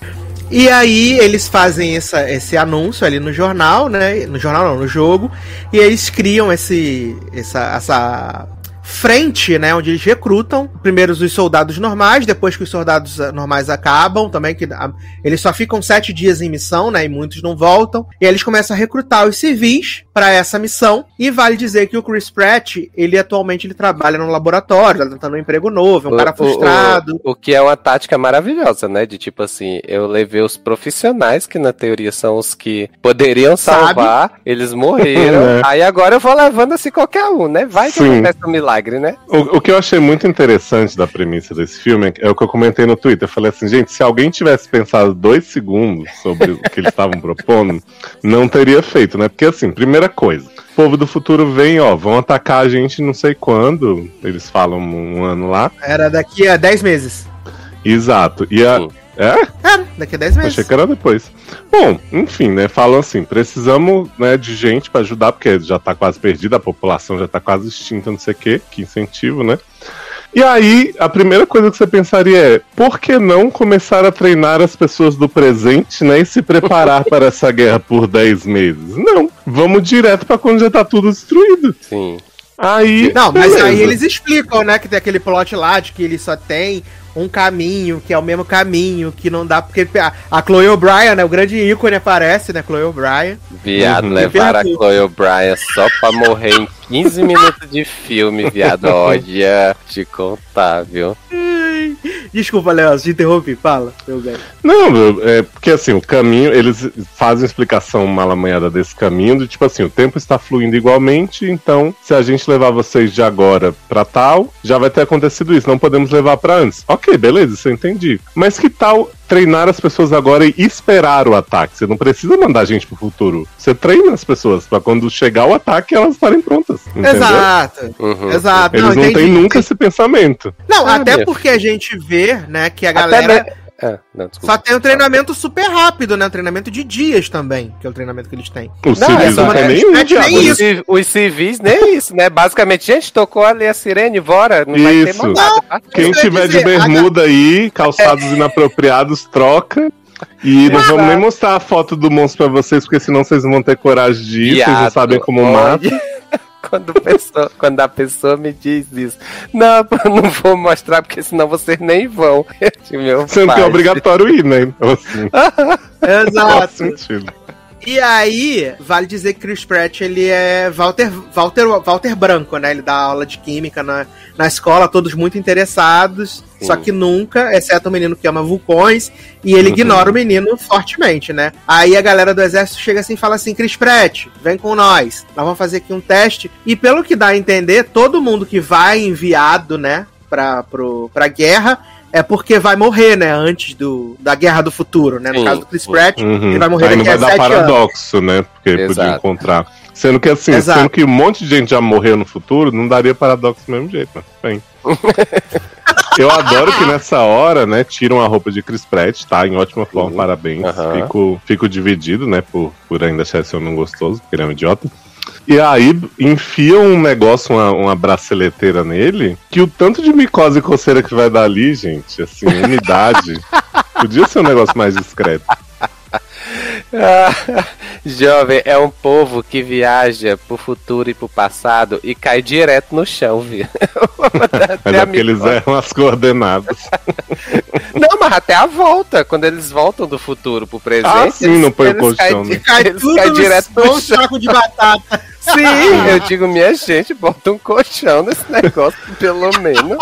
[SPEAKER 1] E aí eles fazem essa, esse anúncio ali no jornal, né? No jornal não, no jogo. E eles criam esse, essa, essa frente, né, onde eles recrutam. Primeiro os soldados normais, depois que os soldados ah, normais acabam, também que a, eles só ficam sete dias em missão, né, e muitos não voltam, e aí eles começam a recrutar os civis para essa missão, e vale dizer que o Chris Pratt, ele atualmente ele trabalha no laboratório, tá tentando um emprego novo, é um
[SPEAKER 3] O-
[SPEAKER 1] cara frustrado.
[SPEAKER 3] O, o, o que é uma tática maravilhosa, né? De tipo assim, eu levei os profissionais, que na teoria são os que poderiam
[SPEAKER 1] Sabe?
[SPEAKER 3] salvar, eles morreram.
[SPEAKER 4] É.
[SPEAKER 3] Aí agora eu vou levando assim qualquer um, né? Vai que
[SPEAKER 4] Sim.
[SPEAKER 3] acontece um milagre, né?
[SPEAKER 4] O, o que eu achei muito interessante da premissa desse filme é o que eu comentei no Twitter. Eu falei assim, gente, se alguém tivesse pensado dois segundos sobre o que eles estavam propondo, não teria feito, né? Porque assim, primeira coisa, o povo do futuro vem, ó, vão atacar a gente não sei quando, eles falam um ano lá.
[SPEAKER 1] Era daqui a 10 meses.
[SPEAKER 4] Exato. E a.
[SPEAKER 3] Sim.
[SPEAKER 4] É?
[SPEAKER 1] Era, daqui a 10 meses.
[SPEAKER 4] Achei que era depois. Bom, enfim, né? Falam assim: precisamos né, de gente pra ajudar, porque já tá quase perdida, a população já tá quase extinta, não sei o quê, que incentivo, né? E aí, a primeira coisa que você pensaria é: por que não começar a treinar as pessoas do presente, né? E se preparar para essa guerra por 10 meses? Não, vamos direto pra quando já tá tudo destruído.
[SPEAKER 3] Sim.
[SPEAKER 4] Aí.
[SPEAKER 1] Não, mas
[SPEAKER 4] beleza.
[SPEAKER 1] aí eles explicam, né, que tem aquele plot lá de que ele só tem um caminho, que é o mesmo caminho, que não dá porque a, a Chloe O'Brien, né, o grande ícone aparece, né, Chloe O'Brien.
[SPEAKER 3] Viado,
[SPEAKER 4] Uhum.
[SPEAKER 3] levar a
[SPEAKER 1] Viado.
[SPEAKER 3] Chloe O'Brien só pra morrer em 15 minutos de filme, viado. Olha, te contar, viu?
[SPEAKER 1] Desculpa, Léo, te interrompi, fala, meu bem.
[SPEAKER 4] Não, é porque assim, o caminho, eles fazem explicação malamanhada desse caminho, de tipo assim, o tempo está fluindo igualmente, então se a gente levar vocês de agora pra tal, já vai ter acontecido isso, não podemos levar pra antes. Ok, beleza, isso eu entendi. Mas que tal treinar as pessoas agora e esperar o ataque? Você não precisa mandar a gente pro futuro. Você treina as pessoas pra quando chegar o ataque elas estarem prontas. Entendeu?
[SPEAKER 1] Exato,
[SPEAKER 3] Uhum.
[SPEAKER 1] exato.
[SPEAKER 4] Eles não,
[SPEAKER 1] entendi.
[SPEAKER 4] têm nunca esse pensamento.
[SPEAKER 1] Não,
[SPEAKER 3] Ah,
[SPEAKER 1] até
[SPEAKER 3] meu
[SPEAKER 1] porque a gente vê, né, que a
[SPEAKER 3] Até
[SPEAKER 1] galera
[SPEAKER 3] Ah, não, desculpa.
[SPEAKER 1] só tem um treinamento super rápido, né, um treinamento de dias também, que é o treinamento que eles têm.
[SPEAKER 4] Os
[SPEAKER 3] Não,
[SPEAKER 4] civis
[SPEAKER 3] é só-
[SPEAKER 4] não tem
[SPEAKER 1] é-
[SPEAKER 4] nenhum,
[SPEAKER 1] é nem
[SPEAKER 4] diabo.
[SPEAKER 1] isso.
[SPEAKER 3] Os, ci- os civis, nem isso, né? Basicamente, gente, tocou ali a sirene, bora, não vai ter
[SPEAKER 4] Isso.
[SPEAKER 3] mais nada. tá?
[SPEAKER 4] Quem
[SPEAKER 1] Isso
[SPEAKER 4] tiver
[SPEAKER 1] dizer,
[SPEAKER 4] de bermuda aí, calçados inapropriados, troca. E não vamos nem mostrar a foto do monstro pra vocês, porque senão vocês não vão ter coragem de ir, vocês não sabem como mata.
[SPEAKER 3] Quando, a pessoa- quando a pessoa me diz isso, não, eu não vou mostrar, porque senão vocês nem vão. Meu
[SPEAKER 4] Sendo que
[SPEAKER 3] pai,
[SPEAKER 4] é obrigatório ir, né? Então, assim, faz
[SPEAKER 1] Exato.
[SPEAKER 4] sentido.
[SPEAKER 1] E aí, vale dizer que Chris Pratt, ele é Walter, Walter, Walter Branco, né? Ele dá aula de química na, na escola, todos muito interessados,
[SPEAKER 3] Sim.
[SPEAKER 1] só que nunca, exceto o menino que ama vulcões, e ele
[SPEAKER 4] Uhum.
[SPEAKER 1] ignora o menino fortemente, né? Aí a galera do exército chega assim e fala assim, Chris Pratt, vem com nós, nós vamos fazer aqui um teste, e pelo que dá a entender, todo mundo que vai enviado, né, pra, pro, pra guerra, é porque vai morrer, né, antes do, da guerra do futuro, né? No
[SPEAKER 3] Sim,
[SPEAKER 1] caso do Chris. Pratt,
[SPEAKER 4] Uhum.
[SPEAKER 1] ele vai morrer
[SPEAKER 4] Aí não
[SPEAKER 1] daqui
[SPEAKER 4] vai
[SPEAKER 1] a
[SPEAKER 4] dar
[SPEAKER 1] sete anos.
[SPEAKER 4] paradoxo, né? Porque podia
[SPEAKER 3] Exato.
[SPEAKER 4] encontrar. Sendo que assim,
[SPEAKER 1] Exato.
[SPEAKER 4] sendo que um monte de gente já morreu no futuro, não daria paradoxo do mesmo jeito, mas bem. Eu adoro que nessa hora, né, tiram a roupa de Chris Pratt, tá? Em ótima forma,
[SPEAKER 3] Uhum.
[SPEAKER 4] parabéns.
[SPEAKER 3] Aham.
[SPEAKER 4] Fico, fico dividido, né, por, por ainda achar esse homem gostoso, porque ele é um idiota. E aí enfiam um negócio, uma, uma braceleteira nele, que o tanto de micose e coceira que vai dar ali, gente, assim, umidade, podia ser um negócio mais discreto.
[SPEAKER 3] Jovem, é um povo que viaja pro futuro e pro passado e cai direto no chão, viu?
[SPEAKER 4] Mas
[SPEAKER 3] Até
[SPEAKER 4] é
[SPEAKER 3] a
[SPEAKER 4] porque eles erram as coordenadas.
[SPEAKER 3] Não, mas até a volta, quando eles voltam do futuro pro presente.
[SPEAKER 4] Ah, sim,
[SPEAKER 3] eles-
[SPEAKER 4] não põe o colchão, né?
[SPEAKER 1] Cai
[SPEAKER 3] Eles
[SPEAKER 1] tudo no,
[SPEAKER 3] direto
[SPEAKER 1] no
[SPEAKER 3] no chão.
[SPEAKER 1] saco de batata.
[SPEAKER 3] Sim, eu digo, minha gente, bota um colchão nesse negócio, pelo menos.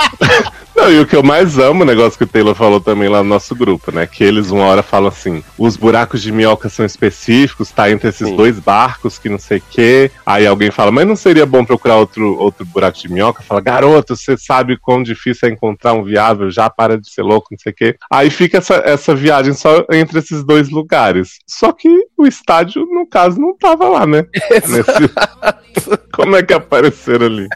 [SPEAKER 4] Não, e o que eu mais amo, o negócio que o Taylor falou também lá no nosso grupo, né? Que eles uma hora falam assim: os buracos de minhoca são específicos, tá entre esses
[SPEAKER 3] Sim.
[SPEAKER 4] dois barcos que não sei o quê. Aí alguém fala, mas não seria bom procurar outro, outro buraco de minhoca? Fala, garoto, você sabe quão difícil é encontrar um viável, já para de ser louco, não sei o quê. Aí fica essa, essa viagem só entre esses dois lugares. Só que o estádio, no caso, não tava lá, né? Nesse- Como é que apareceram ali?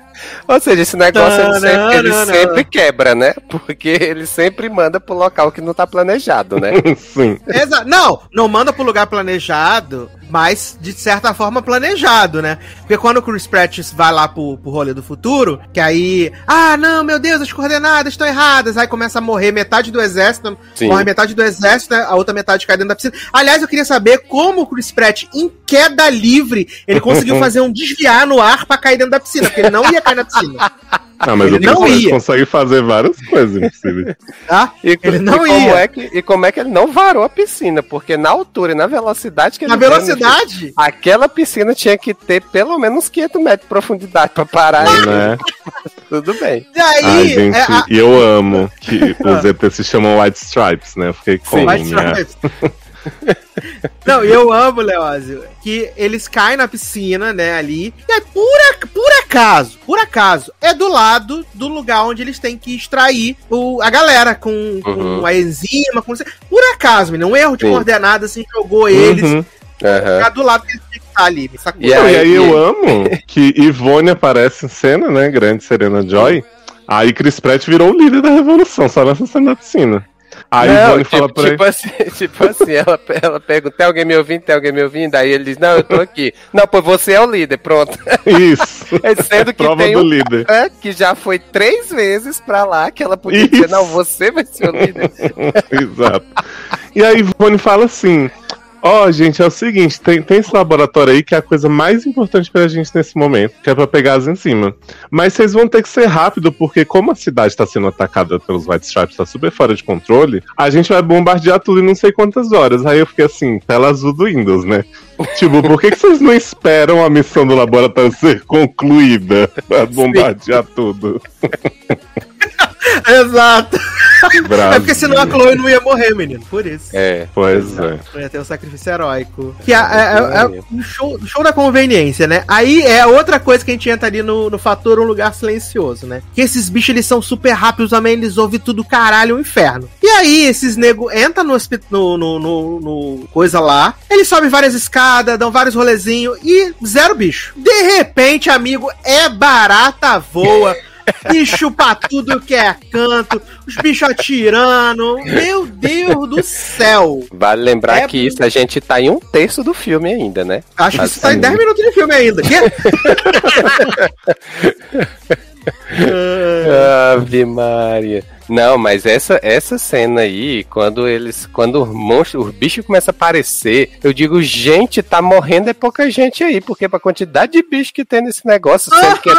[SPEAKER 3] Ou seja, esse negócio ele sempre, ele sempre quebra, né? Porque ele sempre manda pro local que não tá planejado, né?
[SPEAKER 4] Sim.
[SPEAKER 1] Exa não, não manda pro lugar planejado, mas de certa forma planejado, né? Porque quando o Chris Pratt vai lá pro, pro rolê do futuro, que aí, ah, não, meu Deus, as coordenadas estão erradas, aí começa a morrer metade do exército,
[SPEAKER 3] Sim.
[SPEAKER 1] morre metade do exército, né? a outra metade cai dentro da piscina. Aliás, eu queria saber como o Chris Pratt, em queda livre, ele conseguiu fazer um desviar no ar pra cair dentro da piscina, porque ele não ia cair na piscina.
[SPEAKER 4] Ah, mas
[SPEAKER 1] Ele
[SPEAKER 4] o
[SPEAKER 1] não ia.
[SPEAKER 4] consegue fazer várias coisas impossíveis.
[SPEAKER 1] Tá?
[SPEAKER 3] E,
[SPEAKER 1] Ele não
[SPEAKER 3] e como
[SPEAKER 1] ia.
[SPEAKER 3] É que, e como é que ele não varou a piscina? Porque na altura e na velocidade que ele
[SPEAKER 1] Na velocidade.
[SPEAKER 3] Aquela piscina tinha que ter pelo menos 500 metros de profundidade pra parar
[SPEAKER 4] né?
[SPEAKER 3] tudo bem.
[SPEAKER 1] E aí,
[SPEAKER 4] Ai, gente,
[SPEAKER 1] é, a-
[SPEAKER 4] e eu amo que os ETs se chamam White Stripes, né? Eu Fiquei com
[SPEAKER 3] Sim.
[SPEAKER 1] White. Stripes. Não, eu amo, Leózio, que eles caem na piscina, né, ali, e aí, por, ac- por acaso, por acaso, é do lado do lugar onde eles têm que extrair o, a galera com, com
[SPEAKER 3] Uhum.
[SPEAKER 1] a enzima, com... Por acaso, menino, um erro de
[SPEAKER 3] Sim.
[SPEAKER 1] coordenada, assim, jogou eles
[SPEAKER 4] Uhum.
[SPEAKER 1] Pra do lado que eles têm que estar ali, sacou?
[SPEAKER 3] E aí-
[SPEAKER 4] e aí eu amo que Ivone aparece em cena, né? Grande Serena Joy. Aí Chris Pratt virou o líder da revolução, só nessa cena da piscina. Aí
[SPEAKER 3] Não,
[SPEAKER 4] Ivone
[SPEAKER 3] tipo,
[SPEAKER 4] fala pra ele.
[SPEAKER 3] tipo assim, tipo assim, ela, ela pergunta, tem alguém me ouvindo? Tem alguém me ouvindo? Aí ele diz, não, eu tô aqui. Não, pô, você é o líder, pronto.
[SPEAKER 4] Isso.
[SPEAKER 3] É sendo que
[SPEAKER 4] Prova
[SPEAKER 3] tem
[SPEAKER 4] do
[SPEAKER 3] um
[SPEAKER 4] líder.
[SPEAKER 3] que já foi três vezes pra lá, que ela podia
[SPEAKER 4] Isso.
[SPEAKER 3] dizer, não, você vai ser o líder.
[SPEAKER 4] Exato. E aí Ivone fala assim: Ó, gente, é o seguinte, tem, tem esse laboratório aí que é a coisa mais importante pra gente nesse momento, que é pra pegar as enzimas. Mas vocês vão ter que ser rápido, porque como a cidade tá sendo atacada pelos White Stripes, tá super fora de controle, a gente vai bombardear tudo em não sei quantas horas. Aí eu fiquei assim, tela azul do Windows, né? Tipo, por que, que vocês não esperam a missão do laboratório ser concluída pra bombardear tudo?
[SPEAKER 1] Exato.
[SPEAKER 4] Brasil.
[SPEAKER 1] É porque senão a Chloe não ia morrer, menino, por isso.
[SPEAKER 3] É.
[SPEAKER 4] Pois é.
[SPEAKER 1] Ia ter um sacrifício heróico. Que é, é- é- é um show, show da conveniência, né? Aí é outra coisa que a gente entra ali no, no fator um lugar silencioso, né? Que esses bichos eles são super rápidos também, eles ouvem tudo caralho, um inferno. E aí esses nego entram no, no, no, no- no coisa lá, eles sobem várias escadas, dão vários rolezinhos e zero bicho. De repente, amigo, é barata voa. Bicho pra tudo que é canto, os bichos atirando. Meu Deus do céu!
[SPEAKER 3] Vale lembrar
[SPEAKER 1] É
[SPEAKER 3] que isso a gente tá em um terço do filme ainda, né?
[SPEAKER 1] Acho que isso tá em
[SPEAKER 3] Assim.
[SPEAKER 1] 10 minutos de filme ainda.
[SPEAKER 3] Ave Maria. Não, mas essa, essa cena aí, quando eles. Quando o monstro, o bicho começa a aparecer, eu digo, gente, tá morrendo é pouca gente aí, porque pra quantidade de bicho que tem nesse negócio, sendo, que, é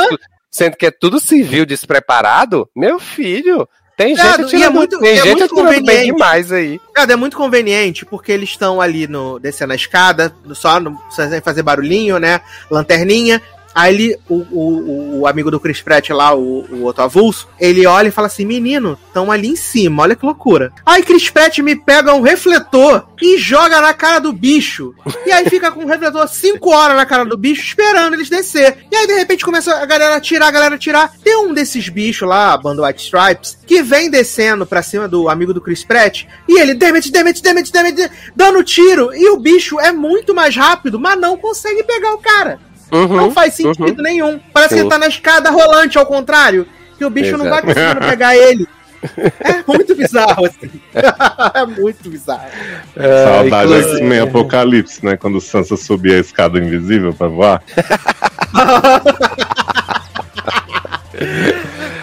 [SPEAKER 3] sendo que é tudo civil despreparado, meu filho, tem gente
[SPEAKER 1] Cara, e é muito-
[SPEAKER 3] tem
[SPEAKER 1] é
[SPEAKER 3] gente
[SPEAKER 1] muito
[SPEAKER 3] atirando bem
[SPEAKER 1] conveniente.
[SPEAKER 3] demais aí.
[SPEAKER 1] Cara, é muito conveniente porque eles estão ali no descendo a escada, só no, sem fazer barulhinho, né? Lanterninha. Aí ele, o, o, o amigo do Chris Pratt lá, o, o outro avulso, ele olha e fala assim: Menino, estão ali em cima, olha que loucura. Aí Chris Pratt me pega um refletor e joga na cara do bicho. E aí fica com o refletor 5 horas na cara do bicho, esperando eles descer. E aí de repente começa a galera a atirar, a galera a atirar. Tem um desses bichos lá, a banda White Stripes, que vem descendo pra cima do amigo do Chris Pratt. E ele, damage, damage, damage, damage, dando tiro. E o bicho é muito mais rápido, mas não consegue pegar o cara.
[SPEAKER 3] Uhum,
[SPEAKER 1] Não faz sentido nenhum. Parece que ele tá na escada rolante, ao contrário. Que o bicho não vai
[SPEAKER 3] Exato.
[SPEAKER 1] conseguindo pegar ele. É muito bizarro, assim. é muito bizarro.
[SPEAKER 3] É,
[SPEAKER 4] Saudade
[SPEAKER 3] inclusive-
[SPEAKER 4] X-Men Apocalipse, né? Quando o Sansa subia a escada invisível pra voar.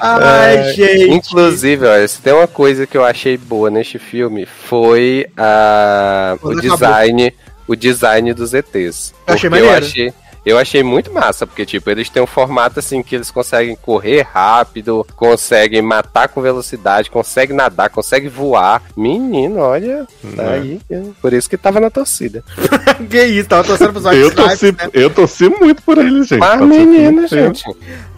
[SPEAKER 1] Ai,
[SPEAKER 3] É,
[SPEAKER 1] gente.
[SPEAKER 3] Inclusive, olha, se tem uma coisa que eu achei boa neste filme foi a, o design, o design dos ETs.
[SPEAKER 1] Eu achei
[SPEAKER 3] eu achei, eu achei muito massa, porque tipo, eles têm um formato assim que eles conseguem correr rápido, conseguem matar com velocidade, conseguem nadar, conseguem voar. Menino, olha, tá
[SPEAKER 4] É.
[SPEAKER 3] aí, por isso que tava na torcida.
[SPEAKER 1] que isso, tava torcendo pros White
[SPEAKER 4] Eu torci,
[SPEAKER 1] né?
[SPEAKER 4] eu torci muito por eles, gente.
[SPEAKER 3] Mas
[SPEAKER 4] Passou
[SPEAKER 3] menino, gente.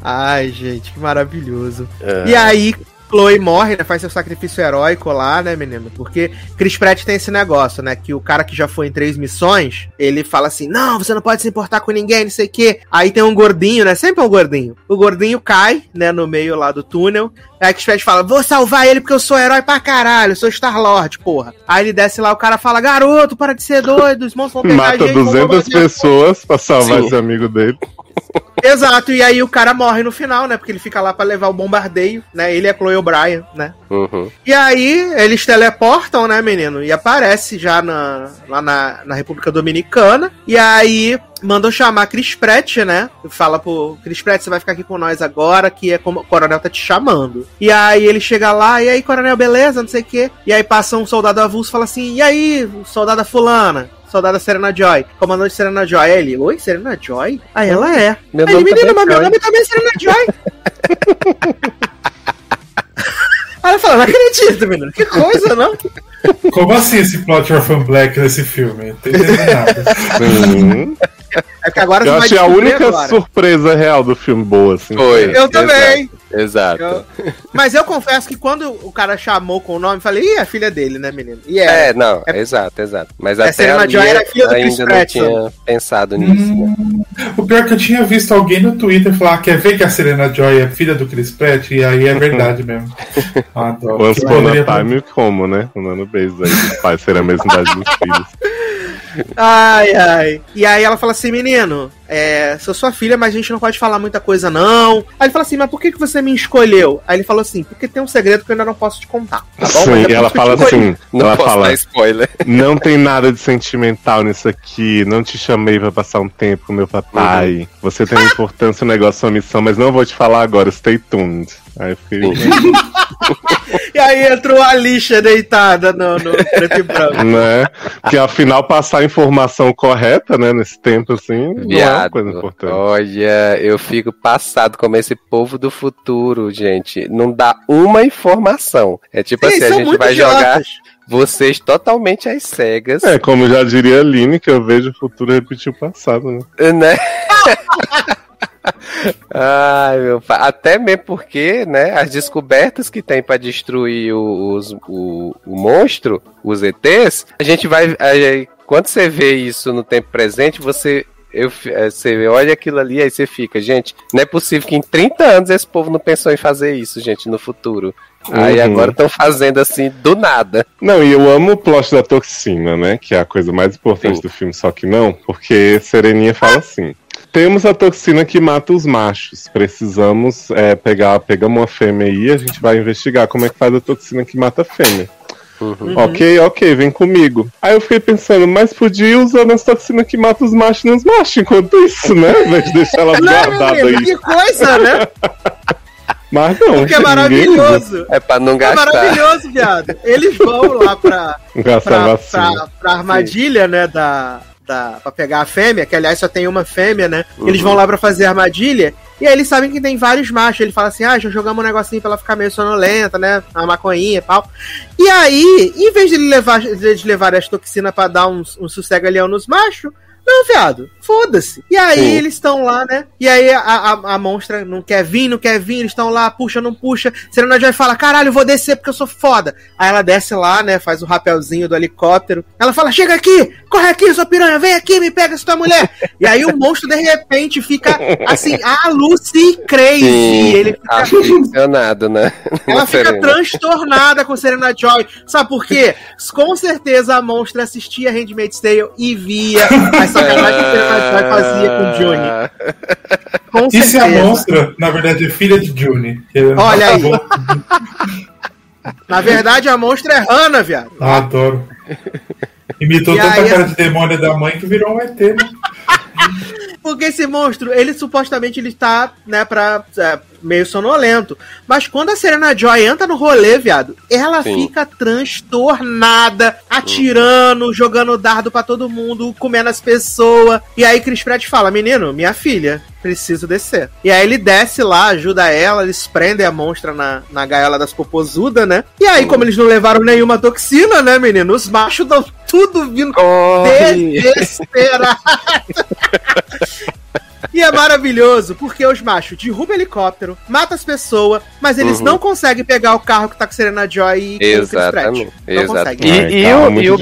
[SPEAKER 1] Ai, gente, que maravilhoso.
[SPEAKER 3] É.
[SPEAKER 1] E aí, Chloe morre, né? Faz seu sacrifício heróico lá, né, menino? Porque Chris Pratt tem esse negócio, né? Que o cara que já foi em três missões, ele fala assim: não, você não pode se importar com ninguém, não sei o quê. Aí tem um gordinho, né? Sempre é um gordinho. O gordinho cai, né, no meio lá do túnel. Aí Chris Pratt fala: vou salvar ele porque eu sou herói pra caralho, eu sou Star-Lord, porra. Aí ele desce lá, o cara fala: garoto, para de ser doido, os monstros vão pegar a
[SPEAKER 4] Mata
[SPEAKER 1] gente. vão
[SPEAKER 4] 200
[SPEAKER 1] bombardear."
[SPEAKER 4] pessoas pra salvar
[SPEAKER 3] Sim.
[SPEAKER 4] esse amigo dele.
[SPEAKER 1] Exato, e aí o cara morre no final, né? Porque ele fica lá pra levar o bombardeio, né? Ele é Chloe O'Brien, né?
[SPEAKER 3] Uhum.
[SPEAKER 1] E aí eles teleportam, né, menino? E aparece já na, lá na, na República Dominicana. E aí mandam chamar Chris Pratt, né? Fala pro Chris Pratt, você vai ficar aqui com nós agora, que é como o coronel tá te chamando. E aí ele chega lá, e aí, coronel, beleza? Não sei o quê. E aí passa um soldado avulso e fala assim: e aí, soldada fulana? Soldada Serena Joy, comandante Serena Joy. Aí ele, oi, Serena Joy? Aí ela é.
[SPEAKER 3] Meu
[SPEAKER 1] Aí ele,
[SPEAKER 3] nome
[SPEAKER 1] menino, mas meu
[SPEAKER 3] Joy."
[SPEAKER 1] nome também é Serena Joy. Aí ela fala, não acredito, menino. Que coisa, não?
[SPEAKER 2] Como assim esse plot Orphan Black nesse filme? Não tô entendendo nada.
[SPEAKER 4] Sim.
[SPEAKER 1] É porque agora
[SPEAKER 4] Eu achei a única
[SPEAKER 1] agora.
[SPEAKER 4] surpresa real do filme boa, assim.
[SPEAKER 3] Foi.
[SPEAKER 1] Eu também.
[SPEAKER 3] Exato.
[SPEAKER 1] Eu- Mas eu confesso que quando o cara chamou com o nome, eu falei, ih, é filha dele, né, menino? E é.
[SPEAKER 3] É, não,
[SPEAKER 1] É-
[SPEAKER 3] exato, exato. Mas
[SPEAKER 1] É,
[SPEAKER 3] até
[SPEAKER 1] Serena
[SPEAKER 3] ali
[SPEAKER 1] Joy era filha do Chris
[SPEAKER 3] ainda não
[SPEAKER 1] Pratt,
[SPEAKER 3] tinha pensado nisso, né?
[SPEAKER 2] Hum, o pior é que eu tinha visto alguém no Twitter falar quer ver que a Serena Joy é filha do Chris Pratt? E aí é verdade mesmo. Adoro.
[SPEAKER 4] Once
[SPEAKER 2] Eu
[SPEAKER 4] Upon a Time, como, né? O Nano Base aí, dos pais serem a mesma idade dos filhos.
[SPEAKER 1] Ai, ai. E aí ela fala assim, menino, é, sou sua filha, mas a gente não pode falar muita coisa, não. Aí ele fala assim, mas por que, que você me escolheu? Aí ele falou assim, porque tem um segredo que eu ainda não posso te contar. Tá bom?
[SPEAKER 4] Sim,
[SPEAKER 1] é
[SPEAKER 4] e ela fala assim,
[SPEAKER 3] Não
[SPEAKER 4] ela
[SPEAKER 3] posso
[SPEAKER 4] fala,
[SPEAKER 3] dar spoiler.
[SPEAKER 4] não tem nada de sentimental nisso aqui, não te chamei pra passar um tempo com meu papai, você tem importância, um negócio, uma missão, mas não vou te falar agora, stay tuned. Aí eu fiquei,
[SPEAKER 1] E aí entrou a lixa deitada no, no preto e branco.
[SPEAKER 4] né? Que afinal passar a informação correta, né, nesse tempo assim, é importante.
[SPEAKER 3] Olha, eu fico passado como esse povo do futuro, gente. Não dá uma informação. É tipo
[SPEAKER 1] Eles
[SPEAKER 3] assim, a gente vai jogar
[SPEAKER 1] idiotas.
[SPEAKER 3] vocês totalmente às cegas,
[SPEAKER 4] É, como já diria a Aline, que eu vejo o futuro repetir o passado, né?
[SPEAKER 3] né? Ai, meu pai. Até mesmo porque, né, as descobertas que tem pra destruir os, o, o monstro, os ETs, a gente vai. a- quando você vê isso no tempo presente, você. Eu, eh, você olha aquilo ali, aí você fica, gente, não é possível que em 30 anos esse povo não pensou em fazer isso, gente, no futuro. Aí
[SPEAKER 4] Uhum.
[SPEAKER 3] agora estão fazendo assim, do nada.
[SPEAKER 4] Não, e eu amo o plot da toxina, né? Que é a coisa mais importante
[SPEAKER 3] Sim.
[SPEAKER 4] do filme, só que não, porque Sereninha fala assim. Temos a toxina que mata os machos. Precisamos é, pegar, pegamos uma fêmea aí, a gente vai investigar como é que faz a toxina que mata a fêmea.
[SPEAKER 3] Uhum.
[SPEAKER 4] Ok, ok, vem comigo. Aí eu fiquei pensando, mas podia ir usando as toxinas que mata os machos nos machos enquanto isso, né? Ao invés de deixar elas
[SPEAKER 1] Não,
[SPEAKER 4] guardadas
[SPEAKER 1] menino,
[SPEAKER 4] aí.
[SPEAKER 1] que coisa, né?
[SPEAKER 4] Mas não.
[SPEAKER 1] Porque é maravilhoso.
[SPEAKER 3] É pra não
[SPEAKER 1] É
[SPEAKER 3] gastar.
[SPEAKER 1] maravilhoso, viado. Eles vão lá pra, pra, pra, pra armadilha, né, da, da, pra pegar a fêmea, que aliás só tem uma fêmea, né? Eles vão lá pra fazer armadilha, e aí eles sabem que tem vários machos. Ele fala assim, ah, já jogamos um negocinho pra ela ficar meio sonolenta, né? Uma maconhinha e tal. E aí, em vez de levar, de eles levarem as toxinas pra dar um, um sossega-leão nos machos, não, viado, foda-se. E aí
[SPEAKER 3] Sim.
[SPEAKER 1] eles estão lá, né? E aí a, a, a monstra não quer vir, não quer vir, eles estão lá, puxa, não puxa. Serena Joy fala, caralho, eu vou descer porque eu sou foda. Aí ela desce lá, né? Faz o rapelzinho do helicóptero. Ela fala, chega aqui, corre aqui, sua piranha, vem aqui, me pega tua mulher. e aí o monstro, de repente, fica assim, a Lucy crazy.
[SPEAKER 3] Sim,
[SPEAKER 1] Ele fica
[SPEAKER 3] aficionado, né?
[SPEAKER 1] ela fica transtornada com Serena Joy. Sabe por quê? Com certeza a monstra assistia Handmaid's Tale e via as sacanagem que a Serena Joy fazia com Johnny. Com
[SPEAKER 2] E se a
[SPEAKER 1] certeza.
[SPEAKER 2] monstra, na verdade, é filha de? Que
[SPEAKER 1] Olha aí. Na verdade, a monstra é Hannah, viado.
[SPEAKER 2] Ah, adoro. Imitou
[SPEAKER 1] E
[SPEAKER 2] tanta
[SPEAKER 1] aí,
[SPEAKER 2] cara de demônio da mãe que virou um ET, né?
[SPEAKER 1] Porque esse monstro, ele supostamente ele tá, né, pra. é, meio sonolento. Mas quando a Serena Joy entra no rolê, viado, ela
[SPEAKER 3] Sim.
[SPEAKER 1] fica transtornada, atirando, jogando dardo pra todo mundo, comendo as pessoas. E aí Chris Pratt fala: Menino, minha filha, preciso descer. E aí ele desce lá, ajuda ela, eles prendem a monstra na, na gaiola das popozudas, né? E aí, como eles não levaram nenhuma toxina, né, menino? Os machos dão tudo vindo
[SPEAKER 3] Corre!
[SPEAKER 1] desesperado. E é maravilhoso, porque os machos derrubam helicóptero, matam as pessoas, mas eles
[SPEAKER 3] Uhum.
[SPEAKER 1] não conseguem pegar o carro que tá com Serena Joy e com o Chris Pratt.
[SPEAKER 3] Exatamente.
[SPEAKER 1] Não
[SPEAKER 3] Exato.
[SPEAKER 1] conseguem.
[SPEAKER 3] E,
[SPEAKER 4] Ai,
[SPEAKER 3] e
[SPEAKER 4] cara,
[SPEAKER 3] o,
[SPEAKER 4] muito
[SPEAKER 3] e, o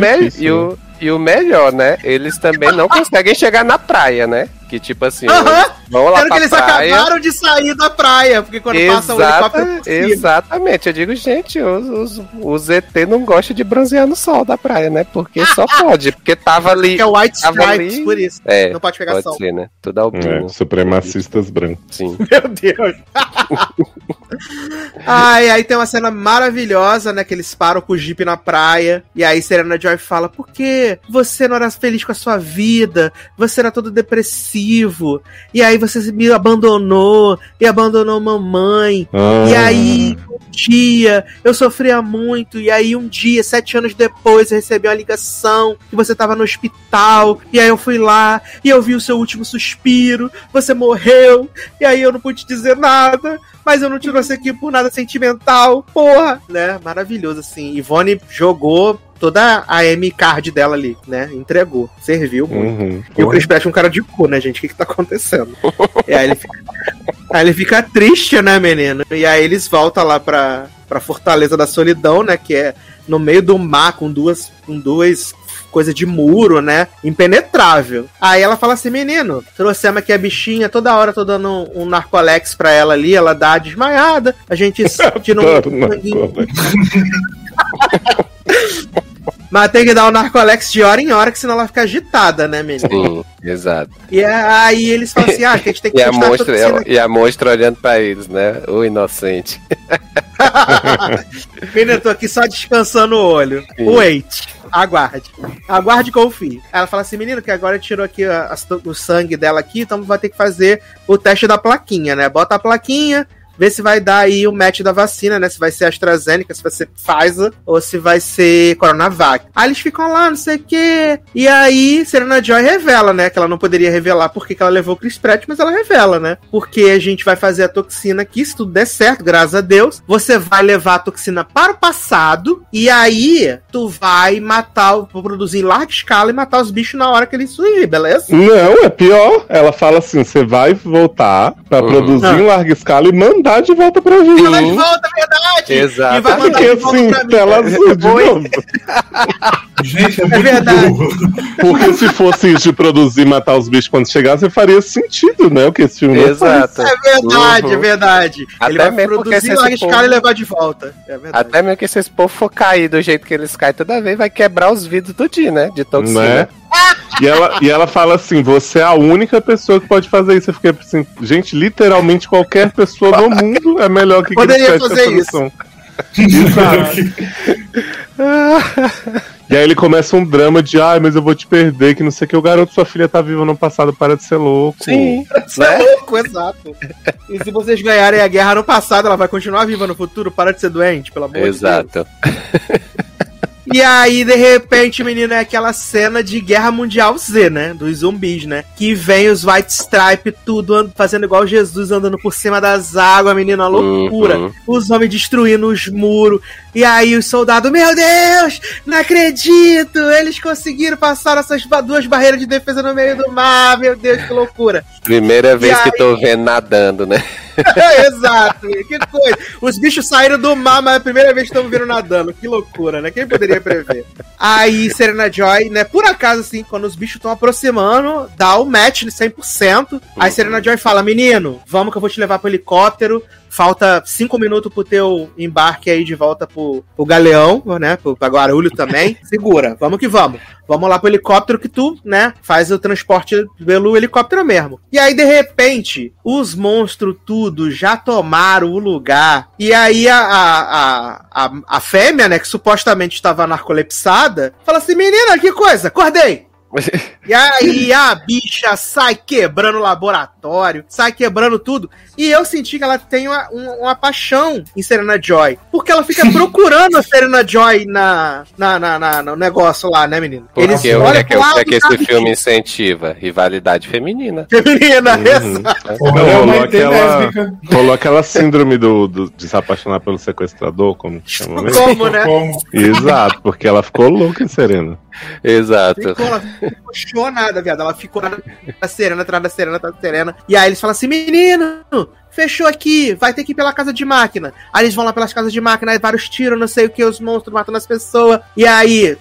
[SPEAKER 3] e, e melhor, né? Eles também não conseguem chegar na praia, né? Que tipo assim,
[SPEAKER 1] Aham.
[SPEAKER 3] Vamos lá
[SPEAKER 1] Sendo que eles
[SPEAKER 3] praia.
[SPEAKER 1] acabaram de sair da praia, porque quando passa o
[SPEAKER 3] Exata,
[SPEAKER 1] helicóptero.
[SPEAKER 3] exatamente, eu digo, gente, os, os, os ET não gostam de bronzear no sol da praia, né? Porque só pode, porque tava ali.
[SPEAKER 1] Que é White
[SPEAKER 3] Tava
[SPEAKER 1] Stripes,
[SPEAKER 3] ali.
[SPEAKER 1] por isso.
[SPEAKER 3] É,
[SPEAKER 1] Não pode pegar
[SPEAKER 3] pode
[SPEAKER 1] sol.
[SPEAKER 3] ser, né? Tudo albino.
[SPEAKER 4] É, supremacistas brancos.
[SPEAKER 3] Sim.
[SPEAKER 1] Meu Deus. Ai, aí tem uma cena maravilhosa, né? Que eles param com o Jeep na praia. E aí Serena Joy fala: Por que você não era feliz com a sua vida? Você era todo depressivo. E aí você me abandonou. E abandonou mamãe.
[SPEAKER 4] Ah,
[SPEAKER 1] E aí, um dia, eu sofria muito. E aí, um dia, sete anos depois, eu recebi uma ligação que você tava no hospital. E aí, eu fui lá e eu vi o seu último suspiro. Você morreu. E aí, eu não pude dizer nada. Mas eu não te trouxe aqui por nada sentimental. Porra, né? Maravilhoso, assim. Ivone jogou toda a M-card dela ali, né? Entregou. Serviu muito.
[SPEAKER 4] Uhum.
[SPEAKER 1] E o Chris Pratt é um cara de cu, né, gente? O que que tá acontecendo? e aí ele fica, aí ele fica triste, né, menino? E aí eles voltam lá pra, pra Fortaleza da Solidão, né? Que é no meio do mar, com duas, com duas coisas de muro, né? Impenetrável. Aí ela fala assim, menino, trouxemos aqui a bichinha, toda hora tô dando um, um narcolex pra ela ali, ela dá a desmaiada, a gente tira um. Mas tem que dar o narcolex de hora em hora, que senão ela fica agitada, né, menino?
[SPEAKER 3] Sim, exato.
[SPEAKER 1] E aí eles falam assim, ah, que a gente tem que
[SPEAKER 3] E a, monstra, e a monstra olhando pra eles, né? O inocente.
[SPEAKER 1] Menina, eu tô aqui só descansando o olho.
[SPEAKER 3] Sim.
[SPEAKER 1] Wait. Aguarde. Aguarde e confie. Ela fala assim, menino, que agora tirou aqui a- as- o sangue dela aqui, então vai ter que fazer o teste da plaquinha, né? Bota a plaquinha, vê se vai dar aí o match da vacina, né? Se vai ser AstraZeneca, se vai ser Pfizer ou se vai ser Coronavac. Aí eles ficam lá, não sei o quê. E aí, Serena Joy revela, né? Que ela não poderia revelar porque que ela levou o Chris Pratt, mas ela revela, né? Porque a gente vai fazer a toxina aqui, se tudo der certo, graças a Deus. Você vai levar a toxina para o passado e aí tu vai matar, produzir em larga escala e matar os bichos na hora que eles surgirem, beleza?
[SPEAKER 4] Não, é pior. Ela fala assim: você vai voltar pra
[SPEAKER 3] Uhum.
[SPEAKER 4] produzir
[SPEAKER 1] Ah.
[SPEAKER 4] em larga escala e mandar de volta pra gente.
[SPEAKER 1] Mandar de volta, é verdade!
[SPEAKER 3] Exato.
[SPEAKER 1] E vai mandar
[SPEAKER 4] Porque
[SPEAKER 1] de volta
[SPEAKER 4] assim,
[SPEAKER 1] pra mim.
[SPEAKER 4] tela azul de
[SPEAKER 1] Oi.
[SPEAKER 4] novo.
[SPEAKER 2] Gente, é muito
[SPEAKER 1] verdade.
[SPEAKER 2] burro.
[SPEAKER 4] Porque se fosse isso de produzir e matar os bichos quando chegasse, faria sentido, né? O que esse filme.
[SPEAKER 3] Exato.
[SPEAKER 1] É verdade,
[SPEAKER 3] Uhum.
[SPEAKER 1] é verdade.
[SPEAKER 3] Até
[SPEAKER 1] Ele vai
[SPEAKER 3] mesmo porque
[SPEAKER 1] produzir larga
[SPEAKER 3] esse
[SPEAKER 1] escala
[SPEAKER 3] povo-
[SPEAKER 1] e levar de volta. É verdade.
[SPEAKER 3] Até mesmo que se esse povo for cair do jeito que eles caem toda vez, vai quebrar os vidros do dia, né? De toxina.
[SPEAKER 4] Né? E ela, e ela fala assim: você é a única pessoa que pode fazer isso. Eu fiquei assim, gente, literalmente qualquer pessoa no mundo é melhor que
[SPEAKER 1] Poderia
[SPEAKER 4] Chris Pratt
[SPEAKER 1] fazer
[SPEAKER 4] missão. E aí ele começa um drama de ai, mas eu vou te perder, que não sei o que. O garoto, sua filha tá viva no passado, para de ser louco.
[SPEAKER 3] Sim.
[SPEAKER 1] Isso é louco, exato. E se vocês ganharem a guerra no passado, ela vai continuar viva no futuro? Para de ser doente, pelo amor de Deus.
[SPEAKER 3] Exato.
[SPEAKER 1] E aí, de repente, menino, é aquela cena de Guerra Mundial Z, né? Dos zumbis, né? Que vem os White Stripe, tudo fazendo igual Jesus, andando por cima das águas, menino, uma loucura.
[SPEAKER 3] Uhum.
[SPEAKER 1] Os homens destruindo os muros. E aí os soldados, meu Deus, não acredito! Eles conseguiram passar essas duas barreiras de defesa no meio do mar, meu Deus, que loucura.
[SPEAKER 3] Primeira vez
[SPEAKER 1] aí-
[SPEAKER 3] que tô vendo nadando, né?
[SPEAKER 1] Exato, que coisa. Os bichos saíram do mar, mas é a primeira vez que estamos vendo nadando. Que loucura, né? Quem poderia prever? Aí, Serena Joy, né? Por acaso, assim, quando os bichos estão aproximando, dá o match de 100%. Aí, Serena Joy fala: Menino, vamos que eu vou te levar pro helicóptero. Falta cinco minutos pro teu embarque aí de volta pro, pro Galeão, né? Pro, pra Guarulho também. Segura, vamos que vamos. Vamos lá pro helicóptero que tu, né, faz o transporte pelo helicóptero mesmo. E aí, de repente, os monstros tudo já tomaram o lugar. E aí a, a, a, a, a fêmea, né, que supostamente estava narcolepsada, fala assim, menina, que coisa, acordei. E aí a bicha sai quebrando o laboratório, sai quebrando tudo. E eu senti que ela tem uma, uma, uma paixão em Serena Joy. Porque ela fica procurando a Serena Joy na, na, na, na- no negócio lá, né, menino?
[SPEAKER 3] Porque o que, é que,
[SPEAKER 1] lado
[SPEAKER 3] é que esse filme incentiva? Rivalidade feminina.
[SPEAKER 1] Feminina,
[SPEAKER 4] Uhum.
[SPEAKER 1] exato.
[SPEAKER 2] Ou
[SPEAKER 4] Não, rolou aquela-. Rolou aquela síndrome do, do- de se apaixonar pelo sequestrador, como chama mesmo?
[SPEAKER 1] Como, né?
[SPEAKER 2] Como?
[SPEAKER 4] Exato, porque ela ficou louca, Serena.
[SPEAKER 3] Exato.
[SPEAKER 1] Ficou, ela ficou chonada, viado. Ela ficou na da Serena, atrás da Serena, atrás da Serena. E aí eles falam assim: menino, fechou aqui, vai ter que ir pela casa de máquina. Aí eles vão lá pelas casas de máquina, aí vários tiros, não sei o que, os monstros matando as pessoas. E aí,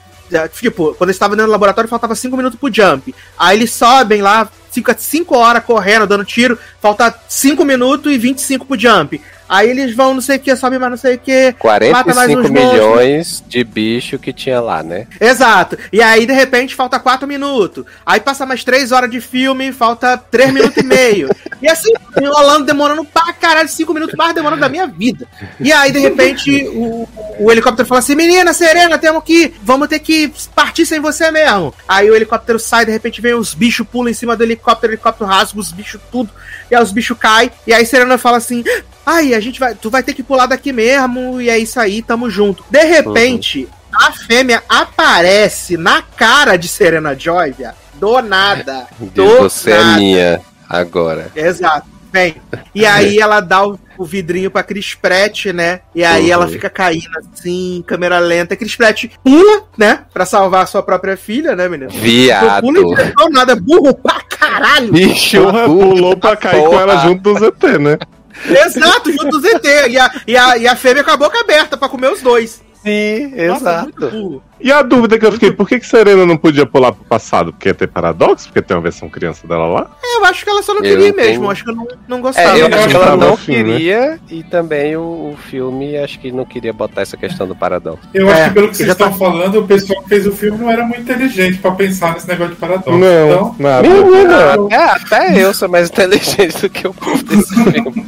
[SPEAKER 1] tipo, quando eles estavam dentro do laboratório, faltava cinco minutos pro jump. Aí eles sobem lá, fica 5 horas correndo, dando tiro, falta 5 minutos e 25 pro jump. Aí eles vão, não sei o que, sobe mais não sei o que.
[SPEAKER 3] 45 milhões de bicho que tinha lá, né?
[SPEAKER 1] Exato. E aí, de repente, falta 4 minutos. Aí passa mais 3 horas de filme, falta 3 minutos e meio. E assim, enrolando, demorando pra caralho, 5 minutos mais demorando da minha vida. E aí, de repente, o, o helicóptero fala assim: Menina, Serena, temos que. Vamos ter que partir sem você mesmo. Aí o helicóptero sai, de repente vem os bichos, pulam em cima do helicóptero, o helicóptero rasga os bichos tudo. E aí os bichos caem. E aí Serena fala assim: Ai, a gente vai. Tu vai ter que pular daqui mesmo. E é isso aí, tamo junto. De repente, uhum. a fêmea aparece na cara de Serena Joy, viado. Do nada.
[SPEAKER 3] Do você é nada. é minha agora.
[SPEAKER 1] Exato. Vem. E aí ela dá o, o vidrinho pra Chris Pratt, né? E aí uhum. ela fica caindo assim, câmera lenta. Chris Pratt pula, né? Pra salvar a sua própria filha, né, menino?
[SPEAKER 3] Viado. Pula
[SPEAKER 1] e nada, burro pra caralho.
[SPEAKER 4] Bicho, pulou pra cair porra. com ela junto do ZT, né?
[SPEAKER 1] Exato, junto do ZT. E a, e, a, e a fêmea com a boca aberta pra comer os dois.
[SPEAKER 3] Sim, Nossa, exato.
[SPEAKER 4] E a dúvida que eu fiquei, por que, que Serena não podia pular pro passado? Porque ia ter paradoxo? Porque tem uma versão criança dela lá?
[SPEAKER 1] É, eu acho que ela só não queria mesmo, eu acho que eu não, não gostava.
[SPEAKER 3] É, eu acho que ela não afim, queria, né? e também o, o, filme acho que não queria botar essa questão do paradoxo.
[SPEAKER 2] Eu acho é, que pelo que vocês estão tá... falando, o pessoal que fez o filme não era muito inteligente pra pensar nesse negócio de paradoxo.
[SPEAKER 4] Não, então,
[SPEAKER 3] nada. Menino, até, até eu sou mais inteligente do que o povo desse filme.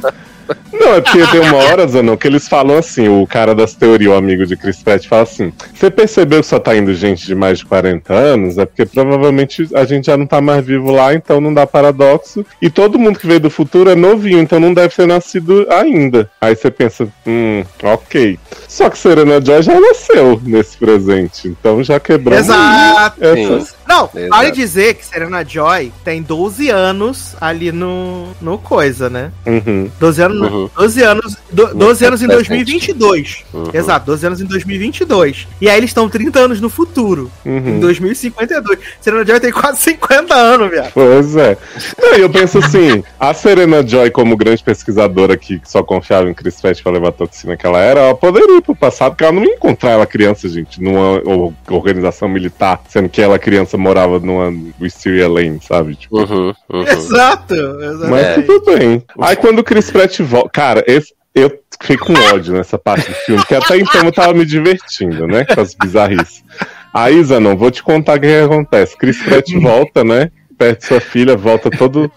[SPEAKER 4] Não, é porque tem uma hora, Zanon, que eles falam assim, o cara das teorias, o amigo de Chris Pratt, fala assim, você percebeu que só tá indo gente de mais de 40 anos? É porque provavelmente a gente já não tá mais vivo lá, então não dá paradoxo. E todo mundo que veio do futuro é novinho, então não deve ter nascido ainda. Aí você pensa, hum, ok. Só que Serena Joy já nasceu nesse presente, então já quebrou.
[SPEAKER 1] Exato! Essa... Não, Exato. vale dizer que Serena Joy tem 12 anos ali no, no coisa, né?
[SPEAKER 4] Uhum.
[SPEAKER 1] 12 anos Uhum. 12 anos, do, 12 anos em 2022. Uhum. Exato, 12 anos em 2022. E aí eles estão 30 anos no futuro, uhum. em 2052. Serena Joy tem quase 50 anos, viado.
[SPEAKER 4] Pois é. Não, eu penso assim, a Serena Joy, como grande pesquisadora que só confiava em Chris Pratt pra levar a toxina que ela era, ela poderia ir pro passado, porque ela não ia encontrar ela criança, gente, numa organização militar, sendo que ela criança morava numa Wisteria Lane, sabe?
[SPEAKER 1] Tipo. Uhum, uhum. Exato, exato.
[SPEAKER 4] Mas é. tudo bem. Aí quando o Chris Pratt volta. Cara, esse, eu fiquei com ódio nessa parte do filme, que até então eu tava me divertindo, né? Com as bizarrices. Aí, não, vou te contar o que, que acontece. Chris Pratt volta, né? Perto sua filha, volta todo.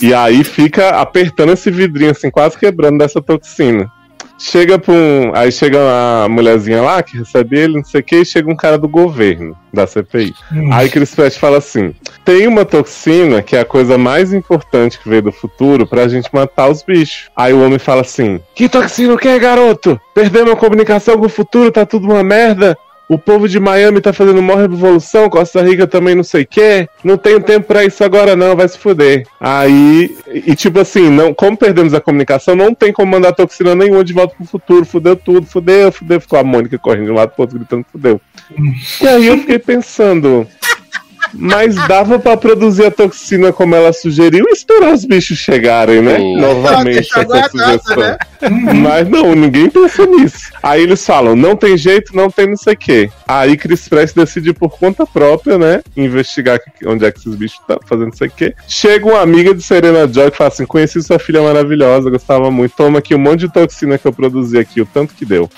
[SPEAKER 4] E aí fica apertando esse vidrinho, assim, quase quebrando dessa toxina. Chega pra um. Aí chega a mulherzinha lá que recebe ele, não sei o que, e chega um cara do governo, da CPI. Hum. Aí Chris Pratt fala assim: tem uma toxina que é a coisa mais importante que veio do futuro pra gente matar os bichos. Aí o homem fala assim: Que toxina o que, garoto? Perdemos a comunicação com o futuro, tá tudo uma merda. O povo de Miami tá fazendo uma revolução, Costa Rica também não sei o quê. Não tenho tempo pra isso agora, não, vai se fuder. Aí, e tipo assim, não, como perdemos a comunicação, não tem como mandar toxina nenhuma de volta pro futuro. Fudeu tudo, fudeu, fudeu. Ficou a Mônica correndo de um lado pro outro gritando, fudeu. E aí eu fiquei pensando. Mas dava para produzir a toxina como ela sugeriu e esperar os bichos chegarem, né? Sim. Novamente essa sugestão. Né? Mas não, ninguém pensa nisso. Aí eles falam, não tem jeito, não tem não sei o quê. Aí Chris Pratt decide por conta própria, né? Investigar onde é que esses bichos estão fazendo não sei o quê. Chega uma amiga de Serena Joy que fala assim: conheci sua filha maravilhosa, gostava muito. Toma aqui um monte de toxina que eu produzi aqui, o tanto que deu.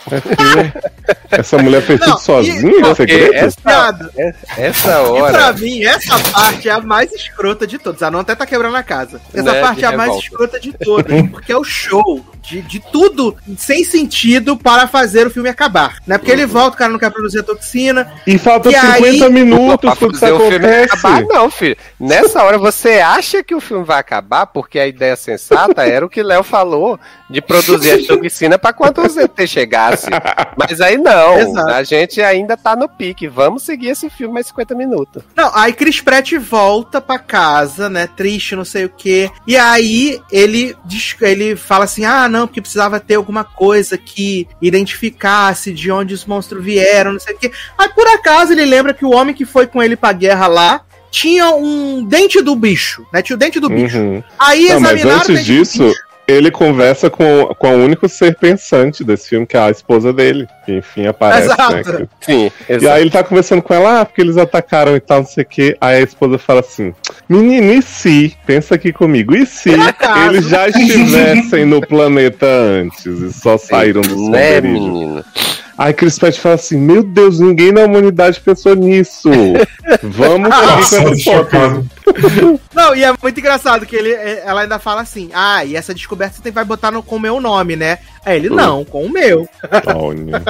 [SPEAKER 4] essa mulher fez tudo sozinha, é segredo?
[SPEAKER 3] Essa, essa hora.
[SPEAKER 1] Mim, essa parte é a mais escrota de todas. A não até tá quebrando a casa. Essa né, parte é a mais escrota de todas, porque é o show de, de tudo sem sentido para fazer o filme acabar. Né? Porque uhum. ele volta, o cara não quer produzir a toxina.
[SPEAKER 4] E falta e 50 aí... minutos
[SPEAKER 3] para fazer o filme acabar, não, filho. Nessa hora você acha que o filme vai acabar porque a ideia sensata era o que Léo falou de produzir a toxina para quando o ZT chegasse. Mas aí não, Exato. a gente ainda tá no pique. Vamos seguir esse filme mais 50 minutos.
[SPEAKER 1] Não, aí Chris Pratt volta para casa, né? Triste, não sei o quê. E aí ele ele fala assim: "Ah, não, porque precisava ter alguma coisa que identificasse de onde os monstros vieram, não sei o quê. Aí por acaso ele lembra que o homem que foi com ele pra guerra lá tinha um dente do bicho, né? Tinha o dente do bicho.
[SPEAKER 4] Uhum. Aí não, examinaram mas antes disso, ele conversa com, com o único ser pensante desse filme, que é a esposa dele. Que enfim aparece. Né?
[SPEAKER 1] Exato.
[SPEAKER 3] Sim,
[SPEAKER 4] E
[SPEAKER 3] exato.
[SPEAKER 4] aí ele tá conversando com ela, ah, porque eles atacaram e tal, não sei o quê. Aí a esposa fala assim: Menino, e se? Pensa aqui comigo, e se eles já estivessem no planeta antes e só saíram do
[SPEAKER 3] Né,
[SPEAKER 4] esconderijo?
[SPEAKER 3] menino?
[SPEAKER 4] Aí Chris Pratt fala assim: Meu Deus, ninguém na humanidade pensou nisso. Vamos seguir com essa.
[SPEAKER 1] Não, e é muito engraçado que ele, é, ela ainda fala assim: Ah, e essa descoberta você tem- vai botar no, com o meu nome, né? Aí ele,
[SPEAKER 3] Hum.
[SPEAKER 1] não, com o meu.
[SPEAKER 4] Olha.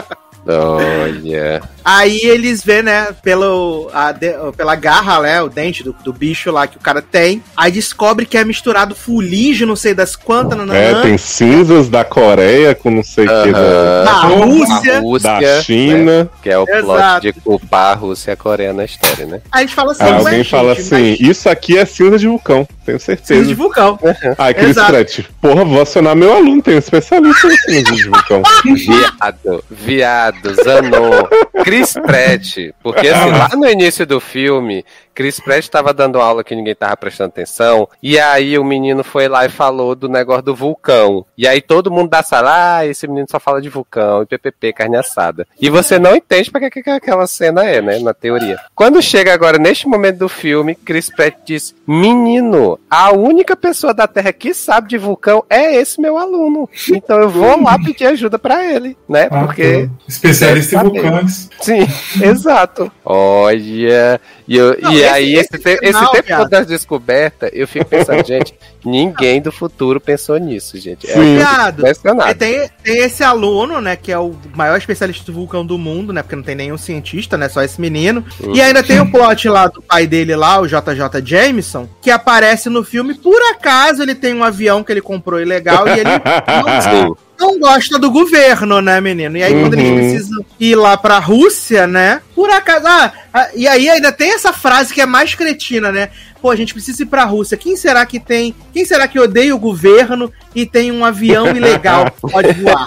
[SPEAKER 3] Olha.
[SPEAKER 1] Aí eles vê, né, pelo, a de- pela garra, né, o dente do, do bicho lá que o cara tem. Aí descobre que é misturado fuligem, não sei das quantas,
[SPEAKER 4] É,
[SPEAKER 1] nananã,
[SPEAKER 4] tem cinzas da Coreia com não sei o que da,
[SPEAKER 3] Aham.
[SPEAKER 1] da
[SPEAKER 2] Aham.
[SPEAKER 1] Rússia.
[SPEAKER 3] A Rússia,
[SPEAKER 4] da China.
[SPEAKER 3] né, que é o plot
[SPEAKER 1] Exato.
[SPEAKER 3] de culpar a Rússia e a Coreia na história, né?
[SPEAKER 1] Aí a gente fala assim,
[SPEAKER 4] Aí
[SPEAKER 1] "Ué,
[SPEAKER 4] alguém
[SPEAKER 1] gente,
[SPEAKER 4] fala
[SPEAKER 1] mas
[SPEAKER 4] assim: Isso aqui é cinza de vulcão, tenho
[SPEAKER 1] cinza
[SPEAKER 4] certeza.
[SPEAKER 1] de vulcão.
[SPEAKER 4] Aí Chris. Pratt, porra, vou acionar meu aluno, tem um especialista em cinza de vulcão.
[SPEAKER 3] Viado, viado, Zanon, Chris Pratt. Porque assim, lá no início do filme, Chris Pratt tava dando aula que ninguém tava prestando atenção. E aí o menino foi lá e falou do negócio do vulcão. E aí todo mundo da sala, ah, esse menino só fala de vulcão e PPP, carne assada. E você não entende pra que, que aquela cena é, né, na teoria. Quando chega agora, neste momento do filme, Chris Pratt diz, menino, a única pessoa da Terra que sabe de vulcão é esse meu aluno. Então eu vou lá pedir ajuda pra ele, né?
[SPEAKER 2] Ah,
[SPEAKER 3] Porque...
[SPEAKER 2] tá. Especialista em vulcões.
[SPEAKER 3] Sim, exato. Olha. E, eu-
[SPEAKER 1] Não,
[SPEAKER 3] e
[SPEAKER 1] esse-
[SPEAKER 3] aí,
[SPEAKER 1] esse
[SPEAKER 3] esse,
[SPEAKER 1] final,
[SPEAKER 3] esse tempo todo das descobertas, eu fico pensando, gente, ninguém do futuro pensou nisso, gente. É
[SPEAKER 4] Sim.
[SPEAKER 1] E tem, tem esse aluno, né, que é o maior especialista de vulcão do mundo, né, porque não tem nenhum cientista, né, só esse menino.
[SPEAKER 3] Uhum.
[SPEAKER 1] E ainda tem o plot lá do pai dele lá, o JJ Jameson, que aparece no filme, por acaso ele tem um avião que ele comprou ilegal e ele não. Não gosta do governo, né, menino? E aí quando eles
[SPEAKER 4] Uhum.
[SPEAKER 1] precisam ir lá pra Rússia, né, por acaso... Ah, ah, e aí ainda tem essa frase que é mais cretina, né? Pô, a gente precisa ir pra Rússia. Quem será que tem... Quem será que odeia o governo e tem um avião ilegal que pode voar?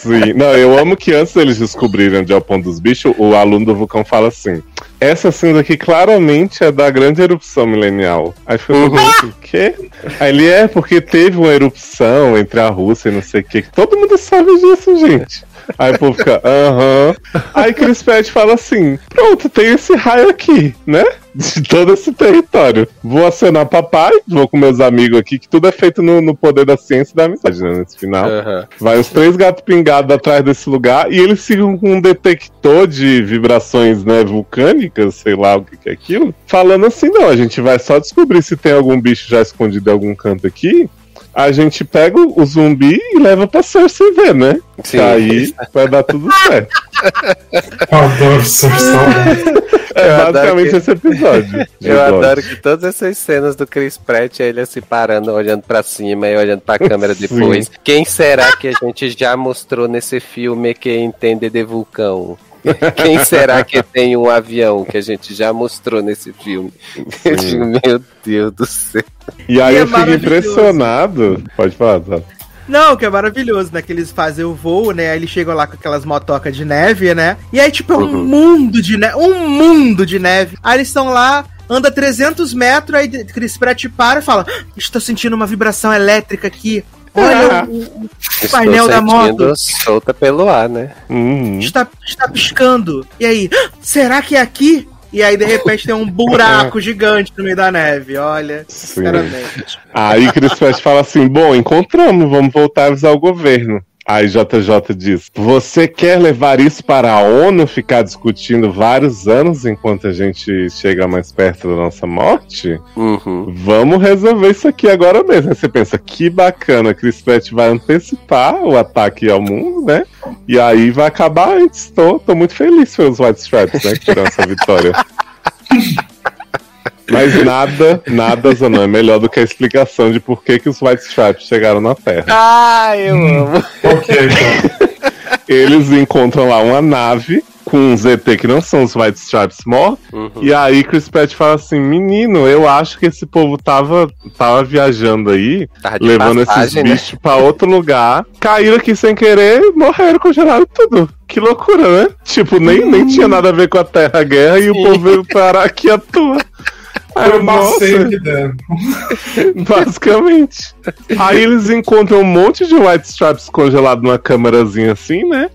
[SPEAKER 4] Sim. Não, eu amo que antes deles descobrirem onde é o ponto dos bichos, o aluno do vulcão fala assim: Essa cinza aqui claramente é da grande erupção milenial. Aí foi
[SPEAKER 3] Uhum.
[SPEAKER 4] o quê? Aí ele é porque teve uma erupção entre a Rússia e não sei o quê. Todo mundo sabe disso, gente. Aí o povo fica, aham. Aí Chris Pratt fala assim: pronto, tem esse raio aqui, né? De todo esse território. Vou acionar papai, vou com meus amigos aqui, que tudo é feito no, no poder da ciência e da amizade, né? Nesse final.
[SPEAKER 3] Aham.
[SPEAKER 4] Vai os três gatos pingados atrás desse lugar e eles ficam com um detector de vibrações né, vulcânicas, sei lá o que, que é aquilo, falando assim: não, a gente vai só descobrir se tem algum bicho já escondido em algum canto aqui. A gente pega o zumbi e leva pra Cersei ver, né?
[SPEAKER 3] Sim.
[SPEAKER 4] Que aí vai dar tudo certo.
[SPEAKER 2] Eu adoro Cersei.
[SPEAKER 4] É
[SPEAKER 3] Eu
[SPEAKER 4] basicamente
[SPEAKER 3] que-
[SPEAKER 4] esse episódio.
[SPEAKER 3] Eu
[SPEAKER 4] God.
[SPEAKER 3] adoro que todas essas cenas do Chris Pratt, ele se parando, olhando pra cima e olhando pra câmera
[SPEAKER 4] Sim.
[SPEAKER 3] depois. Quem será que a gente já mostrou nesse filme que entende de vulcão? Quem será que tem um avião que a gente já mostrou nesse filme? Eu digo, meu Deus do céu.
[SPEAKER 4] E aí
[SPEAKER 1] E é
[SPEAKER 4] eu fico
[SPEAKER 1] maravilhoso.
[SPEAKER 4] impressionado. Pode falar, tá?
[SPEAKER 1] Não, que é maravilhoso, né? Que eles fazem o voo, né? Aí eles chegam lá com aquelas motocas de neve, né? E aí, tipo, é um
[SPEAKER 3] Uhum.
[SPEAKER 1] mundo de neve. Um mundo de neve. Aí eles estão lá, anda 300 metros, aí Chris Pratt para e fala: "Ah, Estou sentindo uma vibração elétrica aqui. Olha, o, o painel da moto
[SPEAKER 3] solta pelo ar, né?
[SPEAKER 4] Uhum.
[SPEAKER 1] está, está piscando. E aí, "Ah, será que é aqui? E aí, de repente, tem um buraco gigante no meio da neve. Olha,
[SPEAKER 4] Sim.
[SPEAKER 1] sinceramente.
[SPEAKER 4] Aí Chris Pratt fala assim: bom, encontramos, vamos voltar a avisar o governo. Aí JJ diz: Você quer levar isso para a ONU ficar discutindo vários anos enquanto a gente chega mais perto da nossa morte?
[SPEAKER 3] Uhum.
[SPEAKER 4] Vamos resolver isso aqui agora mesmo. Aí você pensa: que bacana, Chris Pratt vai antecipar o ataque ao mundo, né? E aí vai acabar antes. Tô, tô muito feliz pelos White Stripes, né? Que essa vitória. Mas nada, nada, Zanon, é melhor do que a explicação de por que, que os White Stripes chegaram na Terra.
[SPEAKER 3] Ah, eu amo.
[SPEAKER 2] Ok, então.
[SPEAKER 4] Eles encontram lá uma nave com uns ET que não são os White Stripes mortos.
[SPEAKER 3] Uhum.
[SPEAKER 4] E aí Chris Pratt fala assim: Menino, eu acho que esse povo tava, tava viajando aí,
[SPEAKER 3] Tava
[SPEAKER 4] levando
[SPEAKER 3] passagem,
[SPEAKER 4] esses
[SPEAKER 3] né?
[SPEAKER 4] bichos pra outro lugar, caíram aqui sem querer, morreram, congelaram tudo. Que loucura, né? Tipo, nem, nem tinha nada a ver com a Terra Guerra e o povo veio parar aqui à toa. Aí
[SPEAKER 2] Foi o passeio que deram.
[SPEAKER 4] Basicamente. Aí eles encontram um monte de white stripes congelado numa câmerazinha assim, né?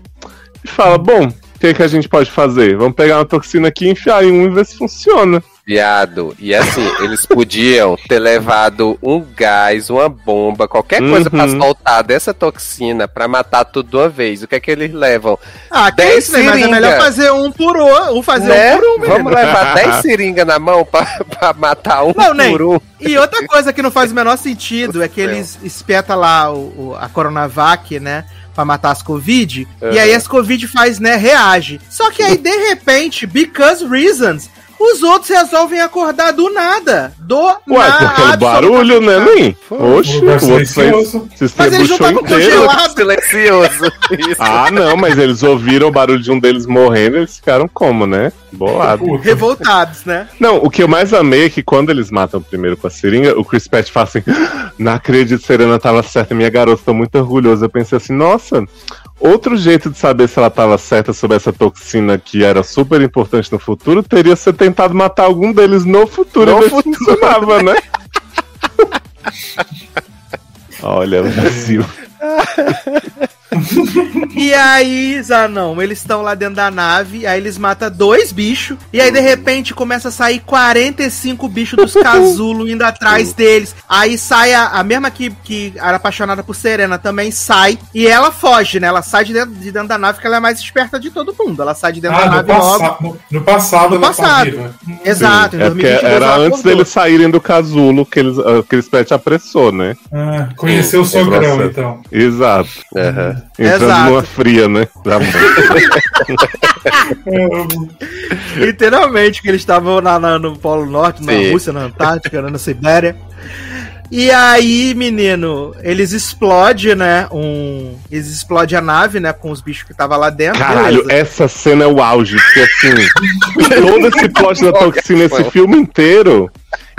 [SPEAKER 4] E fala, bom, o que, que a gente pode fazer? Vamos pegar uma toxina aqui, enfiar em um e ver se funciona.
[SPEAKER 3] Viado. E assim, eles podiam ter levado um gás, uma bomba, qualquer coisa pra
[SPEAKER 4] Uhum.
[SPEAKER 3] soltar dessa toxina pra matar tudo de uma vez. O que é que eles levam?
[SPEAKER 1] Ah, que
[SPEAKER 3] Dez
[SPEAKER 1] isso, né? Mas é melhor fazer um por um, fazer
[SPEAKER 3] Né?
[SPEAKER 1] um por um, menino.
[SPEAKER 3] Vamos levar 10 seringas na mão pra, pra matar um
[SPEAKER 1] Não, nem.
[SPEAKER 3] por um.
[SPEAKER 1] E outra coisa que não faz o menor sentido é que eles espetam lá o, o- a Coronavac, né? Pra matar as Covid. E aí as Covid faz, né? Reage. Só que aí, de repente, because reasons, os outros resolvem acordar do nada. Do
[SPEAKER 4] Ué,
[SPEAKER 1] na-
[SPEAKER 4] porque o barulho, né, nem? Oxe, o outro fez,
[SPEAKER 2] silencioso.
[SPEAKER 4] se
[SPEAKER 1] Mas eles não
[SPEAKER 4] estrebuchou
[SPEAKER 1] estavam congelados.
[SPEAKER 3] Silencioso. Isso.
[SPEAKER 4] Ah, não, mas eles ouviram o barulho de um deles morrendo, eles ficaram como, né? Bolado.
[SPEAKER 2] Puta.
[SPEAKER 1] Revoltados, né?
[SPEAKER 4] Não, o que eu mais amei é que quando eles matam primeiro com a seringa, o Chris Pratt fala assim: "Ah, Não acredito, Serena tava certa, minha garota, tô muito orgulhosa. Eu pensei assim, nossa, outro jeito de saber se ela tava certa sobre essa toxina que era super importante no futuro teria ser tentado matar algum deles no futuro
[SPEAKER 3] No
[SPEAKER 4] e ver se funcionava, né? Olha, Brasil.
[SPEAKER 1] E aí, Zanão, eles estão lá dentro da nave, aí eles matam dois bichos, e aí de repente começa a sair 45 bichos dos casulos indo atrás deles. Aí sai a, a mesma que, que era apaixonada por Serena também sai, e ela foge, né? Ela sai de dentro, de dentro da nave, porque ela é mais esperta de todo mundo. Ela sai de dentro
[SPEAKER 2] Ah,
[SPEAKER 1] da nave logo.
[SPEAKER 2] passa no, no passado
[SPEAKER 1] No
[SPEAKER 2] ela tá
[SPEAKER 1] passado.
[SPEAKER 2] viva.
[SPEAKER 1] Exato,
[SPEAKER 4] Sim, é porque era
[SPEAKER 1] ela
[SPEAKER 4] antes deles saírem do casulo que eles, uh, Chris Pratt apressou, né?
[SPEAKER 2] Ah, conheceu o
[SPEAKER 4] é
[SPEAKER 2] sogrão, então.
[SPEAKER 4] Exato.
[SPEAKER 3] Aham.
[SPEAKER 4] Entrando
[SPEAKER 1] Exato.
[SPEAKER 4] numa fria, né? Da mão.
[SPEAKER 1] Literalmente, que eles estavam na, na- no Polo Norte, na
[SPEAKER 3] Sim.
[SPEAKER 1] Rússia, na Antártica, na Sibéria. E aí, menino, eles explodem, né? Um. Eles explodem a nave, né? Com os bichos que tava lá dentro.
[SPEAKER 4] Caralho,
[SPEAKER 1] beleza.
[SPEAKER 4] essa cena é o auge, porque assim, todo esse plot da toxina, esse filme inteiro.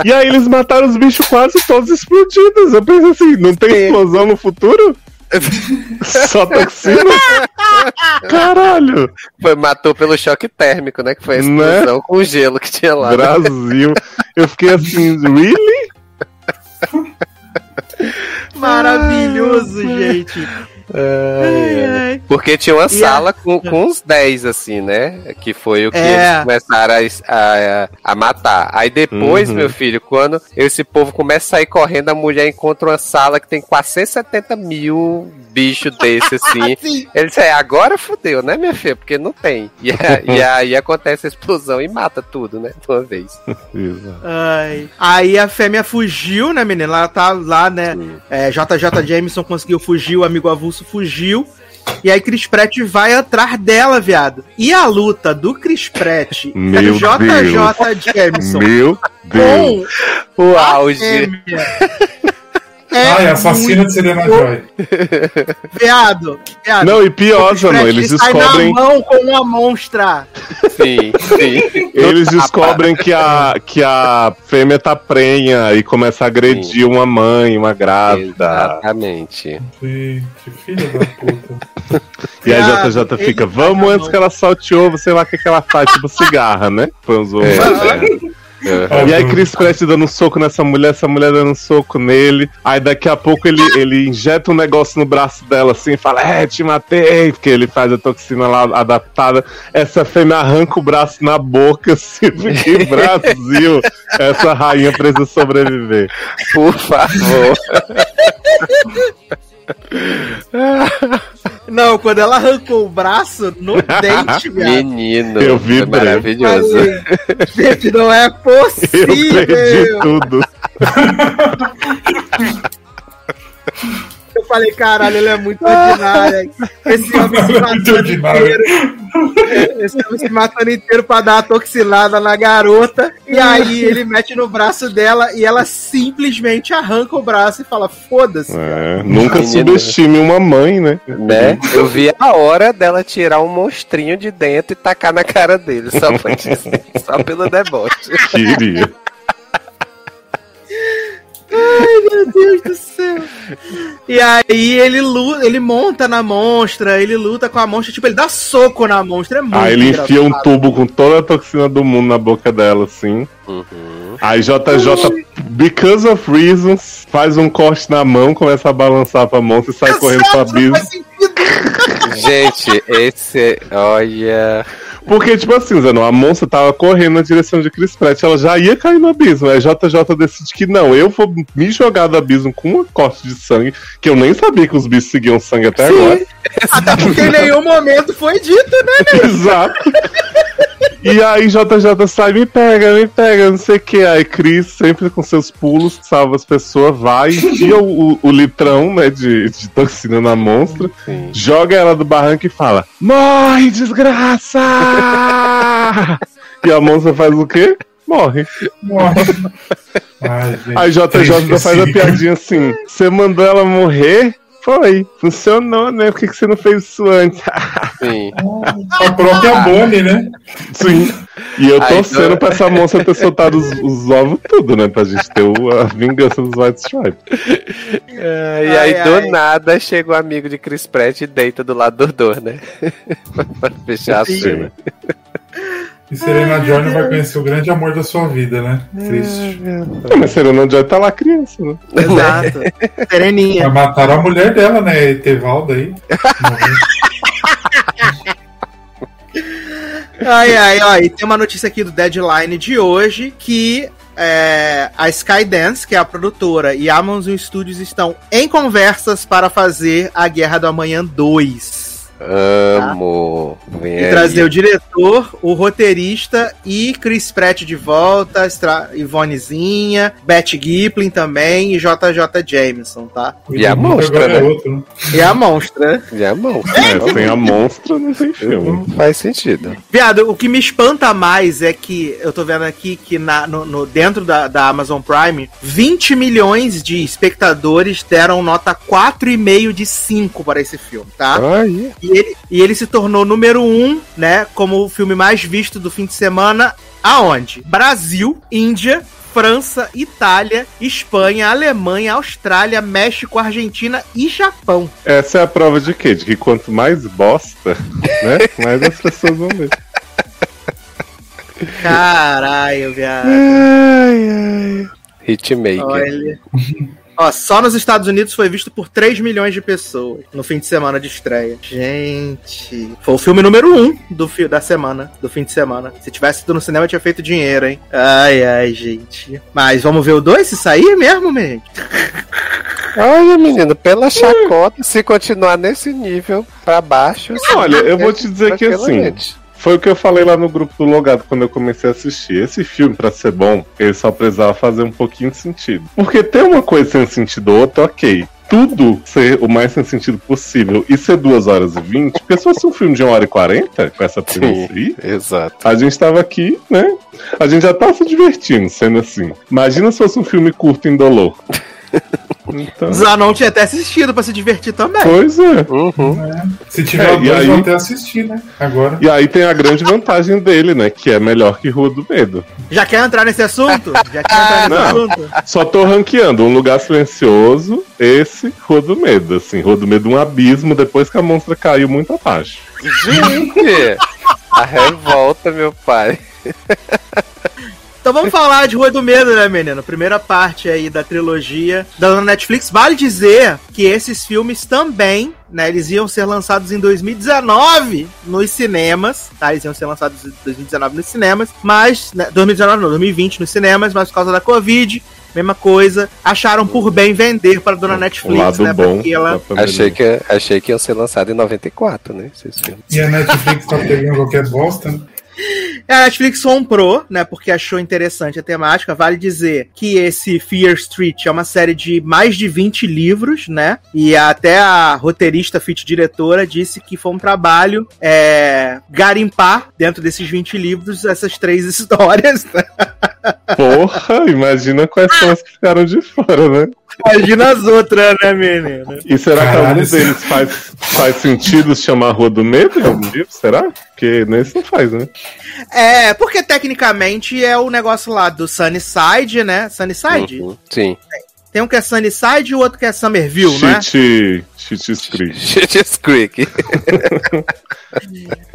[SPEAKER 4] E aí eles mataram os bichos quase todos explodidos. Eu penso assim, não tem explosão no futuro? Só toxina? Caralho!
[SPEAKER 3] Foi, matou pelo choque térmico, né? Que foi a
[SPEAKER 4] Né?
[SPEAKER 3] explosão com o gelo que tinha lá. né?
[SPEAKER 4] Brasil. Eu fiquei assim, really?
[SPEAKER 1] Maravilhoso, gente. Ai, ai.
[SPEAKER 3] Porque tinha uma
[SPEAKER 1] E
[SPEAKER 3] sala com, com uns 10, assim, né? Que foi o que
[SPEAKER 1] É.
[SPEAKER 3] eles começaram a, a, a matar. Aí depois,
[SPEAKER 4] Uhum.
[SPEAKER 3] meu filho, quando esse povo começa a sair correndo, a mulher encontra uma sala que tem 470 mil bichos desse, assim.
[SPEAKER 1] Sim.
[SPEAKER 3] Ele disse, é, agora fudeu, né, minha filha? Porque não tem. E, a- e aí acontece a explosão e mata tudo, né? De uma vez.
[SPEAKER 1] Ai. Aí a fêmea fugiu, né, menina? Ela tá lá, né? É, JJ Jameson conseguiu fugir, o amigo avulso fugiu. E aí Chris Pratt vai atrás dela, viado. E a luta do Chris Pratt e
[SPEAKER 4] Meu
[SPEAKER 1] do JJ Jameson
[SPEAKER 4] Meu Deus.
[SPEAKER 1] com
[SPEAKER 3] O auge.
[SPEAKER 1] É
[SPEAKER 2] Ai, assassina de Serena Joy.
[SPEAKER 1] viado. viado.
[SPEAKER 4] Não, e pior,
[SPEAKER 1] O Chris Pratt,
[SPEAKER 4] Zano, eles
[SPEAKER 1] sai
[SPEAKER 4] descobrem.
[SPEAKER 1] na mão com uma monstra.
[SPEAKER 3] Sim, sim.
[SPEAKER 4] Eles descobrem que a, que a fêmea tá prenha e começa a agredir uma mãe, uma grávida.
[SPEAKER 3] Exatamente.
[SPEAKER 2] Gente, filha da puta.
[SPEAKER 4] E a JJ fica, vamos antes que ela solte ovo, sei lá o que, que ela faz, tipo cigarra, né? Foi uns ovos.
[SPEAKER 3] Aham.
[SPEAKER 4] E aí Chris Pratt dando um soco nessa mulher, essa mulher dando um soco nele. Aí daqui a pouco ele, ele injeta um negócio no braço dela assim e fala, é, te matei, porque ele faz a toxina lá adaptada. Essa fêmea arranca o braço na boca, assim, porque Brasil, essa rainha precisa sobreviver.
[SPEAKER 3] Por favor.
[SPEAKER 1] Não, quando ela arrancou o braço no dente, viado.
[SPEAKER 3] Menino.
[SPEAKER 4] Eu
[SPEAKER 3] foi
[SPEAKER 4] vibrei.
[SPEAKER 3] maravilhoso.
[SPEAKER 1] Falei, Gente, não é
[SPEAKER 4] Eu
[SPEAKER 1] possível.
[SPEAKER 4] perdi tudo.
[SPEAKER 1] Eu falei, caralho, ele é muito ordinário. Esse homem se
[SPEAKER 2] Muito
[SPEAKER 1] matando inteiro. Esse homem se matando inteiro pra dar uma toxinada na garota. E aí ele mete no braço dela e ela simplesmente arranca o braço e fala: foda-se.
[SPEAKER 4] É, nunca subestime uma mãe, né?
[SPEAKER 3] Né? Eu vi a hora dela tirar um monstrinho de dentro e tacar na cara dele, só pra dizer, só pelo deboche.
[SPEAKER 4] Queria.
[SPEAKER 1] Ai, meu Deus do céu. E aí ele luta, ele monta na monstra, ele luta com a monstra, tipo, ele dá soco na monstra. É muito
[SPEAKER 4] Aí ele enfia um tubo com toda a toxina do mundo na boca dela, assim.
[SPEAKER 3] Uhum.
[SPEAKER 4] Aí JJ, because of reasons, faz um corte na mão, começa a balançar pra monstro e sai correndo pro
[SPEAKER 1] Exato, não
[SPEAKER 4] abismo.
[SPEAKER 1] faz sentido.
[SPEAKER 3] Gente, esse. Olha.
[SPEAKER 4] Porque, tipo assim, Zanon, a monstro tava correndo na direção de Chris Pratt, ela já ia cair no abismo. Aí JJ decide que não, eu vou me jogar do abismo com um corte de sangue, que eu nem sabia que os bichos seguiam sangue até agora.
[SPEAKER 1] Até porque em nenhum momento foi dito, né?
[SPEAKER 4] Exato. E aí JJ sai, me pega, me pega, não sei o que. Aí Chris, sempre com seus pulos, salva as pessoas, vai, enfia o, o- o litrão, né, de, de toxina na monstra,
[SPEAKER 3] Sim.
[SPEAKER 4] joga ela do barranco e fala: Morre, desgraça! e a monstra faz o quê? Morre.
[SPEAKER 2] Nossa. Ai, gente.
[SPEAKER 4] Aí JJ faz a piadinha assim: Você mandou ela morrer? Foi, funcionou, né? Por que, que você não fez isso antes?
[SPEAKER 3] Sim.
[SPEAKER 2] A própria Bonnie, né?
[SPEAKER 4] Sim. E eu torcendo
[SPEAKER 3] então-
[SPEAKER 4] pra essa moça ter soltado os, os ovos tudo, né? Pra gente ter o- a vingança dos White Stripes.
[SPEAKER 3] É, e aí,
[SPEAKER 1] Ai,
[SPEAKER 3] do
[SPEAKER 1] ai.
[SPEAKER 3] nada, chega o amigo de Chris Pratt e deita do lado do Dor, né? pra fechar a
[SPEAKER 1] Sim.
[SPEAKER 3] cena.
[SPEAKER 2] E Serena Jones vai conhecer o grande amor da sua vida, né? Triste.
[SPEAKER 4] É, mas Serena Joy tá lá criança, né?
[SPEAKER 1] Exato. Sereninha.
[SPEAKER 2] Mas mataram a mulher dela, né? Etevalda aí.
[SPEAKER 1] Ai, ai, e tem uma notícia aqui do Deadline de hoje que é, a Skydance, que é a produtora, e a Amazon Studios estão em conversas para fazer a Guerra do Amanhã 2.
[SPEAKER 3] Amo. Vem
[SPEAKER 1] E
[SPEAKER 3] aí.
[SPEAKER 1] trazer o diretor, o roteirista e Chris Pratt de volta, Stra Ivonezinha, Beth Giplin também e JJ Jameson, tá?
[SPEAKER 3] E a
[SPEAKER 2] O mundo
[SPEAKER 3] monstra,
[SPEAKER 2] é
[SPEAKER 3] né?
[SPEAKER 2] outro, né?
[SPEAKER 1] E a monstra.
[SPEAKER 3] Já mão.
[SPEAKER 4] É, sem a monstra não tem filme.
[SPEAKER 3] Faz sentido.
[SPEAKER 1] Viado, o que me espanta mais é que eu tô vendo aqui que na, no, no- dentro da, da Amazon Prime, 20 milhões de espectadores deram nota 4,5 de 5 para esse filme, tá?
[SPEAKER 3] Aí.
[SPEAKER 1] E ele, e ele se tornou número 1, né, como o filme mais visto do fim de semana, aonde? Brasil, Índia, França, Itália, Espanha, Alemanha, Austrália, México, Argentina e Japão.
[SPEAKER 4] Essa é a prova de quê? De que quanto mais bosta, né? Mais as pessoas vão ver.
[SPEAKER 1] Caralho, viado.
[SPEAKER 3] Hitmaker.
[SPEAKER 1] Olha. Ó, só nos Estados Unidos foi visto por 3 milhões de pessoas no fim de semana de estreia. Gente. Foi o filme número 1 um do da semana, do fim de semana. Se tivesse ido no cinema, tinha feito dinheiro, hein? Ai, ai, gente. Mas vamos ver o 2 se sair mesmo, gente?
[SPEAKER 3] Olha, menino, pela chacota, se continuar nesse nível pra baixo.
[SPEAKER 4] Olha, eu vou te dizer que assim,
[SPEAKER 3] tranquilamente.
[SPEAKER 4] Foi o que eu falei lá no grupo do Logado quando eu comecei a assistir. Esse filme, pra ser bom, ele só precisava fazer um pouquinho de sentido. Porque ter uma coisa sem sentido ou outra, ok. Tudo ser o mais sem sentido possível e ser 2 horas e 20, porque se fosse um filme de 1 hora e 40, com essa premissa aí,
[SPEAKER 3] Exato.
[SPEAKER 4] a gente tava aqui, né? A gente já tá se divertindo sendo assim. Imagina se fosse um filme curto em dolor. Então,
[SPEAKER 1] Zanon tinha até assistido pra se divertir também.
[SPEAKER 4] pois é.
[SPEAKER 3] Uhum.
[SPEAKER 2] Se tiver
[SPEAKER 4] É,
[SPEAKER 2] dois,
[SPEAKER 4] aí-
[SPEAKER 2] vou até assistir, né? Agora.
[SPEAKER 4] E aí tem a grande vantagem dele, né? Que é melhor que Rua do Medo.
[SPEAKER 1] Já quer entrar nesse assunto? Já quer entrar nesse
[SPEAKER 4] Não.
[SPEAKER 1] assunto?
[SPEAKER 4] Só tô ranqueando um lugar silencioso, esse Rua do Medo, assim, Rua do Medo um abismo depois que a monstra caiu muito abaixo.
[SPEAKER 3] Gente! A revolta, meu pai.
[SPEAKER 1] Então vamos falar de Rua do Medo, né, menino? Primeira parte aí da trilogia da dona Netflix. Vale dizer que esses filmes também, né, eles iam ser lançados em 2019 nos cinemas, tá? Eles iam ser lançados em 2019 nos cinemas, mas, né, 2019 não, 2020 nos cinemas, mas por causa da Covid, mesma coisa, acharam por bem vender para a dona
[SPEAKER 4] o
[SPEAKER 1] Netflix,
[SPEAKER 4] lado
[SPEAKER 1] né?
[SPEAKER 4] bom.
[SPEAKER 1] Ela.
[SPEAKER 3] Achei que, achei que iam ser lançados em 94, né? Esses filmes.
[SPEAKER 2] E a Netflix tá pegando qualquer bosta, né?
[SPEAKER 1] A Netflix comprou, né? Porque achou interessante a temática. Vale dizer que esse Fear Street é uma série de mais de 20 livros, né? E até a roteirista, fit diretora, disse que foi um trabalho é, garimpar dentro desses 20 livros essas três histórias. né?
[SPEAKER 4] Porra, imagina quais são as que ficaram de fora, né?
[SPEAKER 1] Imagina as outras, né, menina?
[SPEAKER 4] E será que
[SPEAKER 2] Caralho,
[SPEAKER 4] algum
[SPEAKER 2] isso-
[SPEAKER 4] deles faz, faz sentido chamar Rua do Medo em algum livro? Será? Porque nesse não faz, né?
[SPEAKER 1] É, porque tecnicamente é o negócio lá do Sunnyside, né? Sunnyside?
[SPEAKER 3] Uhum. Sim.
[SPEAKER 1] Tem um que é Sunnyside e o outro que é Summerville, não é?
[SPEAKER 4] Shit, Shit Creek.
[SPEAKER 3] Shit's Creek.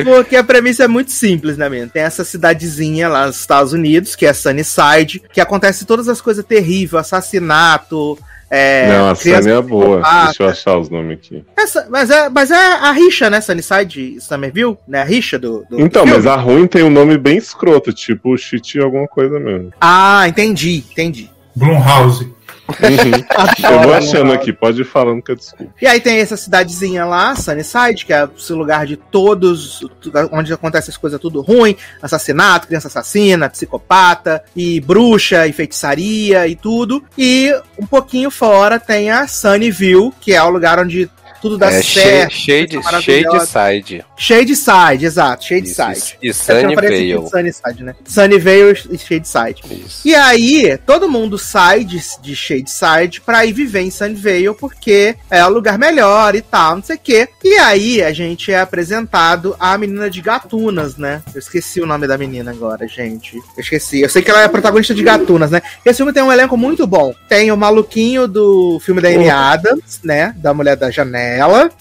[SPEAKER 1] Porque a premissa é muito simples, né, menino? Tem essa cidadezinha lá nos Estados Unidos, que é Sunnyside, que acontece todas as coisas terríveis, assassinato, é,
[SPEAKER 4] Não, a Sunny é boa.
[SPEAKER 1] psicopata.
[SPEAKER 4] Deixa eu achar os nomes aqui.
[SPEAKER 1] Essa- mas, é, mas é a rixa, né, Sunnyside e Summerville? Né, a rixa do, do
[SPEAKER 4] Então,
[SPEAKER 1] filme.
[SPEAKER 4] mas a ruim tem um nome bem escroto, tipo Shit alguma coisa mesmo.
[SPEAKER 1] Ah, entendi, entendi.
[SPEAKER 2] Blumhouse.
[SPEAKER 4] Uhum. Eu vou achando aqui, pode ir falando que eu desculpo.
[SPEAKER 1] E aí tem essa cidadezinha lá, Sunnyside, que é esse lugar de todos, onde acontece as coisas tudo ruim, assassinato, criança assassina, psicopata, e bruxa, e feitiçaria, e tudo. E um pouquinho fora tem a Sunnyville, que é o lugar onde tudo dá
[SPEAKER 3] É
[SPEAKER 1] certo.
[SPEAKER 3] Shade, Shade. Side.
[SPEAKER 1] Shadeside, exato,
[SPEAKER 3] Isso,
[SPEAKER 1] Shadeside.
[SPEAKER 3] E
[SPEAKER 1] não parece
[SPEAKER 3] Sunnyvale.
[SPEAKER 1] muito Sunnyside, né? Sunnyvale e Shadeside.
[SPEAKER 3] Isso.
[SPEAKER 1] E aí, todo mundo sai de, de Shadeside pra ir viver em Sunnyvale, porque é o lugar melhor e tal, não sei o quê. E aí, a gente é apresentado a menina de Gatunas, né? Eu esqueci o nome da menina agora, gente. Eu esqueci. Eu sei que ela é protagonista de Gatunas, né? Esse filme tem um elenco muito bom. Tem o maluquinho do filme da Amy Adams, né? Da Mulher da Janela.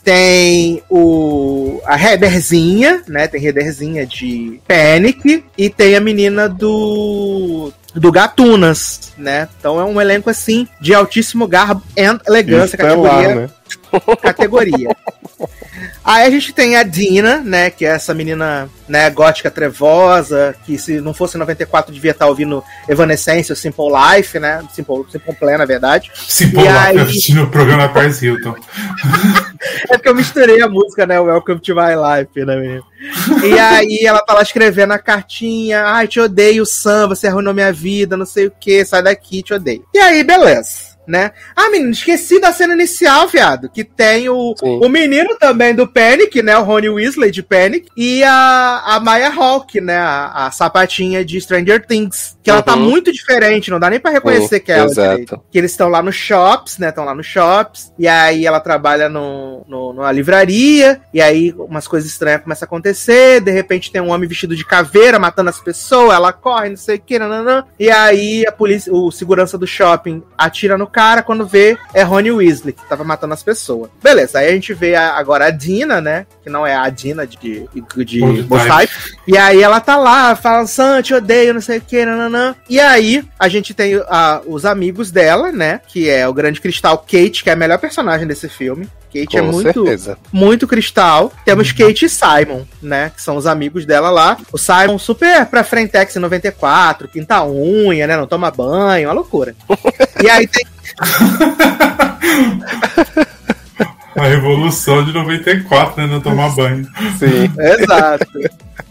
[SPEAKER 1] Tem o... a Heatherzinha, né? Tem Heatherzinha de Panic. E tem a menina do do Gatunas, né? Então é um elenco assim de altíssimo garbo e elegância,
[SPEAKER 4] Estelar,
[SPEAKER 1] categoria,
[SPEAKER 4] né?
[SPEAKER 1] categoria. Aí a gente tem a Dina, né, que é essa menina, né, gótica trevosa, que se não fosse 94 devia estar ouvindo Evanescence Simple Life, né? Simple, Simple Plan, na verdade.
[SPEAKER 2] Simple
[SPEAKER 1] E
[SPEAKER 2] Life,
[SPEAKER 1] aí-
[SPEAKER 2] assistindo o programa Paris Hilton.
[SPEAKER 1] É porque eu misturei a música, né? Welcome to my life, né, menino? E aí ela tá lá escrevendo a cartinha, ai, te odeio, Sam, você arruinou minha vida, não sei o que, sai daqui, te odeio. E aí, beleza. Né? Ah, menino, esqueci da cena inicial, viado. Que tem o,
[SPEAKER 3] Sim.
[SPEAKER 1] o menino também do Panic, né? O Rony Weasley de Panic. E a, a Maya Hawke, né? A, a sapatinha de Stranger Things. Que ela tá
[SPEAKER 3] Uhum.
[SPEAKER 1] muito diferente, não dá nem pra reconhecer
[SPEAKER 3] Sim,
[SPEAKER 1] que é ela.
[SPEAKER 3] exato.
[SPEAKER 1] direito. Que eles estão lá nos shops, né? Estão lá nos shops. E aí ela trabalha no, no, numa livraria. E aí umas coisas estranhas começam a acontecer. De repente tem um homem vestido de caveira matando as pessoas. Ela corre, não sei o que, nananã. E aí a polícia, o segurança do shopping atira no cara. Quando vê, é Rony Weasley, que tava matando as pessoas. Beleza, aí a gente vê a- agora a Dina, né? Que não é a Dina de, de, de
[SPEAKER 2] Old
[SPEAKER 1] Boss
[SPEAKER 2] Type.
[SPEAKER 1] Type. E aí ela tá lá, fala, Sam, te odeio, não sei o que, nananã. E aí a gente tem ah, os amigos dela, né? Que é o grande cristal Kate, que é a melhor personagem desse filme. Kate é
[SPEAKER 3] Com
[SPEAKER 1] muito,
[SPEAKER 3] certeza.
[SPEAKER 1] muito cristal. Temos Kate e Simon, né? Que são os amigos dela lá. O Simon super pra Frentex em 94, pinta a unha, né? Não toma banho, uma loucura. e aí tem
[SPEAKER 2] A Revolução de 94, né? Não tomar banho.
[SPEAKER 3] Sim.
[SPEAKER 1] Exato.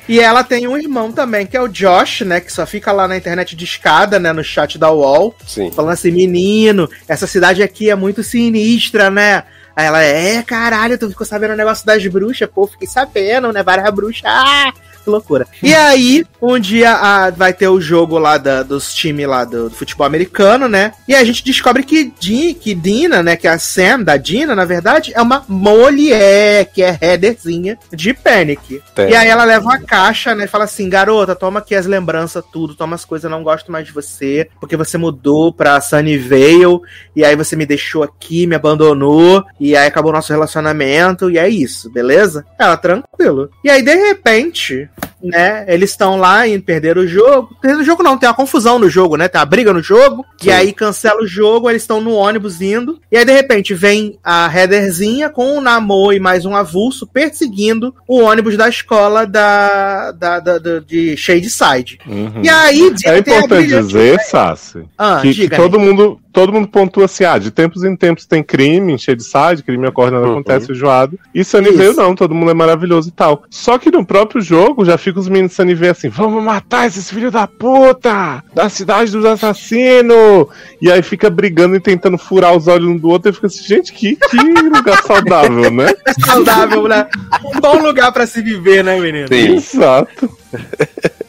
[SPEAKER 1] E ela tem um irmão também, que é o Josh, né? Que só fica lá na internet de escada, né? No chat da UOL,
[SPEAKER 3] Sim.
[SPEAKER 1] falando assim: menino, essa cidade aqui é muito sinistra, né? Aí ela, é, caralho, tu ficou sabendo o negócio das bruxas? Pô, fiquei sabendo, né? Várias bruxas. Ah! Que loucura. E aí, um dia ah, vai ter o jogo lá da- dos times lá do, do futebol americano, né? E a gente descobre que, Di, que Dina, né? Que é a Sam da Dina, na verdade, é uma mulher, que é headerzinha de Panic.
[SPEAKER 3] Tem.
[SPEAKER 1] E aí ela leva uma caixa, né? E fala assim: garota, toma aqui as lembranças, tudo, toma as coisas, não gosto mais de você, porque você mudou pra Sunnyvale, e aí você me deixou aqui, me abandonou, e aí acabou o nosso relacionamento, e é isso, beleza? Ela, tranquilo. E aí, de repente, né, eles estão lá e perderam o jogo. Perderam o jogo não, tem uma confusão no jogo, né? Tem uma briga no jogo,
[SPEAKER 3] Sim.
[SPEAKER 1] e aí cancela o jogo, eles estão no ônibus indo, e aí de repente vem a Heatherzinha com o Namor e mais um avulso perseguindo o ônibus da escola da, da, da- da- de Shadeside.
[SPEAKER 4] Uhum.
[SPEAKER 1] E aí,
[SPEAKER 4] É importante dizer, Sassi,
[SPEAKER 1] Ah,
[SPEAKER 4] que, que todo mundo todo mundo pontua assim, ah, de tempos em tempos tem crime, cheio de side, crime ocorre, nada
[SPEAKER 3] Uhum.
[SPEAKER 4] acontece, joado. E Sunnyvale
[SPEAKER 1] Isso.
[SPEAKER 4] não, todo mundo é maravilhoso e tal. Só que no próprio jogo já fica os meninos de Sunnyvale assim, vamos matar esses filhos da puta, da cidade dos assassinos. E aí fica brigando e tentando furar os olhos um do outro e fica assim, gente, que, que lugar saudável, né?
[SPEAKER 1] saudável, né? Um bom lugar pra se viver, né, menino?
[SPEAKER 3] Sim.
[SPEAKER 4] Exato.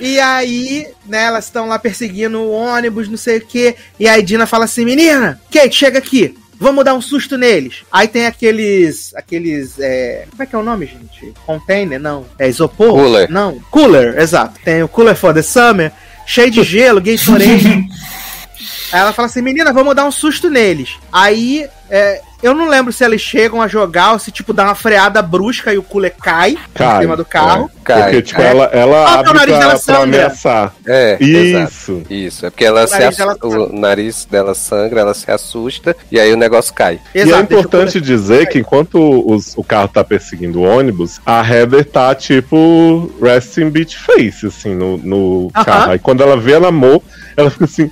[SPEAKER 1] E aí, né, elas estão lá perseguindo o ônibus, não sei o quê. E aí Dina fala assim: menina, Kate, chega aqui. Vamos dar um susto neles. Aí tem aqueles. Aqueles. É... Como é que é o nome, gente? Container? Não. É isopor?
[SPEAKER 3] Cooler.
[SPEAKER 1] Não. Cooler, exato. Tem o Cooler for the Summer, cheio de gelo, Gatorade. Aí ela fala assim, menina, vamos dar um susto neles. Aí, é, eu não lembro se eles chegam a jogar ou se, tipo, dá uma freada brusca e o cooler cai,
[SPEAKER 4] Cai,
[SPEAKER 1] em cima do carro.
[SPEAKER 3] Cai.
[SPEAKER 4] Porque, tipo,
[SPEAKER 1] É.
[SPEAKER 4] ela, ela
[SPEAKER 1] Ah, o
[SPEAKER 4] abre
[SPEAKER 1] nariz
[SPEAKER 4] pra,
[SPEAKER 1] dela
[SPEAKER 4] pra
[SPEAKER 1] sangra.
[SPEAKER 4] ameaçar.
[SPEAKER 3] É, exato.
[SPEAKER 4] Isso.
[SPEAKER 3] Isso, é porque ela
[SPEAKER 1] O
[SPEAKER 3] se
[SPEAKER 1] nariz
[SPEAKER 3] ass-
[SPEAKER 1] dela
[SPEAKER 3] o nariz dela sangra, ela se assusta e aí o negócio cai.
[SPEAKER 4] e é
[SPEAKER 1] Exato, deixa o
[SPEAKER 4] importante dizer que enquanto os- o carro tá perseguindo o ônibus, a Heather tá tipo resting beach face, assim, no, no
[SPEAKER 1] Aham.
[SPEAKER 4] carro. Aí quando ela vê a namor, ela fica assim,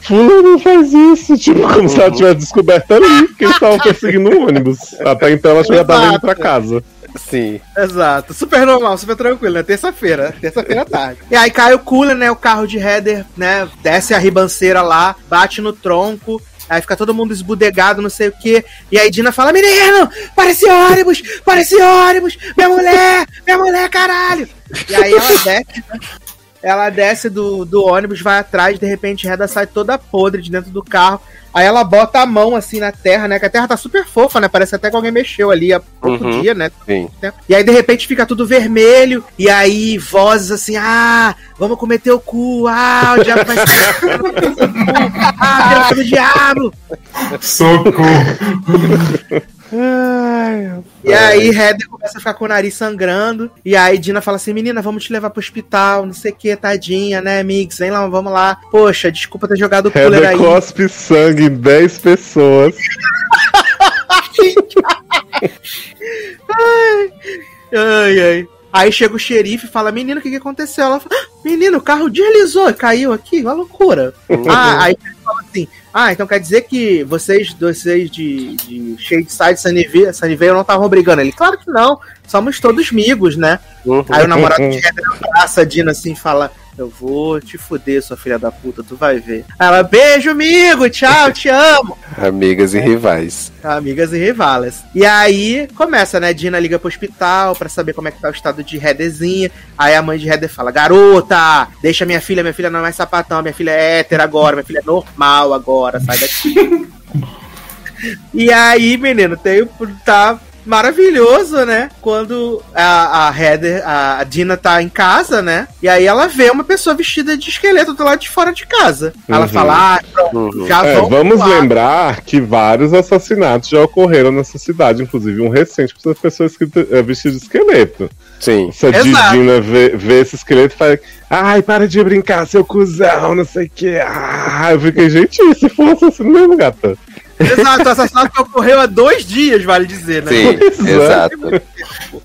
[SPEAKER 4] fulano faz isso, tipo, como se ela tivesse descoberto ali que eles estavam perseguindo o ônibus. Até então ela já tava indo pra casa.
[SPEAKER 3] Sim.
[SPEAKER 1] Exato, super normal, super tranquilo, né? Terça-feira, terça-feira à tarde. E aí cai o cooler, né? O carro de header, né? Desce a ribanceira lá, bate no tronco. Aí fica todo mundo esbudegado, não sei o quê. E aí Dina fala: Menino, parece ônibus, parece ônibus, minha mulher, minha mulher, caralho. E aí ela desce, né? Ela desce do, do ônibus, vai atrás, de repente Reda sai toda podre de dentro do carro. Aí ela bota a mão assim na terra, né? Que a terra tá super fofa, né? Parece até que alguém mexeu ali há pouco
[SPEAKER 3] Uhum.
[SPEAKER 1] dia, né?
[SPEAKER 3] Sim.
[SPEAKER 1] E aí, de repente, fica tudo vermelho. E aí, vozes assim: ah, vamos comer teu cu. Ah, o diabo vai ser. ah, do diabo.
[SPEAKER 2] Socorro.
[SPEAKER 1] E aí, Heather começa a ficar com o nariz sangrando. E aí, Dina fala assim: menina, vamos te levar pro hospital. Não sei o que, tadinha, né, Mix? Vem lá, vamos lá. Poxa, desculpa ter jogado o cooler aí.
[SPEAKER 4] cospe sangue em 10 pessoas.
[SPEAKER 1] Ai, ai. Aí chega o xerife e fala: Menino, o que, que aconteceu? Ela fala: "Ah, Menino, o carro deslizou, caiu aqui, uma loucura. ah, aí ele fala assim: Ah, então quer dizer que vocês, vocês de, de Shadeside Sunnyvale, Sunnyvale não estavam brigando? Ele: Claro que não, somos todos amigos, né?
[SPEAKER 3] Uhum.
[SPEAKER 1] Aí o namorado de Heather abraça a Dina assim e fala: Eu vou te fuder, sua filha da puta, tu vai ver. Ela: Beijo, amigo, tchau, te amo.
[SPEAKER 3] Amigas e rivais.
[SPEAKER 1] Amigas e rivalas. E aí começa, né? Dina liga pro hospital pra saber como é que tá o estado de Heatherzinha. Aí a mãe de Heather fala: Garota, deixa minha filha, minha filha não é mais sapatão, minha filha é hétero agora, minha filha é normal agora, sai daqui. e aí, menino, tem. Tá maravilhoso, né? Quando a, a Heather, a, Dina tá em casa, né? E aí ela vê uma pessoa vestida de esqueleto do lado de fora de casa. Ela
[SPEAKER 4] Uhum.
[SPEAKER 1] fala: Ah, pronto,
[SPEAKER 3] Uhum.
[SPEAKER 1] já
[SPEAKER 4] É, vamos
[SPEAKER 1] lá."
[SPEAKER 4] lembrar que vários assassinatos já ocorreram nessa cidade, inclusive um recente com essas pessoas é, vestidas de esqueleto.
[SPEAKER 3] Sim.
[SPEAKER 4] Essa
[SPEAKER 1] Exato.
[SPEAKER 4] Didina vê, vê esse esqueleto e fala: Ai, para de brincar, seu cuzão, não sei o que. Ah, eu fiquei, gente, se for assassino mesmo, gata.
[SPEAKER 1] Exato, o assassinato que ocorreu há dois dias, vale dizer, né?
[SPEAKER 3] Sim, exato.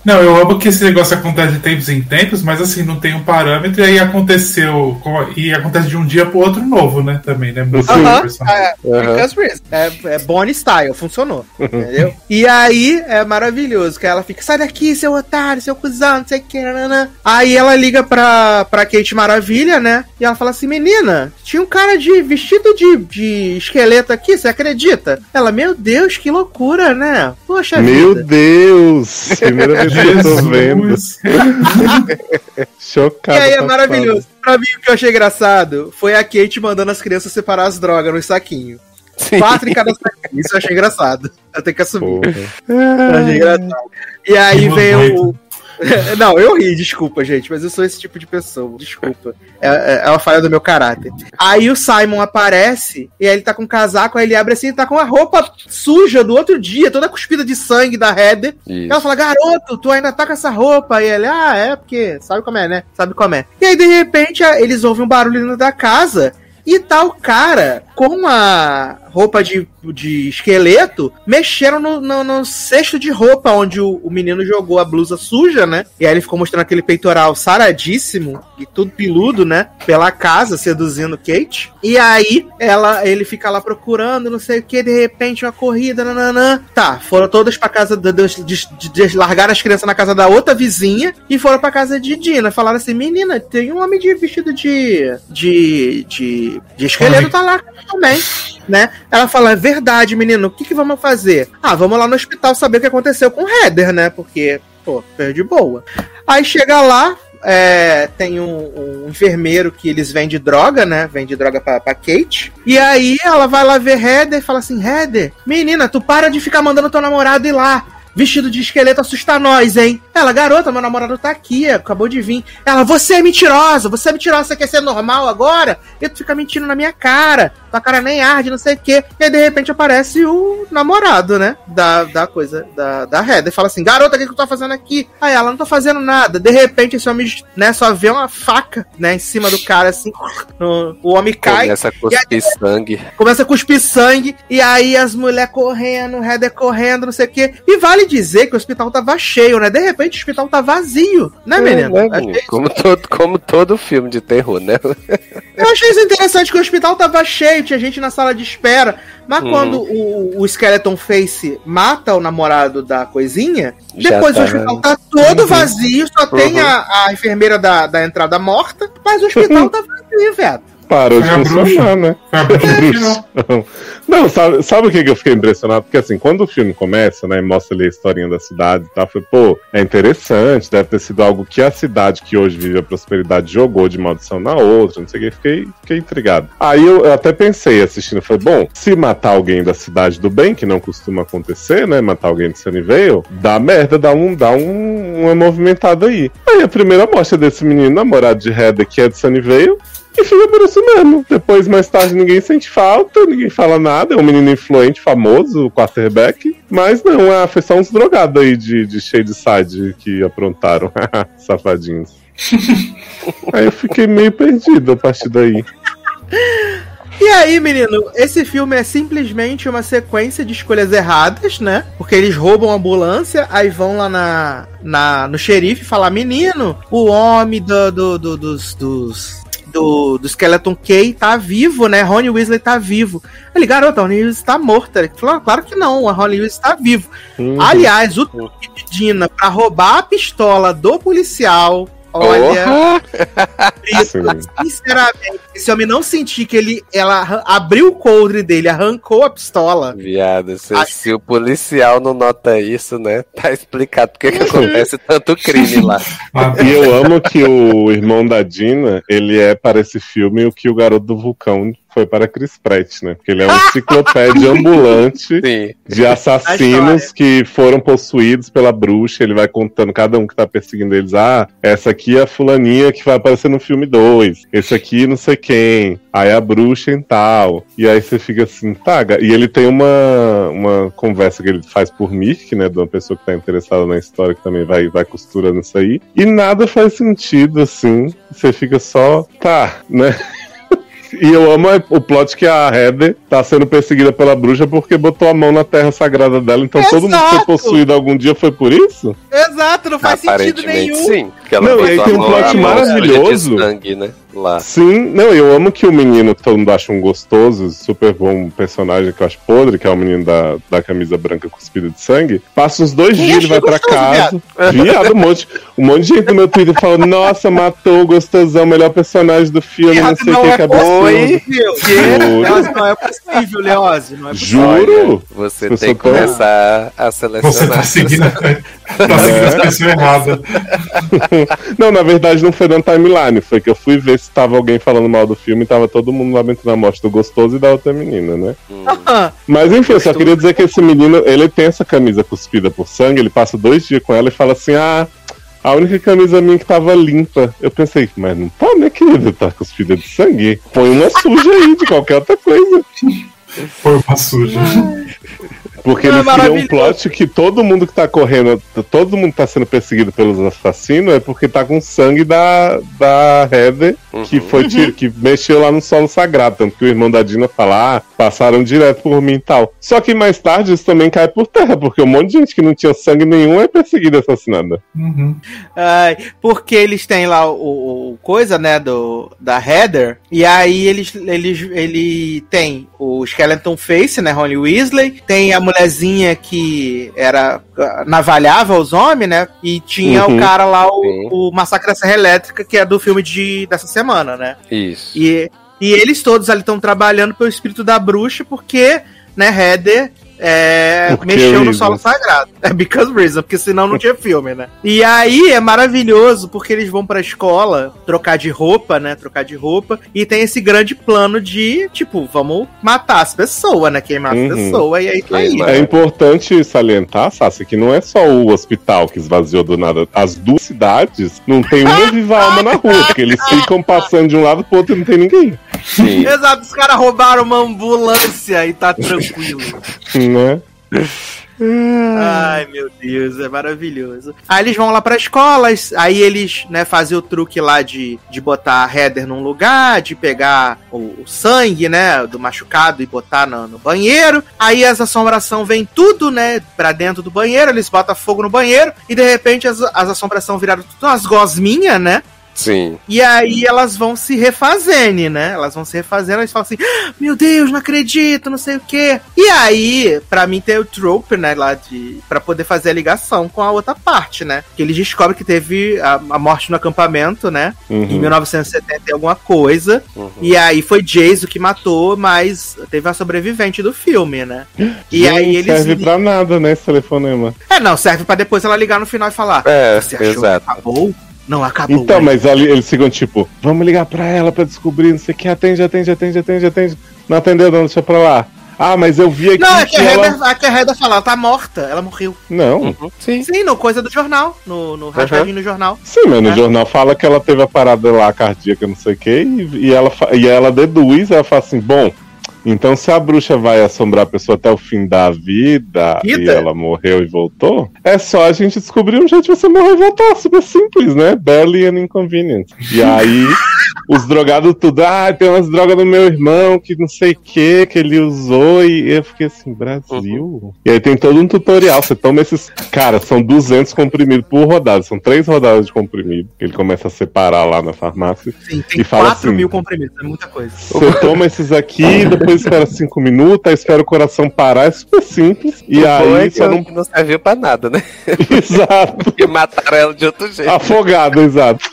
[SPEAKER 2] Não, eu amo que esse negócio acontece de tempos em tempos, mas assim, não tem um parâmetro e aí aconteceu. E acontece de um dia pro outro novo, né? Também, né? Muda
[SPEAKER 1] Aham,
[SPEAKER 2] o personagem.
[SPEAKER 1] é, reason. é, é Bonnie style, funcionou. Entendeu? E aí é maravilhoso, que ela fica, sai daqui, seu otário, seu cuzão, não sei o que. nananã." Aí ela liga pra, pra Kate Maravilha, né? E ela fala assim: menina, tinha um cara de vestido de, de esqueleto aqui, você acredita? Ela, meu Deus, que loucura, né? Poxa
[SPEAKER 4] Meu
[SPEAKER 1] vida.
[SPEAKER 4] Deus! Primeira vez que eu tô vendo. Chocado.
[SPEAKER 1] E aí é maravilhoso. Pra mim, o que eu achei engraçado foi a Kate mandando as crianças separar as drogas nos saquinhos.
[SPEAKER 3] Sim.
[SPEAKER 1] Quatro em cada saquinho. Isso eu achei engraçado. Eu tenho que assumir. Achei engraçado. E aí vem o. Não, eu ri, desculpa, gente, mas eu sou esse tipo de pessoa, desculpa. É, é, é uma falha do meu caráter. Aí o Simon aparece, e aí ele tá com um casaco, aí ele abre assim, e tá com a roupa suja do outro dia, toda cuspida de sangue da Heather.
[SPEAKER 3] Isso.
[SPEAKER 1] Ela fala, garoto, tu ainda tá com essa roupa? E ele, ah, é, porque sabe como é, né? Sabe como é. E aí, de repente, eles ouvem um barulho dentro da casa. E tá o cara com a roupa de, de esqueleto mexeram no, no, no cesto de roupa onde o, o menino jogou a blusa suja, né? E aí ele ficou mostrando aquele peitoral saradíssimo e tudo piludo, né? Pela casa, seduzindo Kate. E aí ela, ele fica lá procurando, não sei o que, de repente uma corrida, nananã. Tá, foram todas pra casa, de, de, de, de largar as crianças na casa da outra vizinha e foram pra casa de Dina. Falaram assim, menina, tem um homem de vestido de, de, de, de esqueleto, tá lá também, né? Ela fala, é verdade, menino, o que, que vamos fazer? Ah, vamos lá no hospital saber o que aconteceu com o Heather, né? Porque, pô, de boa. Aí chega lá, é, tem um, um enfermeiro que eles vendem droga, né? Vende droga pra, pra Kate. E aí ela vai lá ver Heather e fala assim: Heather, menina, tu para de ficar mandando teu namorado ir lá. Vestido de esqueleto assusta nós, hein? Ela, garota, meu namorado tá aqui, acabou de vir. Ela, você é mentirosa, você é mentirosa, você quer ser normal agora? E tu fica mentindo na minha cara, tua cara nem arde, não sei o quê. E aí, de repente, aparece o namorado, né? Da, da coisa, da, da Heather. E fala assim, garota, o que, que tu tá fazendo aqui? Aí ela, não tô fazendo nada. De repente, esse homem, né, só vê uma faca, né, em cima do cara, assim. No, o homem cai.
[SPEAKER 3] Começa a cuspir sangue.
[SPEAKER 1] Começa a cuspir sangue. E aí, as mulheres correndo, Heather correndo, não sei o quê. E vale dizer que o hospital tava cheio, né? De repente, o hospital tá vazio, né, menino?
[SPEAKER 3] É, né, como, todo, como todo filme de terror, né?
[SPEAKER 1] Eu achei isso interessante, que o hospital tava cheio, tinha gente na sala de espera. Mas hum. quando o, o Skeleton Face mata o namorado da coisinha, Já depois tá, o hospital tá todo uhum. vazio, só uhum. tem a, a enfermeira da, da entrada morta, mas o hospital tá vazio, velho
[SPEAKER 4] parou de funcionar, né? Não, sabe, sabe o que, eu fiquei impressionado? Porque assim, quando o filme começa, né, mostra ali a historinha da cidade e tal, foi, pô, é interessante, deve ter sido algo que a cidade que hoje vive a prosperidade jogou de maldição na outra, não sei o que, fiquei, fiquei intrigado. Aí eu, eu até pensei assistindo, foi bom, se matar alguém da cidade do bem, que não costuma acontecer, né, matar alguém de Sunnyvale, dá merda, dá, um, dá um, uma movimentada aí. Aí a primeira mostra desse menino namorado de Heather, que é de Sunnyvale, e fica por isso mesmo. Depois, mais tarde, ninguém sente falta, ninguém fala nada. É um menino influente, famoso, quarterback. Mas não, é, foi só uns drogados aí de, de de side que aprontaram. Safadinhos. aí eu fiquei meio perdido a partir daí.
[SPEAKER 1] E aí, menino, esse filme é simplesmente uma sequência de escolhas erradas, né? Porque eles roubam a ambulância, aí vão lá na, na, no xerife falar: menino, o homem do, do, do dos, dos do, do Skeleton Key tá vivo, né? Ronnie Weasley tá vivo. Ele, garota, Ronnie Weasley tá morto. Ele falou, claro que não, a Ronnie Weasley tá vivo. Uhum. Aliás, o truque de Dina pra roubar a pistola do policial Olha, sinceramente, esse homem não sentir que ele, ela abriu o coldre dele, arrancou a pistola.
[SPEAKER 3] Viado, se, se, o policial não nota isso, né? Tá explicado porque que acontece tanto crime lá.
[SPEAKER 4] e eu amo que o irmão da Dina, ele é para esse filme o que o garoto do vulcão foi para Chris Pratt, né? Porque ele é uma enciclopédia ambulante Sim. de assassinos que foram possuídos pela bruxa. Ele vai contando cada um que tá perseguindo eles. Ah, essa aqui é a fulaninha que vai aparecer no filme 2. Esse aqui não sei quem. Aí a bruxa em tal. E aí você fica assim, tá. E ele tem uma, uma conversa que ele faz por Mirk, né? De uma pessoa que tá interessada na história, que também vai, vai costurando isso aí. E nada faz sentido, assim. Você fica só, tá, né? E eu amo o plot que a Heather tá sendo perseguida pela bruxa porque botou a mão na terra sagrada dela. Então Exato. todo mundo foi possuído algum dia foi por isso?
[SPEAKER 1] Exato, não faz sentido nenhum.
[SPEAKER 3] Sim,
[SPEAKER 4] não, e aí tem um plot maravilhoso.
[SPEAKER 3] Sangue, né? Lá.
[SPEAKER 4] Sim, não, eu amo que o menino que todo mundo acha um gostoso, super bom personagem que eu acho podre, que é o menino da, da camisa branca cuspida de sangue. Passa uns dois Quem dias, ele vai pra casa. Viado, viado um, monte, um monte de gente no meu Twitter falando: Nossa, matou o gostosão, melhor personagem do filme, viado, não sei o que, é que absurdo.
[SPEAKER 1] Leose, não é possível, Leose. Não é
[SPEAKER 4] possível. Juro?
[SPEAKER 3] Você tem que começar a selecionar.
[SPEAKER 2] Você tá seguindo, tá seguindo é. a pessoa errada.
[SPEAKER 4] não, na verdade não foi na timeline, foi que eu fui ver se tava alguém falando mal do filme e tava todo mundo lamentando a morte do gostoso e da outra menina, né? Hum. Mas enfim, eu só queria dizer que esse menino, ele tem essa camisa cuspida por sangue, ele passa dois dias com ela e fala assim: ah. A única camisa minha que tava limpa. Eu pensei, mas não tá, né, querido? Tá cuspida de sangue. Põe uma suja aí de qualquer outra coisa.
[SPEAKER 2] Põe uma suja.
[SPEAKER 4] Porque ele é um plot que todo mundo que tá correndo, todo mundo que tá sendo perseguido pelos assassinos é porque tá com sangue da, da Heather, uhum. que foi uhum. que mexeu lá no solo sagrado. Tanto que o irmão da Dina fala, ah, passaram direto por mim e tal. Só que mais tarde isso também cai por terra, porque um monte de gente que não tinha sangue nenhum é perseguida assassinada.
[SPEAKER 1] Uhum. porque eles têm lá o, o, coisa, né, do, da Heather, e aí eles, eles, ele tem o Skeleton Face, né, Ronnie Weasley, tem a mulherzinha que era navalhava os homens, né? E tinha uhum. o cara lá, o, o Massacre da Serra Elétrica, que é do filme de, dessa semana, né?
[SPEAKER 3] Isso.
[SPEAKER 1] E, e eles todos ali estão trabalhando pelo espírito da bruxa, porque, né, Heather é, mexeu no solo sagrado. É because reason, porque senão não tinha filme, né? E aí é maravilhoso porque eles vão pra escola trocar de roupa, né? Trocar de roupa. E tem esse grande plano de, tipo, vamos matar as pessoas, né? Queimar
[SPEAKER 4] Uhum.
[SPEAKER 1] as pessoas. E aí tá aí.
[SPEAKER 4] É importante salientar, Sassi, que não é só o hospital que esvaziou do nada. As duas cidades não tem uma viva alma na rua, porque eles ficam passando de um lado pro outro e não tem ninguém.
[SPEAKER 3] Sim.
[SPEAKER 1] Exato, os caras roubaram uma ambulância e tá tranquilo.
[SPEAKER 4] Né?
[SPEAKER 1] Ai, meu Deus, é maravilhoso. Aí eles vão lá pra escola, aí eles, né, fazem o truque lá de, de botar a Heather num lugar, de pegar o, o sangue, né, do machucado e botar no, no banheiro. Aí as assombração vem tudo, né, pra dentro do banheiro, eles botam fogo no banheiro e de repente as, as assombração viraram tudo umas gosminhas, né?
[SPEAKER 3] Sim.
[SPEAKER 1] E aí elas vão se refazendo, né? Elas vão se refazendo, eles falam assim: "Ah, Meu Deus, não acredito, não sei o quê. E aí, pra mim, tem o trope, né? Lá de. Pra poder fazer a ligação com a outra parte, né? Que eles descobrem que teve a, a morte no acampamento, né? Em
[SPEAKER 4] Uhum.
[SPEAKER 1] 1970 e alguma coisa.
[SPEAKER 3] Uhum.
[SPEAKER 1] E aí foi Jason que matou, mas teve a sobrevivente do filme, né? E
[SPEAKER 4] Não
[SPEAKER 1] aí eles.
[SPEAKER 4] serve pra nada, né, esse telefonema.
[SPEAKER 1] É, não, serve pra depois ela ligar no final e falar:
[SPEAKER 3] É,
[SPEAKER 1] Você achou
[SPEAKER 3] exato.
[SPEAKER 1] que acabou? Não acabou.
[SPEAKER 4] Então,
[SPEAKER 1] né?
[SPEAKER 4] mas ali eles ficam tipo, vamos ligar pra ela pra descobrir, não sei o que, atende, atende, atende, atende, atende. Não atendeu, não, deixa pra lá. Ah, mas eu vi aqui
[SPEAKER 1] Não, é que
[SPEAKER 4] que
[SPEAKER 1] a
[SPEAKER 4] ela...
[SPEAKER 1] Heather, a que a Heather fala, ela tá morta, ela morreu.
[SPEAKER 4] Não,
[SPEAKER 3] Uhum. Sim.
[SPEAKER 1] Sim, no coisa do jornal, no, no rasgadinho no jornal.
[SPEAKER 4] sim, mas no
[SPEAKER 1] É.
[SPEAKER 4] jornal fala que ela teve a parada lá cardíaca, não sei o que, e, e ela, e ela deduz, ela fala assim, bom, então se a bruxa vai assombrar a pessoa até o fim da vida, e
[SPEAKER 1] Vida?
[SPEAKER 4] ela morreu e voltou, é só a gente descobrir um jeito de você morrer e voltar, super simples, né? Barely an inconvenience. E aí... Os drogados tudo, ah, tem umas drogas do meu irmão que não sei o que, que ele usou, e eu fiquei assim, Brasil? E aí tem todo um tutorial, você toma esses. Cara, são 200 comprimidos por rodada, são três rodadas de comprimido, que ele começa a separar lá na farmácia.
[SPEAKER 1] Sim, tem
[SPEAKER 4] E fala
[SPEAKER 1] 4
[SPEAKER 4] assim-
[SPEAKER 1] mil comprimidos, é muita coisa.
[SPEAKER 4] Você toma esses aqui, depois espera cinco minutos, aí espera o coração parar, é super simples. E
[SPEAKER 3] Foi
[SPEAKER 4] aí só
[SPEAKER 3] não...
[SPEAKER 4] não.
[SPEAKER 3] não serviu pra nada, né?
[SPEAKER 4] Exato.
[SPEAKER 3] E mataram ela de outro jeito.
[SPEAKER 4] Afogado, exato.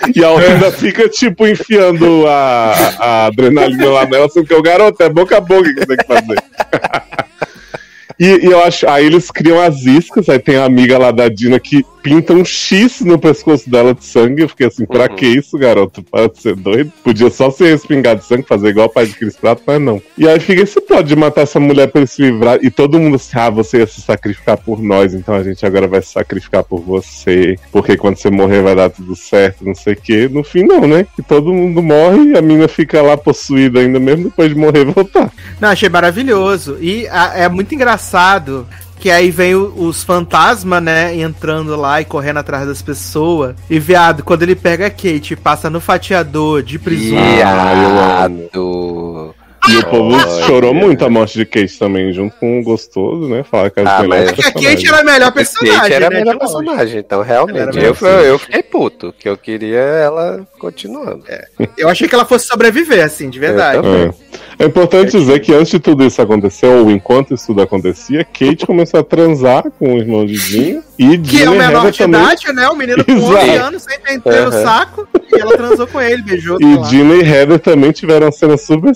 [SPEAKER 4] E a outra fica, tipo, enfiando a, a adrenalina lá nela, assim, que o garoto é boca a boca que tem que fazer. E, e eu acho, aí eles criam as iscas, aí tem a amiga lá da Dina que pinta um X no pescoço dela de sangue. Eu fiquei assim, pra
[SPEAKER 3] Uhum.
[SPEAKER 4] que isso, garoto? Para de ser doido. Podia só se respingar de sangue, fazer igual o pai de Cris Prato, mas não. E aí fica esse plot de matar essa mulher pra ele se livrar. E todo mundo assim, ah, você ia se sacrificar por nós, então a gente agora vai se sacrificar por você. Porque quando você morrer vai dar tudo certo, não sei o quê. No fim, não, né? Que todo mundo morre e a mina fica lá possuída ainda mesmo depois de morrer e voltar.
[SPEAKER 1] Não, achei maravilhoso. E a- é muito engraçado que aí vem o- os fantasmas, né, entrando lá e correndo atrás das pessoas. E, viado, quando ele pega a Kate e passa no fatiador de.
[SPEAKER 4] Ah, eu
[SPEAKER 3] Viado.
[SPEAKER 4] E o povo
[SPEAKER 3] Olha.
[SPEAKER 4] chorou muito a morte de Kate também, junto com o gostoso, né? Falar que era
[SPEAKER 3] Ah, mas-
[SPEAKER 1] Porque a Kate era a melhor
[SPEAKER 3] Kate
[SPEAKER 1] personagem,
[SPEAKER 3] era a
[SPEAKER 1] né,
[SPEAKER 3] melhor personagem, então realmente. Eu,
[SPEAKER 4] melhor.
[SPEAKER 3] eu fiquei puto, que eu queria ela continuando.
[SPEAKER 1] Eu achei que ela fosse sobreviver, assim, de verdade.
[SPEAKER 4] É. É importante dizer que antes de tudo isso acontecer, ou enquanto isso tudo acontecia, Kate começou a transar com o irmão de Dina e
[SPEAKER 1] Que é o menor
[SPEAKER 4] Heather
[SPEAKER 1] de
[SPEAKER 4] também.
[SPEAKER 1] idade, né? O menino com
[SPEAKER 4] Exato.
[SPEAKER 1] 11 anos, sem penteiro no
[SPEAKER 3] Aham.
[SPEAKER 1] saco. E ela transou com ele, beijou.
[SPEAKER 4] E. Dina e Heather também tiveram uma cena super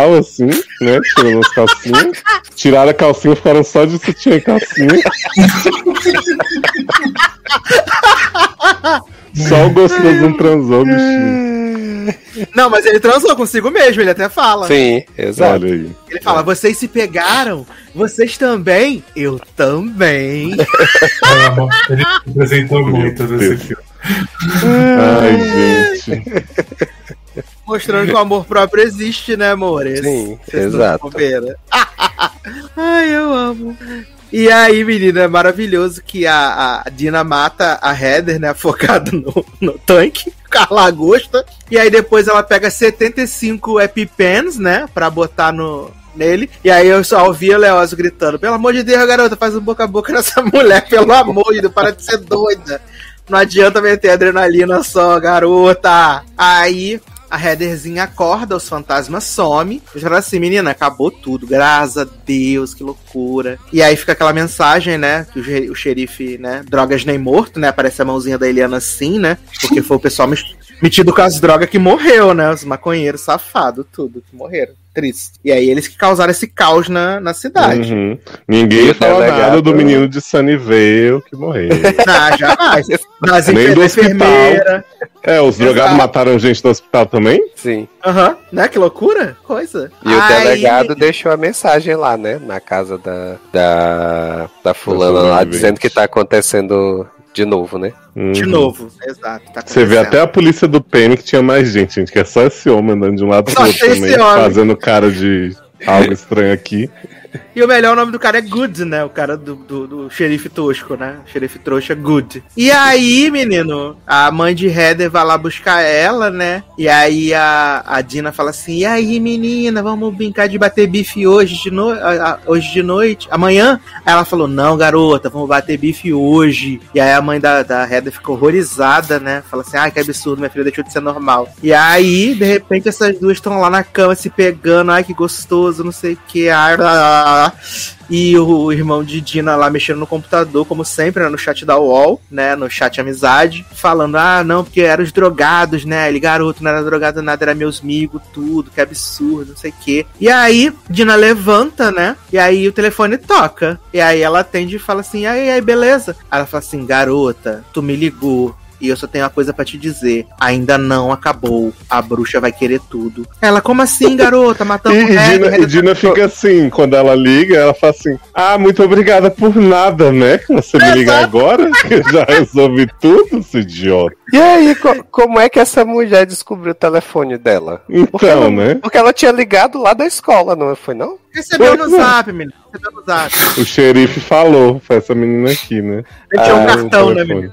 [SPEAKER 4] sensual, assim, né? Tirando as calcinhas. Tiraram a calcinha, ficaram só de sutiã e calcinha. Só o gostoso não transou, bichinho.
[SPEAKER 1] Não, mas ele transou consigo mesmo, ele até fala.
[SPEAKER 3] Sim, exato.
[SPEAKER 4] Olha aí.
[SPEAKER 1] Ele fala, vocês se pegaram? Vocês também? Eu também.
[SPEAKER 2] Ele apresentou muito nesse filme.
[SPEAKER 4] Ai, gente.
[SPEAKER 1] Mostrando que o amor próprio existe, né, amores?
[SPEAKER 3] Sim,
[SPEAKER 1] Vocês não
[SPEAKER 3] exato.
[SPEAKER 1] Ai, eu amo. E aí, menina, é maravilhoso que a, a Dina mata a Heather, né, afogada no, no tanque, com a lagosta. E aí depois ela pega 75 EpiPens, né, pra botar no, nele. E aí eu só ouvia Leózio gritando, pelo amor de Deus, garota, faz um boca a boca nessa mulher, pelo amor de Deus, para de ser doida. Não adianta meter adrenalina só, garota. Aí a Heatherzinha acorda, os fantasmas somem. E fala assim, menina, acabou tudo. Graças a Deus, que loucura. E aí fica aquela mensagem, né? Que o, o xerife, né? Drogas nem morto, né? Aparece a mãozinha da Eliana assim, né? Porque foi o pessoal met- metido com as drogas que morreu, né? Os maconheiros safados, tudo, que morreram. Triste. E aí eles que causaram esse caos na, na cidade.
[SPEAKER 4] Uhum. Ninguém
[SPEAKER 3] E o
[SPEAKER 4] fala nada do menino de Sunnyvale que morreu.
[SPEAKER 1] Ah, jamais.
[SPEAKER 4] Nem do
[SPEAKER 1] enfermeira.
[SPEAKER 4] é, os drogados mataram gente no hospital também?
[SPEAKER 3] Sim.
[SPEAKER 1] Aham, né? Que loucura. Coisa.
[SPEAKER 3] E o delegado deixou a mensagem lá, né? Na casa da, da, da fulana lá, dizendo que tá acontecendo de novo, né?
[SPEAKER 1] De
[SPEAKER 4] Uhum.
[SPEAKER 1] novo. Exato. tá
[SPEAKER 4] Você vê até a polícia do PM que tinha mais gente, gente, que é só esse homem andando de um lado pro outro
[SPEAKER 1] esse
[SPEAKER 4] também,
[SPEAKER 1] homem.
[SPEAKER 4] fazendo cara de algo estranho aqui.
[SPEAKER 1] E o melhor nome do cara é Good, né? O cara do, do, do xerife tosco, né? Xerife trouxa Good. E aí, menino, a mãe de Heather vai lá buscar ela, né? E aí a, a Dina fala assim: E aí, menina, vamos brincar de bater bife hoje de, no hoje de noite? Amanhã? Aí ela falou: Não, garota, vamos bater bife hoje. E aí a mãe da, da Heather ficou horrorizada, né? Fala assim: Ai, que absurdo, minha filha deixou de ser normal. E aí, de repente, essas duas estão lá na cama se pegando. Ai, que gostoso, não sei o que. Ai, lá, lá, E o irmão de Dina lá mexendo no computador, como sempre, né, no chat da UOL, né? No chat amizade, falando: ah, não, porque eram os drogados, né? Ele, garoto, não era drogado nada, era meus amigos, tudo, que absurdo, não sei o quê. E aí, Dina levanta, né? E aí o telefone toca. E aí ela atende e fala assim: aí, aí, beleza? Ela fala assim: garota, tu me ligou. E eu só tenho uma coisa pra te dizer. Ainda não acabou. A bruxa vai querer tudo. Ela, como assim, garota?
[SPEAKER 4] E,
[SPEAKER 1] Matamos
[SPEAKER 4] e
[SPEAKER 1] o Red,
[SPEAKER 4] Dina, e Dina fica assim, quando ela liga, ela fala assim: Ah, muito obrigada por nada, né? Que você me liga agora, que eu já resolvi tudo, seu idiota.
[SPEAKER 3] E aí, co- como é que essa mulher descobriu o telefone dela? Porque
[SPEAKER 4] Então,
[SPEAKER 3] ela,
[SPEAKER 4] né?
[SPEAKER 3] Porque ela tinha ligado lá da escola, não foi não?
[SPEAKER 1] Recebeu no zap, menino. Recebeu no zap.
[SPEAKER 4] O xerife falou, foi essa menina aqui, né?
[SPEAKER 1] Ele tinha um
[SPEAKER 3] Ah,
[SPEAKER 1] cartão, né, menino?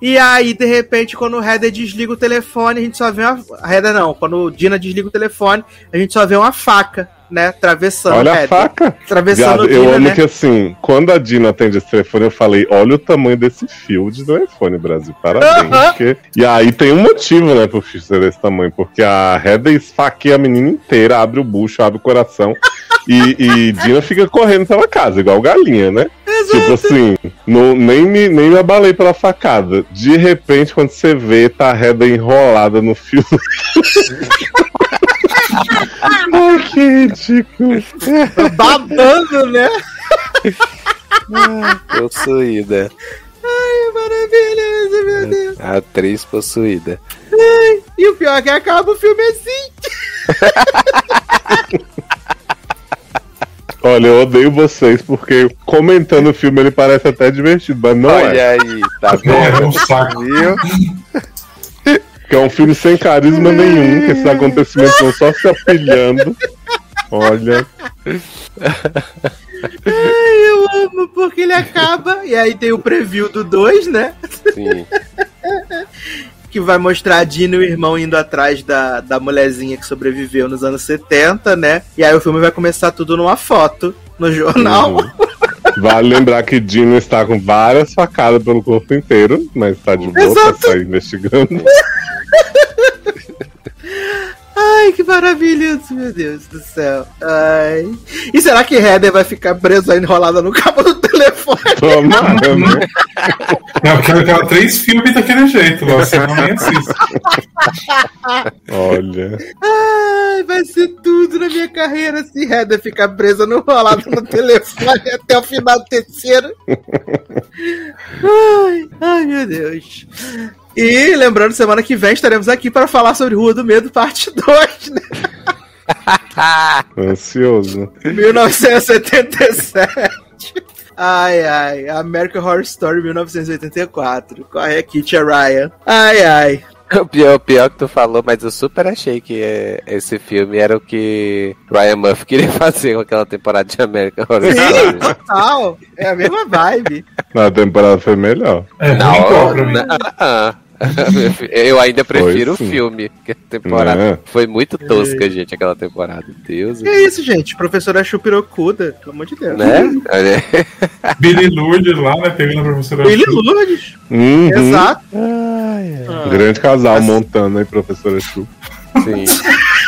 [SPEAKER 1] E aí, de repente, quando o Heather desliga o telefone, a gente só vê uma. A Heather não, quando o Dina desliga o telefone, a gente só vê uma faca, né? Atravessando
[SPEAKER 4] Olha a faca.
[SPEAKER 1] Atravessando
[SPEAKER 4] Viado,
[SPEAKER 1] o
[SPEAKER 4] eu
[SPEAKER 1] Dina,
[SPEAKER 4] amo
[SPEAKER 1] né?
[SPEAKER 4] que assim, quando a Dina atende esse telefone, eu falei, olha o tamanho desse fio de telefone, Brasil. Parabéns.
[SPEAKER 1] Aham.
[SPEAKER 4] porque- E aí tem um motivo, né, pro fio ser desse tamanho, porque a Heather esfaqueia a menina inteira, abre o bucho, abre o coração. E, e Dina fica correndo pela casa, igual galinha, né? Tipo assim, não, nem, me, nem me abalei pela facada. De repente, quando você vê, tá a Heather enrolada no fio. Ai, que ridículo.
[SPEAKER 1] Babando, né?
[SPEAKER 3] Possuída.
[SPEAKER 1] Maravilhoso, meu Deus.
[SPEAKER 3] Atriz possuída.
[SPEAKER 1] E o pior é que acaba o filme assim.
[SPEAKER 4] Olha, eu odeio vocês porque comentando o filme ele parece até divertido, mas não
[SPEAKER 3] Olha
[SPEAKER 4] é.
[SPEAKER 3] aí, tá
[SPEAKER 2] Não, é
[SPEAKER 3] vendo?
[SPEAKER 2] um saco.
[SPEAKER 3] Viu?
[SPEAKER 4] Que é um filme sem carisma nenhum, que esses acontecimentos vão só se apilhando. Olha,
[SPEAKER 1] Ai, eu amo, porque ele acaba. E aí tem o preview do 2, né?
[SPEAKER 3] Sim.
[SPEAKER 1] Que vai mostrar a Dina e o irmão indo atrás da, da mulherzinha que sobreviveu nos anos 70, né? E aí o filme vai começar tudo numa foto no jornal.
[SPEAKER 4] Uhum. vale lembrar que Dino está com várias facadas pelo corpo inteiro, mas está de boa sair investigando.
[SPEAKER 1] Ai, que maravilhoso, meu Deus do céu. Ai. E será que Heather vai ficar presa enrolada no cabo do telefone?
[SPEAKER 4] Tomara, né?
[SPEAKER 2] Não, eu quero gravar três filmes daquele jeito, Léo, senão nem assisto.
[SPEAKER 4] Olha.
[SPEAKER 1] Ai, vai ser tudo na minha carreira se Heather ficar presa no enrolado no telefone até o final do terceiro. Ai, ai, meu Deus. E lembrando, semana que vem estaremos aqui para falar sobre Rua do Medo, parte 2, né?
[SPEAKER 4] Ansioso.
[SPEAKER 1] 1977. Ai, ai. American Horror Story 1984. Corre aqui, Tia Ryan. Ai, ai.
[SPEAKER 3] O pior, o pior que tu falou, mas eu super achei que é, esse filme era o que Ryan Murphy queria fazer com aquela temporada de American Horror
[SPEAKER 1] Sim,
[SPEAKER 3] Story.
[SPEAKER 1] total. É a mesma vibe.
[SPEAKER 4] Na temporada foi melhor.
[SPEAKER 2] É,
[SPEAKER 3] Não, não. Eu ainda prefiro o filme, que a temporada
[SPEAKER 4] Né?
[SPEAKER 3] foi muito tosca, gente, aquela temporada. Deus,
[SPEAKER 1] Que é isso, gente? Professora Chupirocuda, pelo amor de Deus.
[SPEAKER 3] né? Olha,
[SPEAKER 2] Billy Lourdes lá, né, pegando a professora
[SPEAKER 1] Billy. Lourdes.
[SPEAKER 4] Uhum.
[SPEAKER 1] Exato.
[SPEAKER 4] Grande casal Montana e professora Chu.
[SPEAKER 3] sim.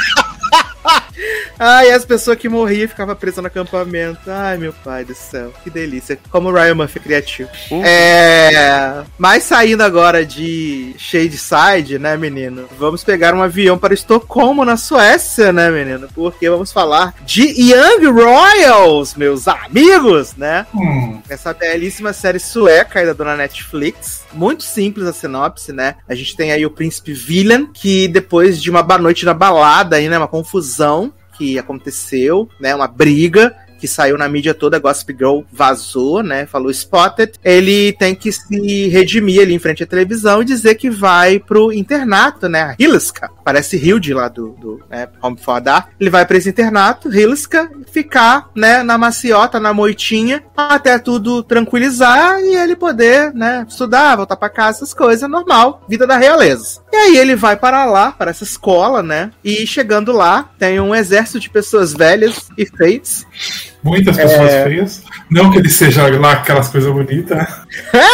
[SPEAKER 1] Ai, as pessoas que morriam ficavam presas no acampamento. Ai, meu pai do céu, que delícia. Como o Ryan Murphy é criativo.
[SPEAKER 3] Uhum.
[SPEAKER 1] É. Mas saindo agora de Shadeside, né, menino? Vamos pegar um avião para Estocolmo, na Suécia, né, menino? Porque vamos falar de Young Royals, meus amigos, né?
[SPEAKER 2] Hum,
[SPEAKER 1] Essa belíssima série sueca aí da dona Netflix. Muito simples a sinopse, né? A gente tem aí o príncipe Villain, que depois de uma ba- noite na balada aí, né? Uma confusão que aconteceu, né? Uma briga que saiu na mídia toda, Gossip Girl vazou, né? Falou spotted. Ele tem que se redimir ali em frente à televisão e dizer que vai pro internato, né? Hilska. Parece Hilde lá do, do né, Home for Dark. Ele vai pra esse internato, Hilska, ficar, né, na maciota, na moitinha, até tudo tranquilizar e ele poder, né, estudar, voltar pra casa, essas coisas, normal, vida da realeza. E aí ele vai para lá, para essa escola, né? E chegando lá, tem um exército de pessoas velhas e feitas
[SPEAKER 2] muitas pessoas feias. Não que ele seja lá aquelas coisas bonitas.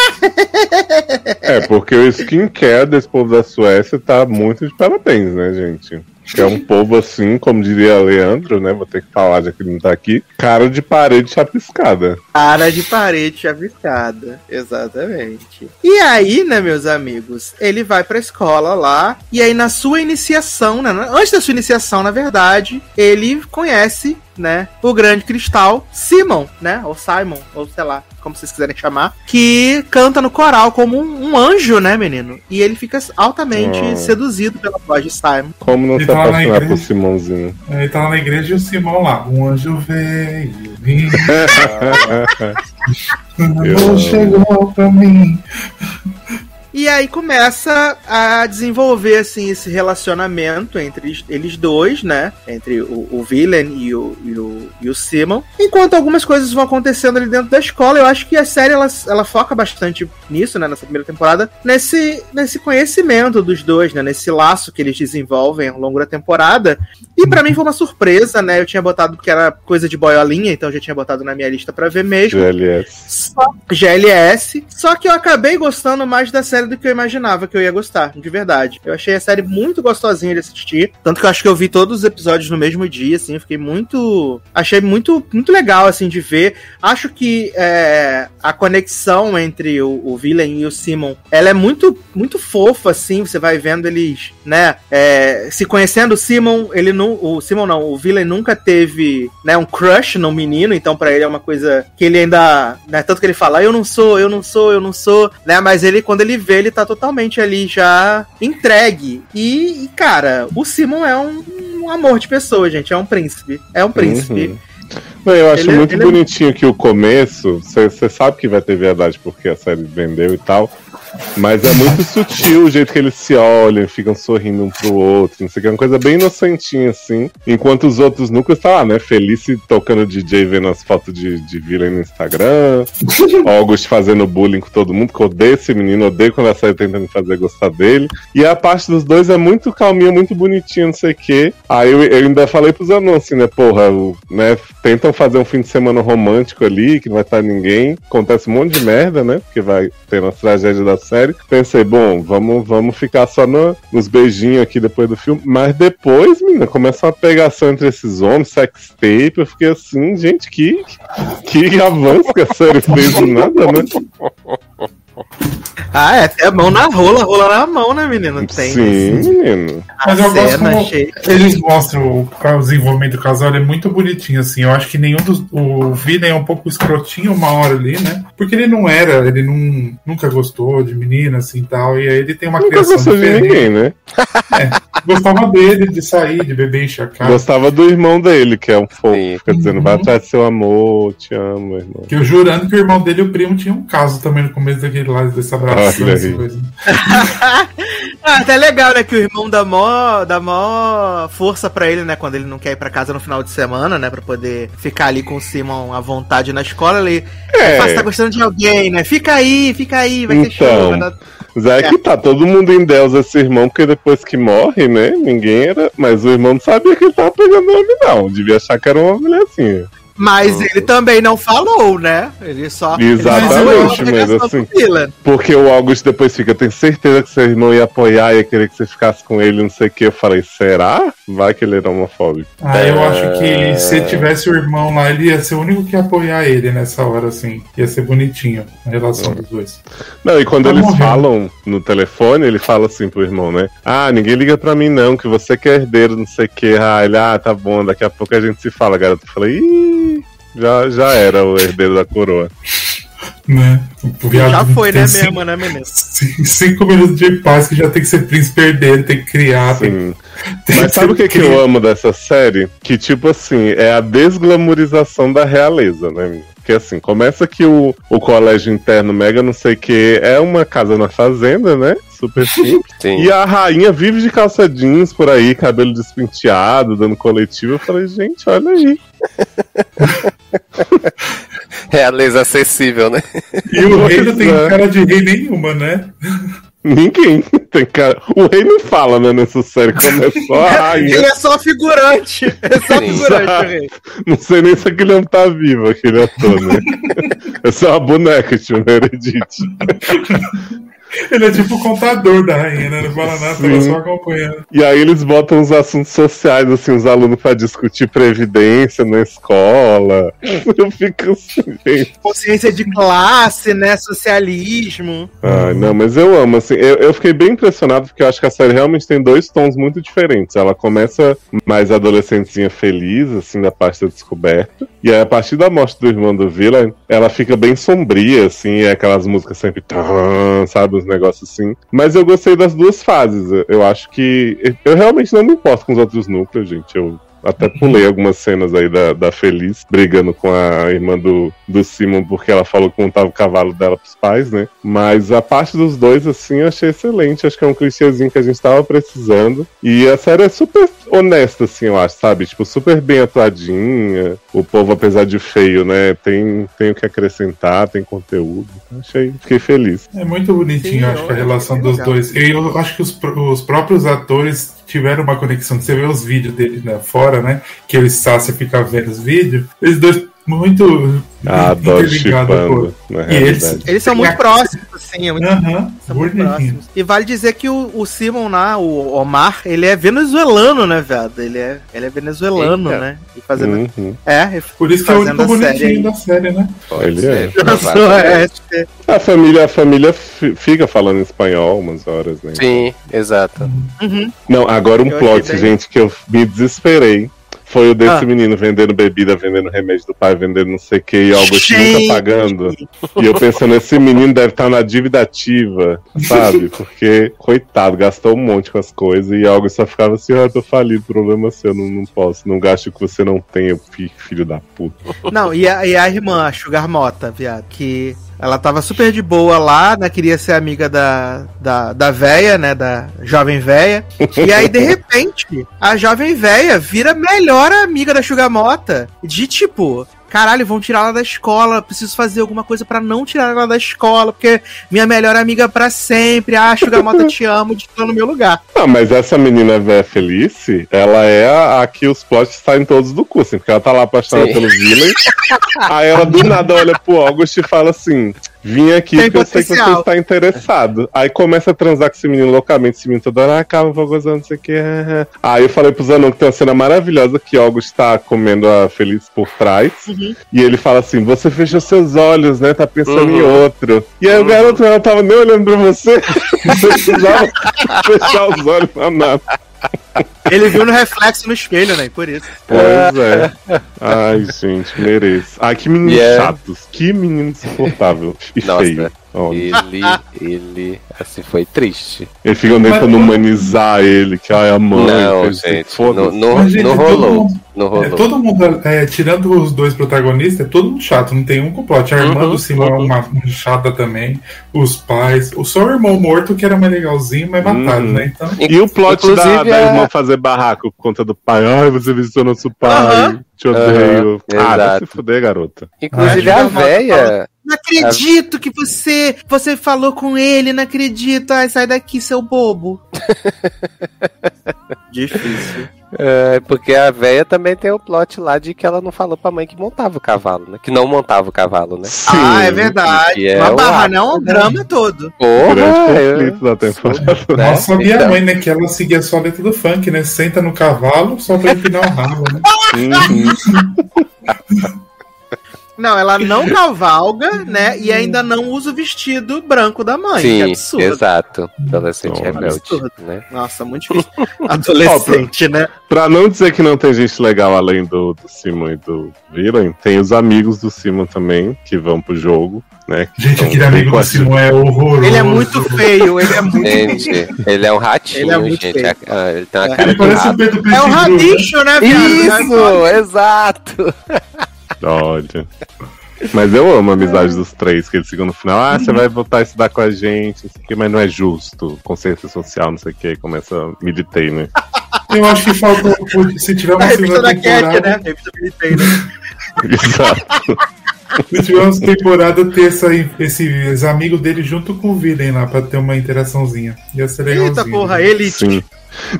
[SPEAKER 4] É, porque o skincare desse povo da Suécia tá muito de parabéns, né, gente? Que é um povo assim, como diria Leandro, né? Vou ter que falar já que ele não tá aqui. Cara de parede chapiscada.
[SPEAKER 1] Cara de parede chapiscada. Exatamente. E aí, né, meus amigos, ele vai pra escola lá. E aí, na sua iniciação, né? Antes da sua iniciação, na verdade, ele conhece, né, o grande cristal Simon, né? Ou Simon, ou sei lá, como vocês quiserem chamar. Que canta no coral como um, um anjo, né, menino? E ele fica altamente
[SPEAKER 4] Oh.
[SPEAKER 1] seduzido pela voz de Simon.
[SPEAKER 4] Como não se
[SPEAKER 2] lá na igreja.
[SPEAKER 4] Simãozinho?
[SPEAKER 2] Ele tá lá na igreja e o Simão lá. Um anjo veio, amor chegou pra mim.
[SPEAKER 1] E aí começa a desenvolver assim esse relacionamento entre eles- dois, né? Entre o, o Villain e o, e, o, e o Simon. Enquanto algumas coisas vão acontecendo ali dentro da escola, eu acho que a série ela, ela foca bastante nisso, né? Nessa primeira temporada, nesse, nesse conhecimento dos dois, né? Nesse laço que eles desenvolvem ao longo da temporada. E pra mim foi uma surpresa, né? Eu tinha botado porque era coisa de boiolinha, então eu já tinha botado na minha lista pra ver mesmo.
[SPEAKER 4] GLS.
[SPEAKER 1] Só GLS. Só que eu acabei gostando mais da série do que eu imaginava que eu ia gostar, de verdade. Eu achei a série muito gostosinha de assistir. Tanto que eu acho que eu vi todos os episódios no mesmo dia, assim. Fiquei muito. Achei muito, muito legal, assim, de ver. Acho que é, a conexão entre o, o Villain e o Simon ela é muito, muito fofa, assim. Você vai vendo eles, né? é, se conhecendo o Simon, ele não. O Simon não, o Villain nunca teve, né, um crush no menino, então pra ele é uma coisa que ele ainda. Né, tanto que ele fala, eu não sou, eu não sou, eu não sou, né? Mas ele, quando ele vê, ele tá totalmente ali já entregue. E, e, cara, o Simon é um, um amor de pessoa, gente. É um príncipe. É um príncipe.
[SPEAKER 4] Uhum. Não, eu acho
[SPEAKER 1] Ele é-
[SPEAKER 4] muito
[SPEAKER 1] ele é-
[SPEAKER 4] bonitinho que o começo, você sabe que vai ter verdade porque a série vendeu e tal, mas é muito sutil o jeito que eles se olham, ficam sorrindo um pro outro, não sei o que, é uma coisa bem inocentinha assim, enquanto os outros nunca estão lá, né? Felice tocando DJ, vendo as fotos de, de Villain no Instagram, August fazendo bullying com todo mundo, que odeia esse menino, odeia quando a série tenta me fazer gostar dele, e a parte dos dois é muito calminha, muito bonitinha, não sei o que. Aí eu, eu ainda falei pros anúncios, assim, né? Porra, o- né? Tentam fazer um fim de semana romântico ali, que não vai estar ninguém. Acontece um monte de merda, né? Porque vai ter uma tragédia da série. Pensei, bom, vamos, vamos ficar só no- nos beijinhos aqui depois do filme. Mas depois, menina, começa uma pegação entre esses homens, sex tape. Eu fiquei assim, gente, que, que avanço que a série fez do nada, né?
[SPEAKER 1] Ah, é até a mão na rola, rola na mão, né, menino? Tem.
[SPEAKER 4] Sim, menino.
[SPEAKER 1] A
[SPEAKER 2] Mas eu gosto como eles mostram o, o desenvolvimento do casal, ele é muito bonitinho, assim. Eu acho que nenhum dos. O Villain é um pouco escrotinho uma hora ali, né? Porque ele não era, ele não, nunca gostou de menina, assim tal. E aí ele tem uma
[SPEAKER 4] Nunca
[SPEAKER 2] criação
[SPEAKER 4] gostou de ninguém, né?
[SPEAKER 2] Gostava dele, de sair, de beber, cara.
[SPEAKER 4] Gostava do irmão dele, que é um fofo.
[SPEAKER 3] Sim.
[SPEAKER 4] Fica dizendo, vai atrás do seu amor, te amo, irmão.
[SPEAKER 2] Que eu jurando que o irmão dele e o primo tinham um caso também no começo daquele lá, desse abraço.
[SPEAKER 4] Olha
[SPEAKER 2] essa
[SPEAKER 4] aí.
[SPEAKER 2] coisa.
[SPEAKER 1] Ah, até legal, né? Que o irmão dá mó, dá mó força pra ele, né? Quando ele não quer ir pra casa no final de semana, né? Pra poder ficar ali com o Simon à vontade na escola. Ele
[SPEAKER 4] É.
[SPEAKER 1] "Ah, você tá gostando de alguém, né? Fica aí, fica aí, vai ter
[SPEAKER 4] Então.
[SPEAKER 1] show. vai dar-
[SPEAKER 4] Mas é que tá todo mundo em Deus esse irmão, porque depois que morre, né? Ninguém era. Mas o irmão não sabia que ele tava pegando homem, não. Devia achar que era uma mulherzinha.
[SPEAKER 1] Mas ele também não falou, né? Ele só.
[SPEAKER 4] Exatamente,
[SPEAKER 1] ele
[SPEAKER 4] mas assim-. Porque o August depois fica, tem certeza que seu irmão ia apoiar, ia querer que você ficasse com ele, não sei o que. Eu falei, será? Vai que ele era homofóbico.
[SPEAKER 2] Ah, eu acho que se tivesse o irmão lá, ele ia ser o único que ia apoiar ele nessa hora, assim. Ia ser bonitinho a relação dos dois.
[SPEAKER 4] Não, e quando
[SPEAKER 2] Tá
[SPEAKER 4] eles
[SPEAKER 2] morrendo.
[SPEAKER 4] falam no telefone, ele fala assim pro irmão, né? Ah, ninguém liga pra mim não, que você que é herdeiro, não sei o que. Ah, ele, ah, tá bom, daqui a pouco a gente se fala, garoto. Eu falei, ih, já, já era o herdeiro da coroa.
[SPEAKER 2] Né?
[SPEAKER 1] Já foi, né,
[SPEAKER 2] cinco-
[SPEAKER 1] mesmo, né, menino?
[SPEAKER 2] Cinco, minutos de paz que já tem que ser príncipe herdeiro, tem que criar.
[SPEAKER 4] Sim.
[SPEAKER 2] tem
[SPEAKER 4] Mas sabe o que, que eu amo dessa série? Que, tipo assim, é a desglamorização da realeza, né? menino? Porque assim, começa que o, o colégio interno mega não sei o que é uma casa na fazenda, né? Super simples.
[SPEAKER 3] Sim.
[SPEAKER 4] E a rainha vive de calça jeans por aí, cabelo despenteado, dando coletivo. Eu falei, gente, olha aí.
[SPEAKER 3] Realeza acessível, né?
[SPEAKER 2] E o rei não tem
[SPEAKER 4] é.
[SPEAKER 2] cara de rei nenhuma, né?
[SPEAKER 4] Ninguém tem cara. O rei não fala, né, nessa série. Começou a
[SPEAKER 1] Ele
[SPEAKER 4] rainha.
[SPEAKER 1] é só figurante. É só
[SPEAKER 3] Sim.
[SPEAKER 1] figurante, o rei.
[SPEAKER 4] Não sei nem se aquele homem tá vivo, aquele ator, né? É só uma boneca, tipo, Meredith.
[SPEAKER 2] Ele é tipo o contador da rainha, né? Não fala nada,
[SPEAKER 4] Sim.
[SPEAKER 2] só acompanhando.
[SPEAKER 4] E aí eles botam os assuntos sociais, assim, os alunos pra discutir previdência na escola. Eu fico assim, gente.
[SPEAKER 1] Consciência de classe, né? Socialismo.
[SPEAKER 4] Ai, não, mas eu amo, assim, eu, eu fiquei bem impressionado porque eu acho que a série realmente tem dois tons muito diferentes. Ela começa mais adolescentezinha feliz, assim, da parte da descoberta. E aí, a partir da morte do irmão do Villa, ela fica bem sombria, assim, é aquelas músicas sempre, sabe, uns negócios assim. Mas eu gostei das duas fases. Eu- Eu acho que. Eu realmente não me importo com os outros núcleos, gente. Eu até pulei algumas cenas aí da, da Feliz brigando com a irmã do, do Simon porque ela falou que montava o cavalo dela pros pais, né? Mas a parte dos dois, assim, eu achei excelente. Acho que é um clichêzinho que a gente tava precisando. E a série é super honesta, assim, eu acho, sabe? Tipo, super bem atuadinha. O povo, apesar de feio, né? Tem, tem o que acrescentar, tem conteúdo. Achei, fiquei feliz.
[SPEAKER 2] É muito bonitinho,
[SPEAKER 1] Sim,
[SPEAKER 2] acho que a
[SPEAKER 1] olha,
[SPEAKER 2] relação dos
[SPEAKER 1] legal.
[SPEAKER 2] dois. E eu acho que os, os próprios atores tiveram uma conexão. Você vê os vídeos dele né, fora, né? Que eles Sácia fica vendo os vídeos. Eles dois muito
[SPEAKER 4] Ah, adoro
[SPEAKER 2] interligados,
[SPEAKER 4] chipando, na
[SPEAKER 2] E eles-.
[SPEAKER 1] Eles são muito próximos, assim. É muito São muito próximos. E vale dizer que o, o Simon lá, o Omar, ele é venezuelano, né, viado? Ele é, ele é venezuelano,
[SPEAKER 3] Eita.
[SPEAKER 1] né? E fazendo.
[SPEAKER 4] Uhum.
[SPEAKER 1] É,
[SPEAKER 2] Por isso que é o único
[SPEAKER 1] série
[SPEAKER 2] bonitinho
[SPEAKER 1] aí.
[SPEAKER 2] da série, né?
[SPEAKER 4] Ele é.
[SPEAKER 1] É,
[SPEAKER 4] A família, a família fi- fica falando espanhol umas horas, né?
[SPEAKER 3] Sim, exato.
[SPEAKER 1] Uhum.
[SPEAKER 4] Não, agora um
[SPEAKER 1] Eu
[SPEAKER 4] plot, gente, que eu me desesperei. Foi o desse
[SPEAKER 1] Ah.
[SPEAKER 4] menino vendendo bebida, vendendo remédio do pai, vendendo não sei o que, e algo assim
[SPEAKER 1] Gente!
[SPEAKER 4] nunca pagando. E eu pensando, esse menino deve estar na dívida ativa, sabe? Porque, coitado, gastou um monte com as coisas e algo só ficava assim, ah, eu tô falido, problema seu, não, não posso. Não gaste o que você não tem, eu filho da puta.
[SPEAKER 1] Não, e a, e a irmã, a Sugar Mota, viado, que ela tava super de boa lá, né? Queria ser amiga da, da, da véia, né? Da jovem véia. E aí, de repente, a jovem véia vira melhor amiga da Sugar Mota. De tipo. Caralho, vão tirar ela da escola. Preciso fazer alguma coisa pra não tirar ela da escola, porque minha melhor amiga pra sempre. Ah, Mota, te amo, te tô no meu lugar.
[SPEAKER 4] Ah, mas essa menina véia Felice, ela é a, a que os plots saem todos do cu, assim, porque ela tá lá apaixonada
[SPEAKER 3] Sim.
[SPEAKER 4] pelo Villain. aí ela do nada olha pro August e fala assim: Vim aqui
[SPEAKER 1] Tem
[SPEAKER 4] porque eu sei que você
[SPEAKER 1] potencial."
[SPEAKER 4] está interessado. Aí começa a transar com esse menino loucamente, esse menino toda hora, ah, calma, vou gozar, não sei o que. Aí eu falei pro Zanon que tem uma cena maravilhosa que August tá comendo a Feliz por trás. E ele fala assim: Você fechou seus olhos, né? Tá pensando em
[SPEAKER 3] Uhum.
[SPEAKER 4] outro. E aí o garoto ela tava nem olhando pra você. Você precisava fechar os olhos pra nada.
[SPEAKER 1] Ele viu no reflexo no espelho, né? Por isso.
[SPEAKER 4] Pois é. Ai, gente, mereço. Ai, que meninos
[SPEAKER 3] Yeah.
[SPEAKER 4] chatos. Que menino insuportável. E
[SPEAKER 3] Nossa.
[SPEAKER 4] feio. Olha.
[SPEAKER 3] Ele, ele, assim, foi triste.
[SPEAKER 4] Eles ficam tentando
[SPEAKER 2] Mas-
[SPEAKER 4] humanizar ele, que ai, a mãe.
[SPEAKER 3] não, gente,
[SPEAKER 4] foda-se.
[SPEAKER 3] não, não,
[SPEAKER 2] Mas, gente,
[SPEAKER 3] não rolou.
[SPEAKER 2] mundo-
[SPEAKER 3] Não
[SPEAKER 2] É,
[SPEAKER 3] rolou.
[SPEAKER 2] todo mundo, é, tirando os dois protagonistas, é todo mundo chato, não tem um com plot. A irmã
[SPEAKER 3] Uhum,
[SPEAKER 2] do Simão é uma, uma chata também, os pais, o só o irmão morto que era mais legalzinho, mas mataram,
[SPEAKER 4] Uhum.
[SPEAKER 2] né? Então,
[SPEAKER 4] E o plot da,
[SPEAKER 3] Inclusive,
[SPEAKER 4] da
[SPEAKER 3] a-
[SPEAKER 4] irmã fazer barraco por conta do pai. Ai, você visitou nosso pai. Te odeio.
[SPEAKER 3] Aham,
[SPEAKER 4] ah, se fuder, garota.
[SPEAKER 3] Inclusive
[SPEAKER 1] Ah,
[SPEAKER 3] a
[SPEAKER 1] volta
[SPEAKER 3] véia.
[SPEAKER 1] Não acredito que você você falou com ele, não acredito. Ai, sai daqui, seu bobo. Difícil.
[SPEAKER 3] É, porque a véia também tem o plot lá de que ela não falou pra mãe que montava o cavalo, né? Que não montava o cavalo, né?
[SPEAKER 1] Sim, ah, é verdade.
[SPEAKER 3] É
[SPEAKER 1] Uma
[SPEAKER 3] o
[SPEAKER 1] barra, não, um
[SPEAKER 3] né?
[SPEAKER 1] drama todo.
[SPEAKER 3] Porra,
[SPEAKER 4] Grande
[SPEAKER 3] eu-
[SPEAKER 4] da temporada.
[SPEAKER 3] né?
[SPEAKER 2] Mal sabia
[SPEAKER 3] Então-
[SPEAKER 2] a mãe, né? Que ela seguia só a letra do funk, né? Senta no cavalo só pra empinar o rabo, né?
[SPEAKER 4] Uhum.
[SPEAKER 1] Não, ela não cavalga, né? E ainda não usa o vestido branco da mãe. que
[SPEAKER 3] Sim,
[SPEAKER 1] absurdo.
[SPEAKER 3] exato. Adolescente
[SPEAKER 4] Nossa.
[SPEAKER 3] rebelde,
[SPEAKER 1] Absurdo.
[SPEAKER 3] né?
[SPEAKER 1] Nossa, muito difícil. Adolescente, né?
[SPEAKER 4] Pra não dizer que não tem gente legal além do, do Simon e do Villain, tem os amigos do Simon também, que vão pro jogo, né? que
[SPEAKER 2] Gente, aquele amigo do. Simon é horroroso.
[SPEAKER 1] Ele é muito feio, ele é muito feio.
[SPEAKER 3] Gente, ele é um ratinho,
[SPEAKER 1] Ele é muito
[SPEAKER 3] gente.
[SPEAKER 1] feio.
[SPEAKER 3] Ah, Ele tem uma
[SPEAKER 1] É.
[SPEAKER 3] cara
[SPEAKER 2] Ele
[SPEAKER 3] de
[SPEAKER 2] parece o
[SPEAKER 3] rato.
[SPEAKER 2] Pedro
[SPEAKER 1] É o
[SPEAKER 2] Pettigrew, né?
[SPEAKER 1] Radicho, né, viado?
[SPEAKER 3] Isso, exato.
[SPEAKER 4] Olha. Mas eu amo a amizade dos três, que eles ficam no final, ah, você vai voltar a estudar com a gente, não sei o que, mas não é justo, consciência social, não sei o que, começa a militei, né?
[SPEAKER 2] Eu acho que faltou, se tiver uma
[SPEAKER 1] revista
[SPEAKER 2] segunda
[SPEAKER 1] da Cat,
[SPEAKER 2] temporada,
[SPEAKER 1] né? Revista Militei, né?
[SPEAKER 4] Exato.
[SPEAKER 2] se tiver uma temporada, ter essa, esses amigos dele junto com o Villain lá, pra ter uma interaçãozinha. Ia ser legalzinho.
[SPEAKER 1] Eita porra, ele.
[SPEAKER 4] Sim.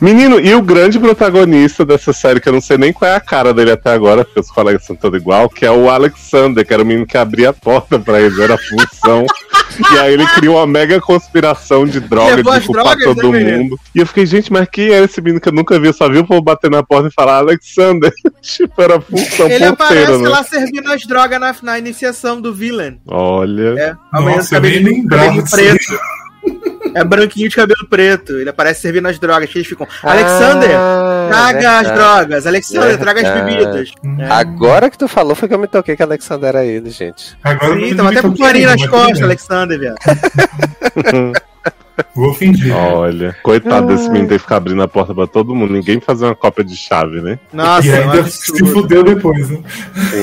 [SPEAKER 4] Menino, e o grande protagonista dessa série, que eu não sei nem qual é a cara dele até agora, porque os colegas são todos igual, que é o Alexander, que era o menino que abria a porta pra eles, era a função. e aí ele cria uma mega conspiração de droga,
[SPEAKER 1] Levou
[SPEAKER 4] de culpar
[SPEAKER 1] drogas,
[SPEAKER 4] todo
[SPEAKER 1] né, menino?
[SPEAKER 4] mundo. E eu fiquei, gente, mas quem é esse menino que eu nunca vi? Eu só vi o povo bater na porta e falar Alexander. tipo, era a função
[SPEAKER 1] Ele
[SPEAKER 4] porteira,
[SPEAKER 1] aparece
[SPEAKER 4] né?
[SPEAKER 1] lá servindo as drogas na, na iniciação do villain.
[SPEAKER 4] Olha.
[SPEAKER 1] É, amanhã
[SPEAKER 2] Nossa, eu nem lembrava
[SPEAKER 1] preto. É branquinho de cabelo preto. Ele aparece servindo as drogas. que Eles ficam. Alexander,
[SPEAKER 3] Ah,
[SPEAKER 1] traga as drogas. Alexander, traga as bebidas. É.
[SPEAKER 3] Agora que tu falou foi que eu me toquei que Alexander era ele, gente.
[SPEAKER 2] Agora
[SPEAKER 1] Sim, tava até com
[SPEAKER 2] que
[SPEAKER 1] nas costas. Alexander, viado.
[SPEAKER 2] Vou fingir.
[SPEAKER 4] Olha, coitado desse menino ter que ficar abrindo a porta pra todo mundo. Ninguém fazer uma cópia de chave, né?
[SPEAKER 1] Nossa,
[SPEAKER 2] e
[SPEAKER 1] é
[SPEAKER 2] ainda se fudeu depois, né?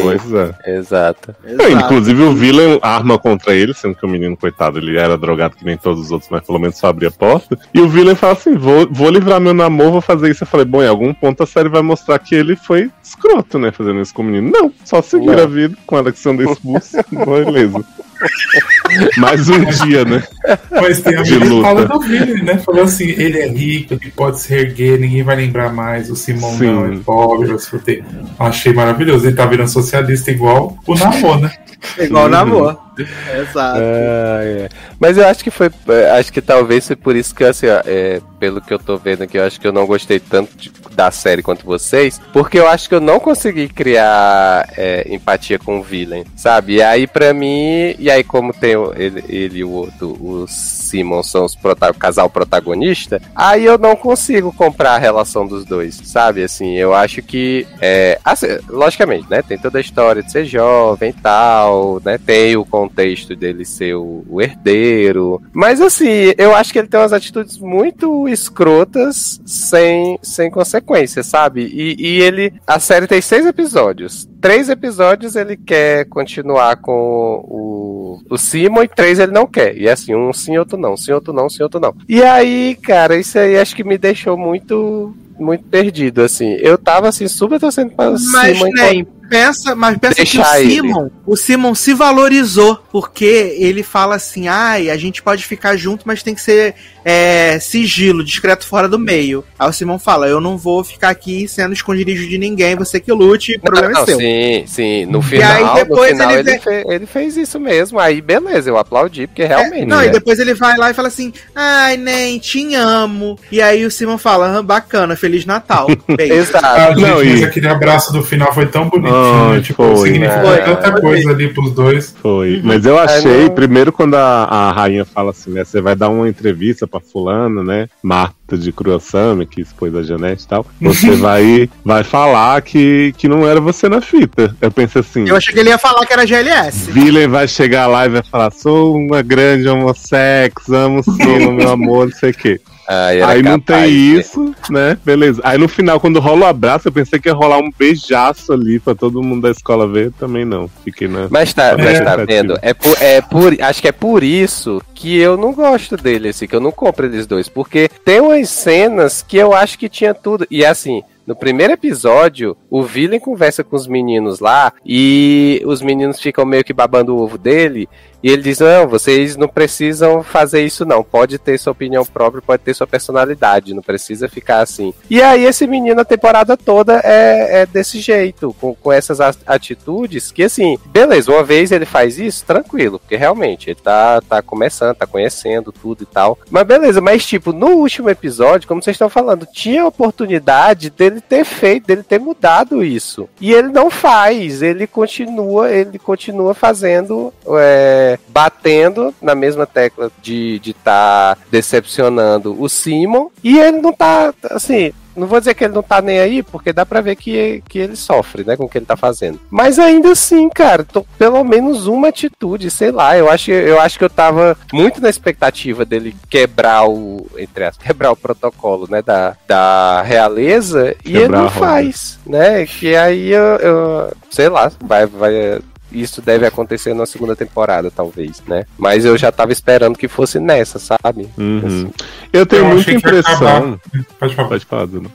[SPEAKER 4] Pois é.
[SPEAKER 3] Exato.
[SPEAKER 4] É,
[SPEAKER 1] Exato.
[SPEAKER 4] inclusive o Villain arma contra ele, sendo que o menino, coitado, ele era drogado que nem todos os outros, mas pelo menos só abria a porta. E o Villain fala assim: vou, vou livrar meu namoro, vou fazer isso. Eu falei, bom, em algum ponto a série vai mostrar que ele foi escroto, né? Fazendo isso com o menino. Não, só seguir
[SPEAKER 3] Não.
[SPEAKER 4] a vida com o Alexander expulso. Beleza. Mais um dia, né?
[SPEAKER 2] Mas tem a
[SPEAKER 4] De
[SPEAKER 2] que
[SPEAKER 4] luta.
[SPEAKER 2] fala do Villain, né? Falou assim: ele é rico, ele pode se erguer, ninguém vai lembrar mais. O Simão
[SPEAKER 4] Sim.
[SPEAKER 2] não é pobre. Eu escutei. Achei maravilhoso. Ele tá virando socialista igual o Namor, né?
[SPEAKER 1] Igual
[SPEAKER 4] Uhum.
[SPEAKER 1] na amor. Exato.
[SPEAKER 3] Ah, é. Mas eu acho que foi. é, Acho que talvez foi por isso que, assim, ó, é, pelo que eu tô vendo aqui, eu acho que eu não gostei tanto de- da série quanto vocês, porque eu acho que eu não consegui criar é, empatia com o Villain, sabe? E aí, pra mim, e aí, como tem ele, e o outro, o Simon são os prota- casal protagonista, aí eu não consigo comprar a relação dos dois, sabe? Assim, eu acho que. É, assim, logicamente, né? Tem toda a história de ser jovem e tal, né? Tem o contexto dele ser o, o herdeiro. Mas assim, eu acho que ele tem umas atitudes muito escrotas sem, sem consequência, sabe? E, e ele. A série tem seis episódios. Três episódios ele quer continuar com o, o Simon e três ele não quer. E é assim, um sim, outro não, sim, outro não, sim, outro não. E aí, cara, isso aí acho que me deixou muito. Muito perdido, assim. Eu tava assim, super torcendo pra
[SPEAKER 1] Mas,
[SPEAKER 3] Simon
[SPEAKER 1] nem, pensa, mas pensa que o
[SPEAKER 3] Deixar ele.
[SPEAKER 1] Simon, o Simon se valorizou, porque ele fala assim, ai, a gente pode ficar junto, mas tem que ser é, sigilo, discreto fora do meio. Aí o Simon fala, eu não vou ficar aqui sendo esconderijo de ninguém, você que lute, o problema
[SPEAKER 3] Não,
[SPEAKER 1] é seu.
[SPEAKER 3] Sim, sim. No final,
[SPEAKER 1] aí depois
[SPEAKER 3] no final
[SPEAKER 1] ele
[SPEAKER 3] ele,
[SPEAKER 1] vê-
[SPEAKER 3] fe- ele fez isso mesmo. Aí beleza, eu aplaudi, porque realmente.
[SPEAKER 1] É, não,
[SPEAKER 3] né?
[SPEAKER 1] e depois ele vai lá e fala assim, ai, nem, te amo. E aí o Simon fala, ah, bacana, Feliz Natal. Beijo.
[SPEAKER 2] Ah,
[SPEAKER 3] Exato.
[SPEAKER 2] gente,
[SPEAKER 4] não,
[SPEAKER 2] mas
[SPEAKER 4] e-
[SPEAKER 2] aquele abraço do final foi tão bonitinho, Né? Tipo,
[SPEAKER 4] foi,
[SPEAKER 2] significou
[SPEAKER 1] né?
[SPEAKER 2] tanta
[SPEAKER 1] Foi.
[SPEAKER 2] coisa ali pros dois.
[SPEAKER 4] Foi. Mas eu
[SPEAKER 3] É,
[SPEAKER 4] achei, primeiro, quando a, a rainha fala assim, né? Você vai dar uma entrevista pra fulano, né? Marta de Cruasame, que expôs a Janete e tal. Você vai, vai falar que, que não era você na fita. Eu pensei assim.
[SPEAKER 1] Eu achei que ele ia falar que era GLS.
[SPEAKER 4] Villain vai chegar lá e vai falar: sou uma grande homossex, amo sim, meu amor, não sei o quê.
[SPEAKER 3] Aí,
[SPEAKER 4] não
[SPEAKER 3] capaz
[SPEAKER 4] tem isso, né? Beleza. Aí no final, quando rola o abraço, eu pensei que ia rolar um beijaço ali pra todo mundo da escola ver. Também não. Fiquei na.
[SPEAKER 3] Mas tá, mas
[SPEAKER 2] É.
[SPEAKER 3] tá vendo? É por, é por, acho que é por isso que eu não gosto dele, assim, que eu não compro eles dois. Porque tem umas cenas que eu acho que tinha tudo. E assim, no primeiro episódio, o Villain conversa com os meninos lá e os meninos ficam meio que babando o ovo dele. E ele diz: Não, vocês não precisam fazer isso, não. Pode ter sua opinião própria, pode ter sua personalidade, não precisa ficar assim. E aí, esse menino, a temporada toda é, é desse jeito, com, com essas atitudes, que assim, beleza, uma vez ele faz isso, tranquilo, porque realmente ele tá, tá começando, tá conhecendo tudo e tal. Mas beleza, mas tipo, no último episódio, como vocês estão falando, tinha oportunidade dele ter feito, dele ter mudado isso. E ele não faz, ele continua, ele continua fazendo, é, batendo na mesma tecla de estar tá decepcionando o Simon, e ele não tá, assim, não vou dizer que ele não tá nem aí, porque dá pra ver que, que ele sofre, né, com o que ele tá fazendo. Mas ainda assim, cara, tô, pelo menos uma atitude, sei lá, eu acho, eu acho que eu tava muito na expectativa dele quebrar o, entre as, quebrar o protocolo, né, da, da realeza, quebrar e ele não faz, né, que aí eu, eu sei lá, vai, vai isso deve acontecer na segunda temporada, talvez, né? Mas eu já tava esperando que fosse nessa, sabe?
[SPEAKER 4] Uhum. Assim. Eu tenho eu muita impressão. Pode falar. Pode falar, Bruno.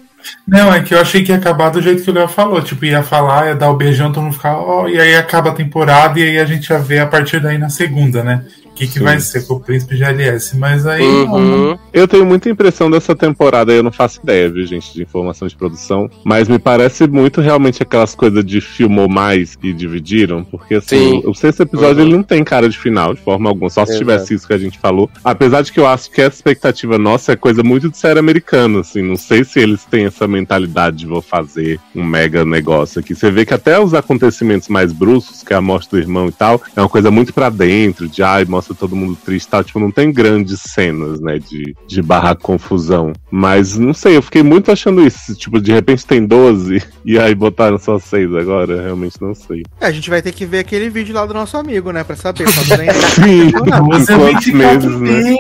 [SPEAKER 2] Não, é que eu achei que ia acabar do jeito que o Léo falou. Tipo, ia falar, ia dar o beijão, todo mundo ficar, ó, oh, e aí acaba a temporada e aí a gente já vê a partir daí na segunda, né? Que, que vai ser com o Príncipe GLS, mas aí. Uhum.
[SPEAKER 4] Eu tenho muita impressão dessa temporada, eu não faço ideia, viu, gente, de informação de produção, mas me parece muito realmente aquelas coisas de filmou mais e dividiram, porque assim, Sim. o sexto episódio uhum. ele não tem cara de final, de forma alguma, só se Exato. tivesse isso que a gente falou. Apesar de que eu acho que essa expectativa nossa é coisa muito de série americana, assim, não sei se eles têm essa mentalidade de vou fazer um mega negócio aqui. Você vê que até os acontecimentos mais bruscos, que é a morte do irmão e tal, é uma coisa muito para dentro, de ai, mostra todo mundo triste tá? Tipo, não tem grandes cenas, né, de, de barra confusão. Mas não sei, eu fiquei muito achando isso. Tipo, de repente tem 12 e aí botaram só 6 agora. Realmente não sei.
[SPEAKER 1] É, a gente vai ter que ver aquele vídeo lá do nosso amigo, né, pra saber.
[SPEAKER 4] Sim, quantos meses, né?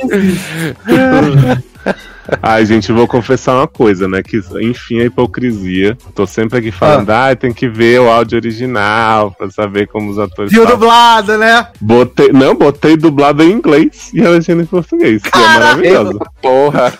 [SPEAKER 4] Ai, gente, vou confessar uma coisa, né? Que, enfim, a hipocrisia. Tô sempre aqui falando, ah, ah tem que ver o áudio original pra saber como os atores.
[SPEAKER 1] Viu dublado, né?
[SPEAKER 4] Botei, não, botei dublado em inglês e a legenda em português. Que é maravilhoso.
[SPEAKER 3] Porra!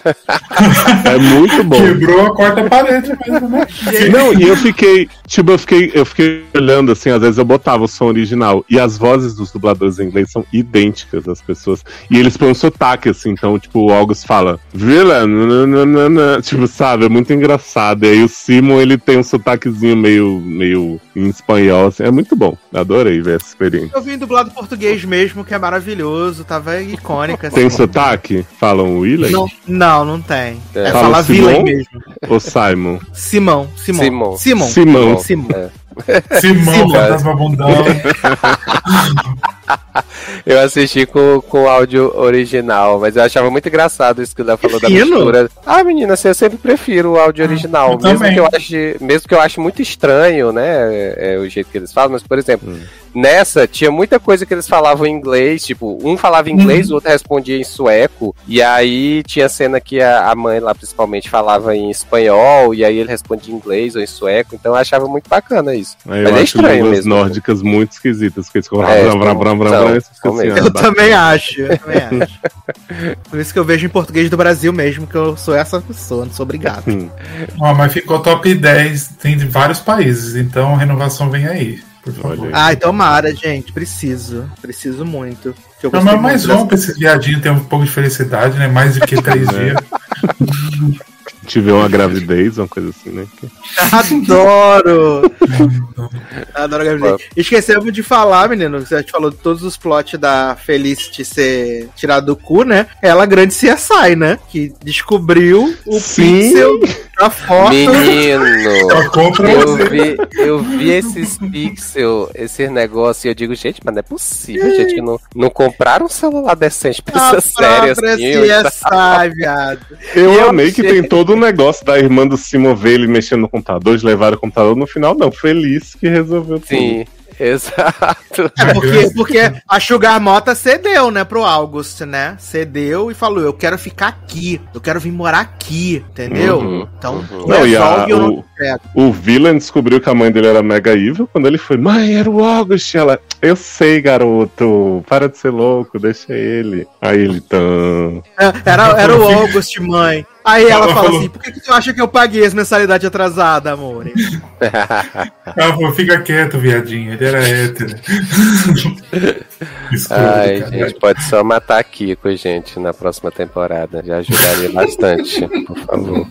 [SPEAKER 4] É muito bom.
[SPEAKER 2] Quebrou a quarta parede mesmo, né?
[SPEAKER 4] Não, e eu fiquei, tipo, eu fiquei, eu fiquei olhando assim, às vezes eu botava o som original e as vozes dos dubladores em inglês são idênticas às pessoas. E eles põem um sotaque, assim, então, tipo, o August fala, Vila nananana, tipo, sabe, é muito engraçado. E aí o Simon, ele tem um sotaquezinho meio, meio em espanhol, assim, é muito bom. Adorei ver essa experiência.
[SPEAKER 1] Eu vi dublado português mesmo, que é maravilhoso, tava icônica.
[SPEAKER 4] Assim. Tem sotaque? Falam William?
[SPEAKER 1] Não, não, não tem.
[SPEAKER 4] É, é falar Villain mesmo. Ou Simon?
[SPEAKER 1] Simão, Simão.
[SPEAKER 3] Simão.
[SPEAKER 1] Simão.
[SPEAKER 4] Simão.
[SPEAKER 1] Simão. É.
[SPEAKER 2] Simão, fantasma bundão.
[SPEAKER 3] eu assisti com, com o áudio original, mas eu achava muito engraçado isso que o Léo falou da mistura. Ah, menina, assim, eu sempre prefiro o áudio ah, original, mesmo que, eu ache, mesmo que eu ache muito estranho, né, é, é, o jeito que eles falam, mas, por exemplo, hum. Nessa tinha muita coisa que eles falavam em inglês, tipo, um falava inglês, uhum. o outro respondia em sueco, e aí tinha cena que a, a mãe lá, principalmente, falava em espanhol, e aí ele respondia em inglês ou em sueco, então eu achava muito bacana isso.
[SPEAKER 4] É, eu mas é estranho mesmo. nórdicas muito esquisitas, que eles é,
[SPEAKER 1] assim, Eu também acho, eu também acho. Por isso que eu vejo em português do Brasil mesmo, que eu sou essa pessoa, não sou obrigado. Hum.
[SPEAKER 2] Oh, mas ficou top 10, tem de vários países, então a renovação vem aí. Por favor.
[SPEAKER 1] Ai, tomara, gente. Preciso. Preciso muito.
[SPEAKER 2] Não, mas mais bom pra esses viadinhos ter um pouco de felicidade, né? Mais do que três dias.
[SPEAKER 4] tiver uma gravidez, uma coisa assim, né?
[SPEAKER 1] Adoro! Adoro gravidez. Esquecemos de falar, menino, você falou de todos os plots da Felicity ser tirado do cu, né? Ela grande CSI, né? Que descobriu o Sim. pixel da foto.
[SPEAKER 3] Menino! eu, vi, eu vi esses pixel, esses negócios, e eu digo, gente, mas não é possível, gente, que não, não compraram um celular decente pra essa série assim.
[SPEAKER 1] CSI, viado.
[SPEAKER 4] Eu, eu amei que tem todo negócio da irmã do Simon ver ele mexendo no computador, de levar o computador no final, não. Feliz que resolveu
[SPEAKER 3] Sim. Tudo. Exato.
[SPEAKER 1] É porque, porque a Sugar Mota cedeu, né, pro August, né? Cedeu e falou: Eu quero ficar aqui, eu quero vir morar aqui, entendeu? Uhum, então,
[SPEAKER 4] uhum. não, e a, o, o Villain descobriu que a mãe dele era mega evil quando ele foi: Mãe, era o August. Ela, eu sei, garoto, para de ser louco, deixa ele. Aí ele, tão.
[SPEAKER 1] É, era, era o August, mãe. Aí ela, ela fala falou... assim: por que, que tu acha que eu paguei as mensalidades atrasadas, amor?
[SPEAKER 2] ela falou: fica quieto, viadinho. Ele era hétero.
[SPEAKER 3] Ai, gente, pode só matar a gente na próxima temporada. Já ajudaria bastante, por favor.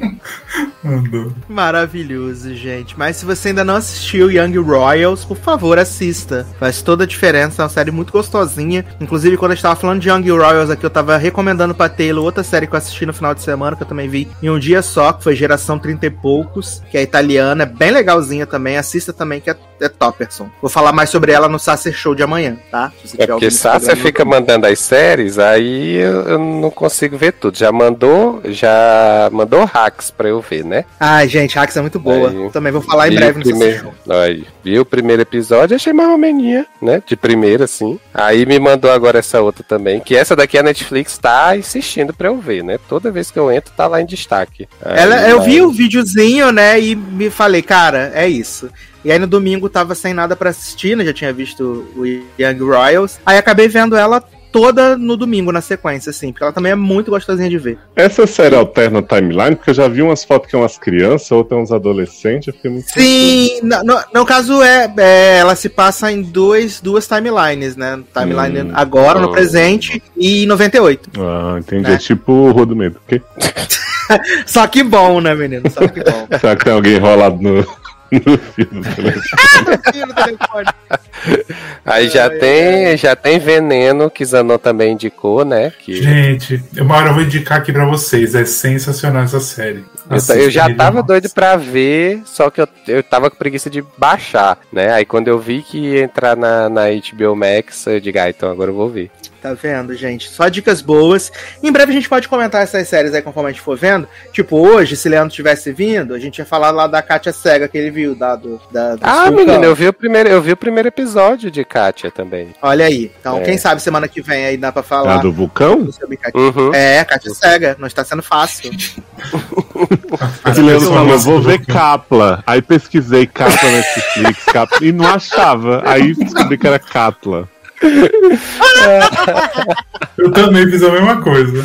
[SPEAKER 1] Maravilhoso, gente. Mas se você ainda não assistiu Young Royals, por favor, assista. Faz toda a diferença. É uma série muito gostosinha. Inclusive, quando eu estava falando de Young Royals aqui, eu estava recomendando pra Taylor outra série que eu assisti no final de semana, que eu também em um dia só, que foi Geração 30 e Poucos, que é italiana. É bem legalzinha também. Assista também, que é, é Topperson. Vou falar mais sobre ela no Sacer Show de amanhã, tá?
[SPEAKER 3] é porque Sacer fica mandando as séries, aí eu, não consigo ver tudo. Já mandou, já mandou hacks pra eu ver, né?
[SPEAKER 1] Ai, gente, Hacks é muito boa. Aí, Também vou falar em breve no
[SPEAKER 3] primeiro, aí, Vi o primeiro episódio, achei mais meninha, né? De primeira, assim. Aí me mandou agora essa outra também, que essa daqui a Netflix tá insistindo pra eu ver, né? Toda vez que eu entro, tá lá em destaque.
[SPEAKER 1] Aí, Ela, eu vi o videozinho, né? E me falei, cara, é isso. E aí no domingo tava sem nada para assistir, né? Já tinha visto o Young Royals. Aí acabei vendo ela toda no domingo, na sequência, assim, porque ela também é muito gostosinha de ver.
[SPEAKER 4] Essa série alterna timeline, porque eu já vi umas fotos que é umas crianças, outras é uns adolescentes, eu fiquei muito
[SPEAKER 1] Sim, no, no, no, caso é, é, ela se passa em dois, duas timelines, né? Timeline hum, agora, oh. no presente, e em 98.
[SPEAKER 4] Ah, entendi. Né? É tipo o Rodo Medo, quê?
[SPEAKER 1] Só que bom, né, menino? Só que bom.
[SPEAKER 4] Será que tem alguém enrolado no,
[SPEAKER 3] Aí já tem, já tem veneno que Zanon também indicou, né? Que...
[SPEAKER 2] Gente, uma hora eu vou indicar aqui pra vocês. É sensacional essa série.
[SPEAKER 3] Eu, eu já tava doido pra ver, só que eu, eu tava com preguiça de baixar, né? Aí quando eu vi que ia entrar na, na HBO Max, eu digo, ah, então agora eu vou ver.
[SPEAKER 1] Tá vendo, gente? Só dicas boas. Em breve a gente pode comentar essas séries aí conforme a gente for vendo. Tipo, hoje, se Leandro tivesse vindo, a gente ia falar lá da Kátia Cega que ele viu, da, do, da,
[SPEAKER 3] do Ah, menino, eu vi, o primeiro, eu vi o primeiro episódio de Kátia também.
[SPEAKER 1] Olha aí. Então, é. quem sabe semana que vem aí dá pra falar.
[SPEAKER 4] É do vulcão?
[SPEAKER 1] Uhum. É, Kátia Cega. Não está sendo fácil.
[SPEAKER 4] Esse Leandro falou, vou ver Capla. Aí pesquisei Capla Netflix, Capla, e não achava. Aí descobri que era Catla.
[SPEAKER 2] Eu também fiz a mesma coisa.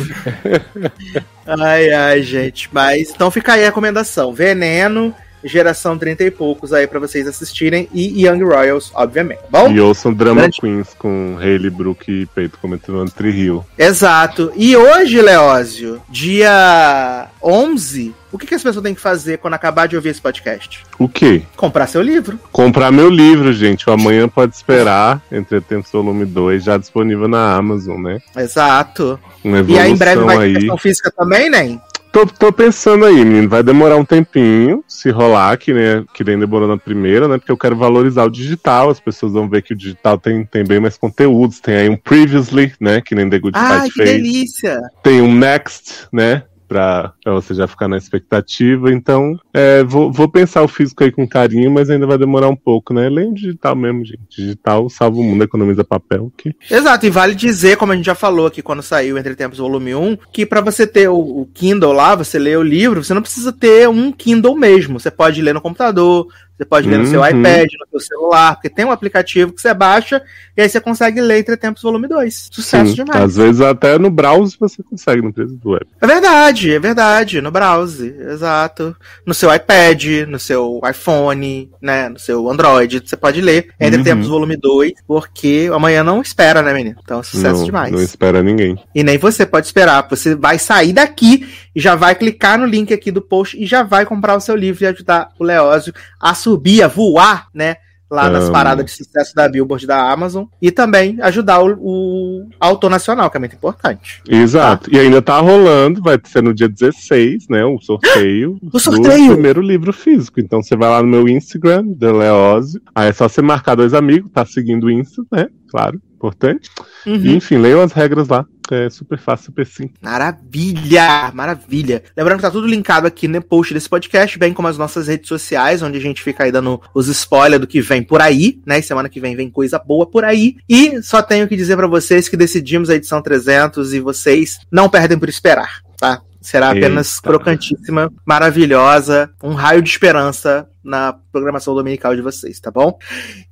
[SPEAKER 1] Ai, ai, gente. Mas então fica aí a recomendação: Veneno, geração 30 e poucos aí para vocês assistirem e Young Royals, obviamente.
[SPEAKER 4] Bom? E ouçam Drama Grande... Queens com Hayley, Brooke e Peito comentando entre Rio.
[SPEAKER 1] Exato. E hoje, Leózio, dia 11, o que, que as pessoas têm que fazer quando acabar de ouvir esse podcast?
[SPEAKER 4] O quê?
[SPEAKER 1] Comprar seu livro.
[SPEAKER 4] Comprar meu livro, gente. O amanhã pode esperar. Entretempo Volume 2, já disponível na Amazon, né?
[SPEAKER 1] Exato. e aí em breve vai ter aí. física também, né?
[SPEAKER 4] Tô, tô pensando aí, menino. Vai demorar um tempinho se rolar, que, né, que nem demorou na primeira, né? Porque eu quero valorizar o digital. As pessoas vão ver que o digital tem, tem bem mais conteúdos. Tem aí um Previously, né? Que nem The Good
[SPEAKER 1] Fight Ai, que fez. delícia!
[SPEAKER 4] Tem um Next, né? Para você já ficar na expectativa. Então, é, vou, vou, pensar o físico aí com carinho, mas ainda vai demorar um pouco, né? Além digital mesmo, gente. Digital salva o mundo, economiza papel. Que...
[SPEAKER 1] Exato, e vale dizer, como a gente já falou aqui quando saiu Entre Tempos Volume 1, que para você ter o, o Kindle lá, você ler o livro, você não precisa ter um Kindle mesmo. Você pode ler no computador, você pode ler no seu uhum. iPad, no seu celular, porque tem um aplicativo que você baixa e aí você consegue ler Entre Tempos Volume 2. Sucesso Sim, demais.
[SPEAKER 4] Às vezes até no browser você consegue, no preço do web.
[SPEAKER 1] É verdade, é verdade, no browser, exato. No seu iPad, no seu iPhone, né, no seu Android, você pode ler Entre uhum. Tempos Volume 2, porque amanhã não espera, né, menino? Então, sucesso
[SPEAKER 4] não,
[SPEAKER 1] demais.
[SPEAKER 4] Não espera ninguém.
[SPEAKER 1] E nem você pode esperar, você vai sair daqui e já vai clicar no link aqui do post e já vai comprar o seu livro e ajudar o Leózio a subir, a voar, né? Lá nas paradas de sucesso da Billboard da Amazon. E também ajudar o, o autor nacional, que é muito importante.
[SPEAKER 4] Exato. Tá? E ainda tá rolando, vai ser no dia 16, né? O sorteio.
[SPEAKER 1] o sorteio!
[SPEAKER 4] Do primeiro livro físico. Então você vai lá no meu Instagram, Deleose. Aí é só você marcar dois amigos, tá seguindo o Insta, né? Claro, importante. Uhum. E, enfim, leiam as regras lá. É super fácil, super simples.
[SPEAKER 1] Maravilha! Maravilha! Lembrando que tá tudo linkado aqui no post desse podcast, bem como as nossas redes sociais, onde a gente fica aí dando os spoilers do que vem por aí, né? semana que vem vem coisa boa por aí. E só tenho que dizer para vocês que decidimos a edição 300 e vocês não perdem por esperar, tá? Será apenas Eita. crocantíssima, maravilhosa, um raio de esperança na programação dominical de vocês, tá bom?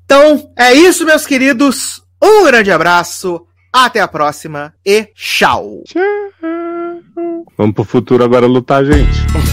[SPEAKER 1] Então, é isso, meus queridos. Um grande abraço até a próxima e tchau! Tchau!
[SPEAKER 5] Vamos pro futuro agora lutar, gente.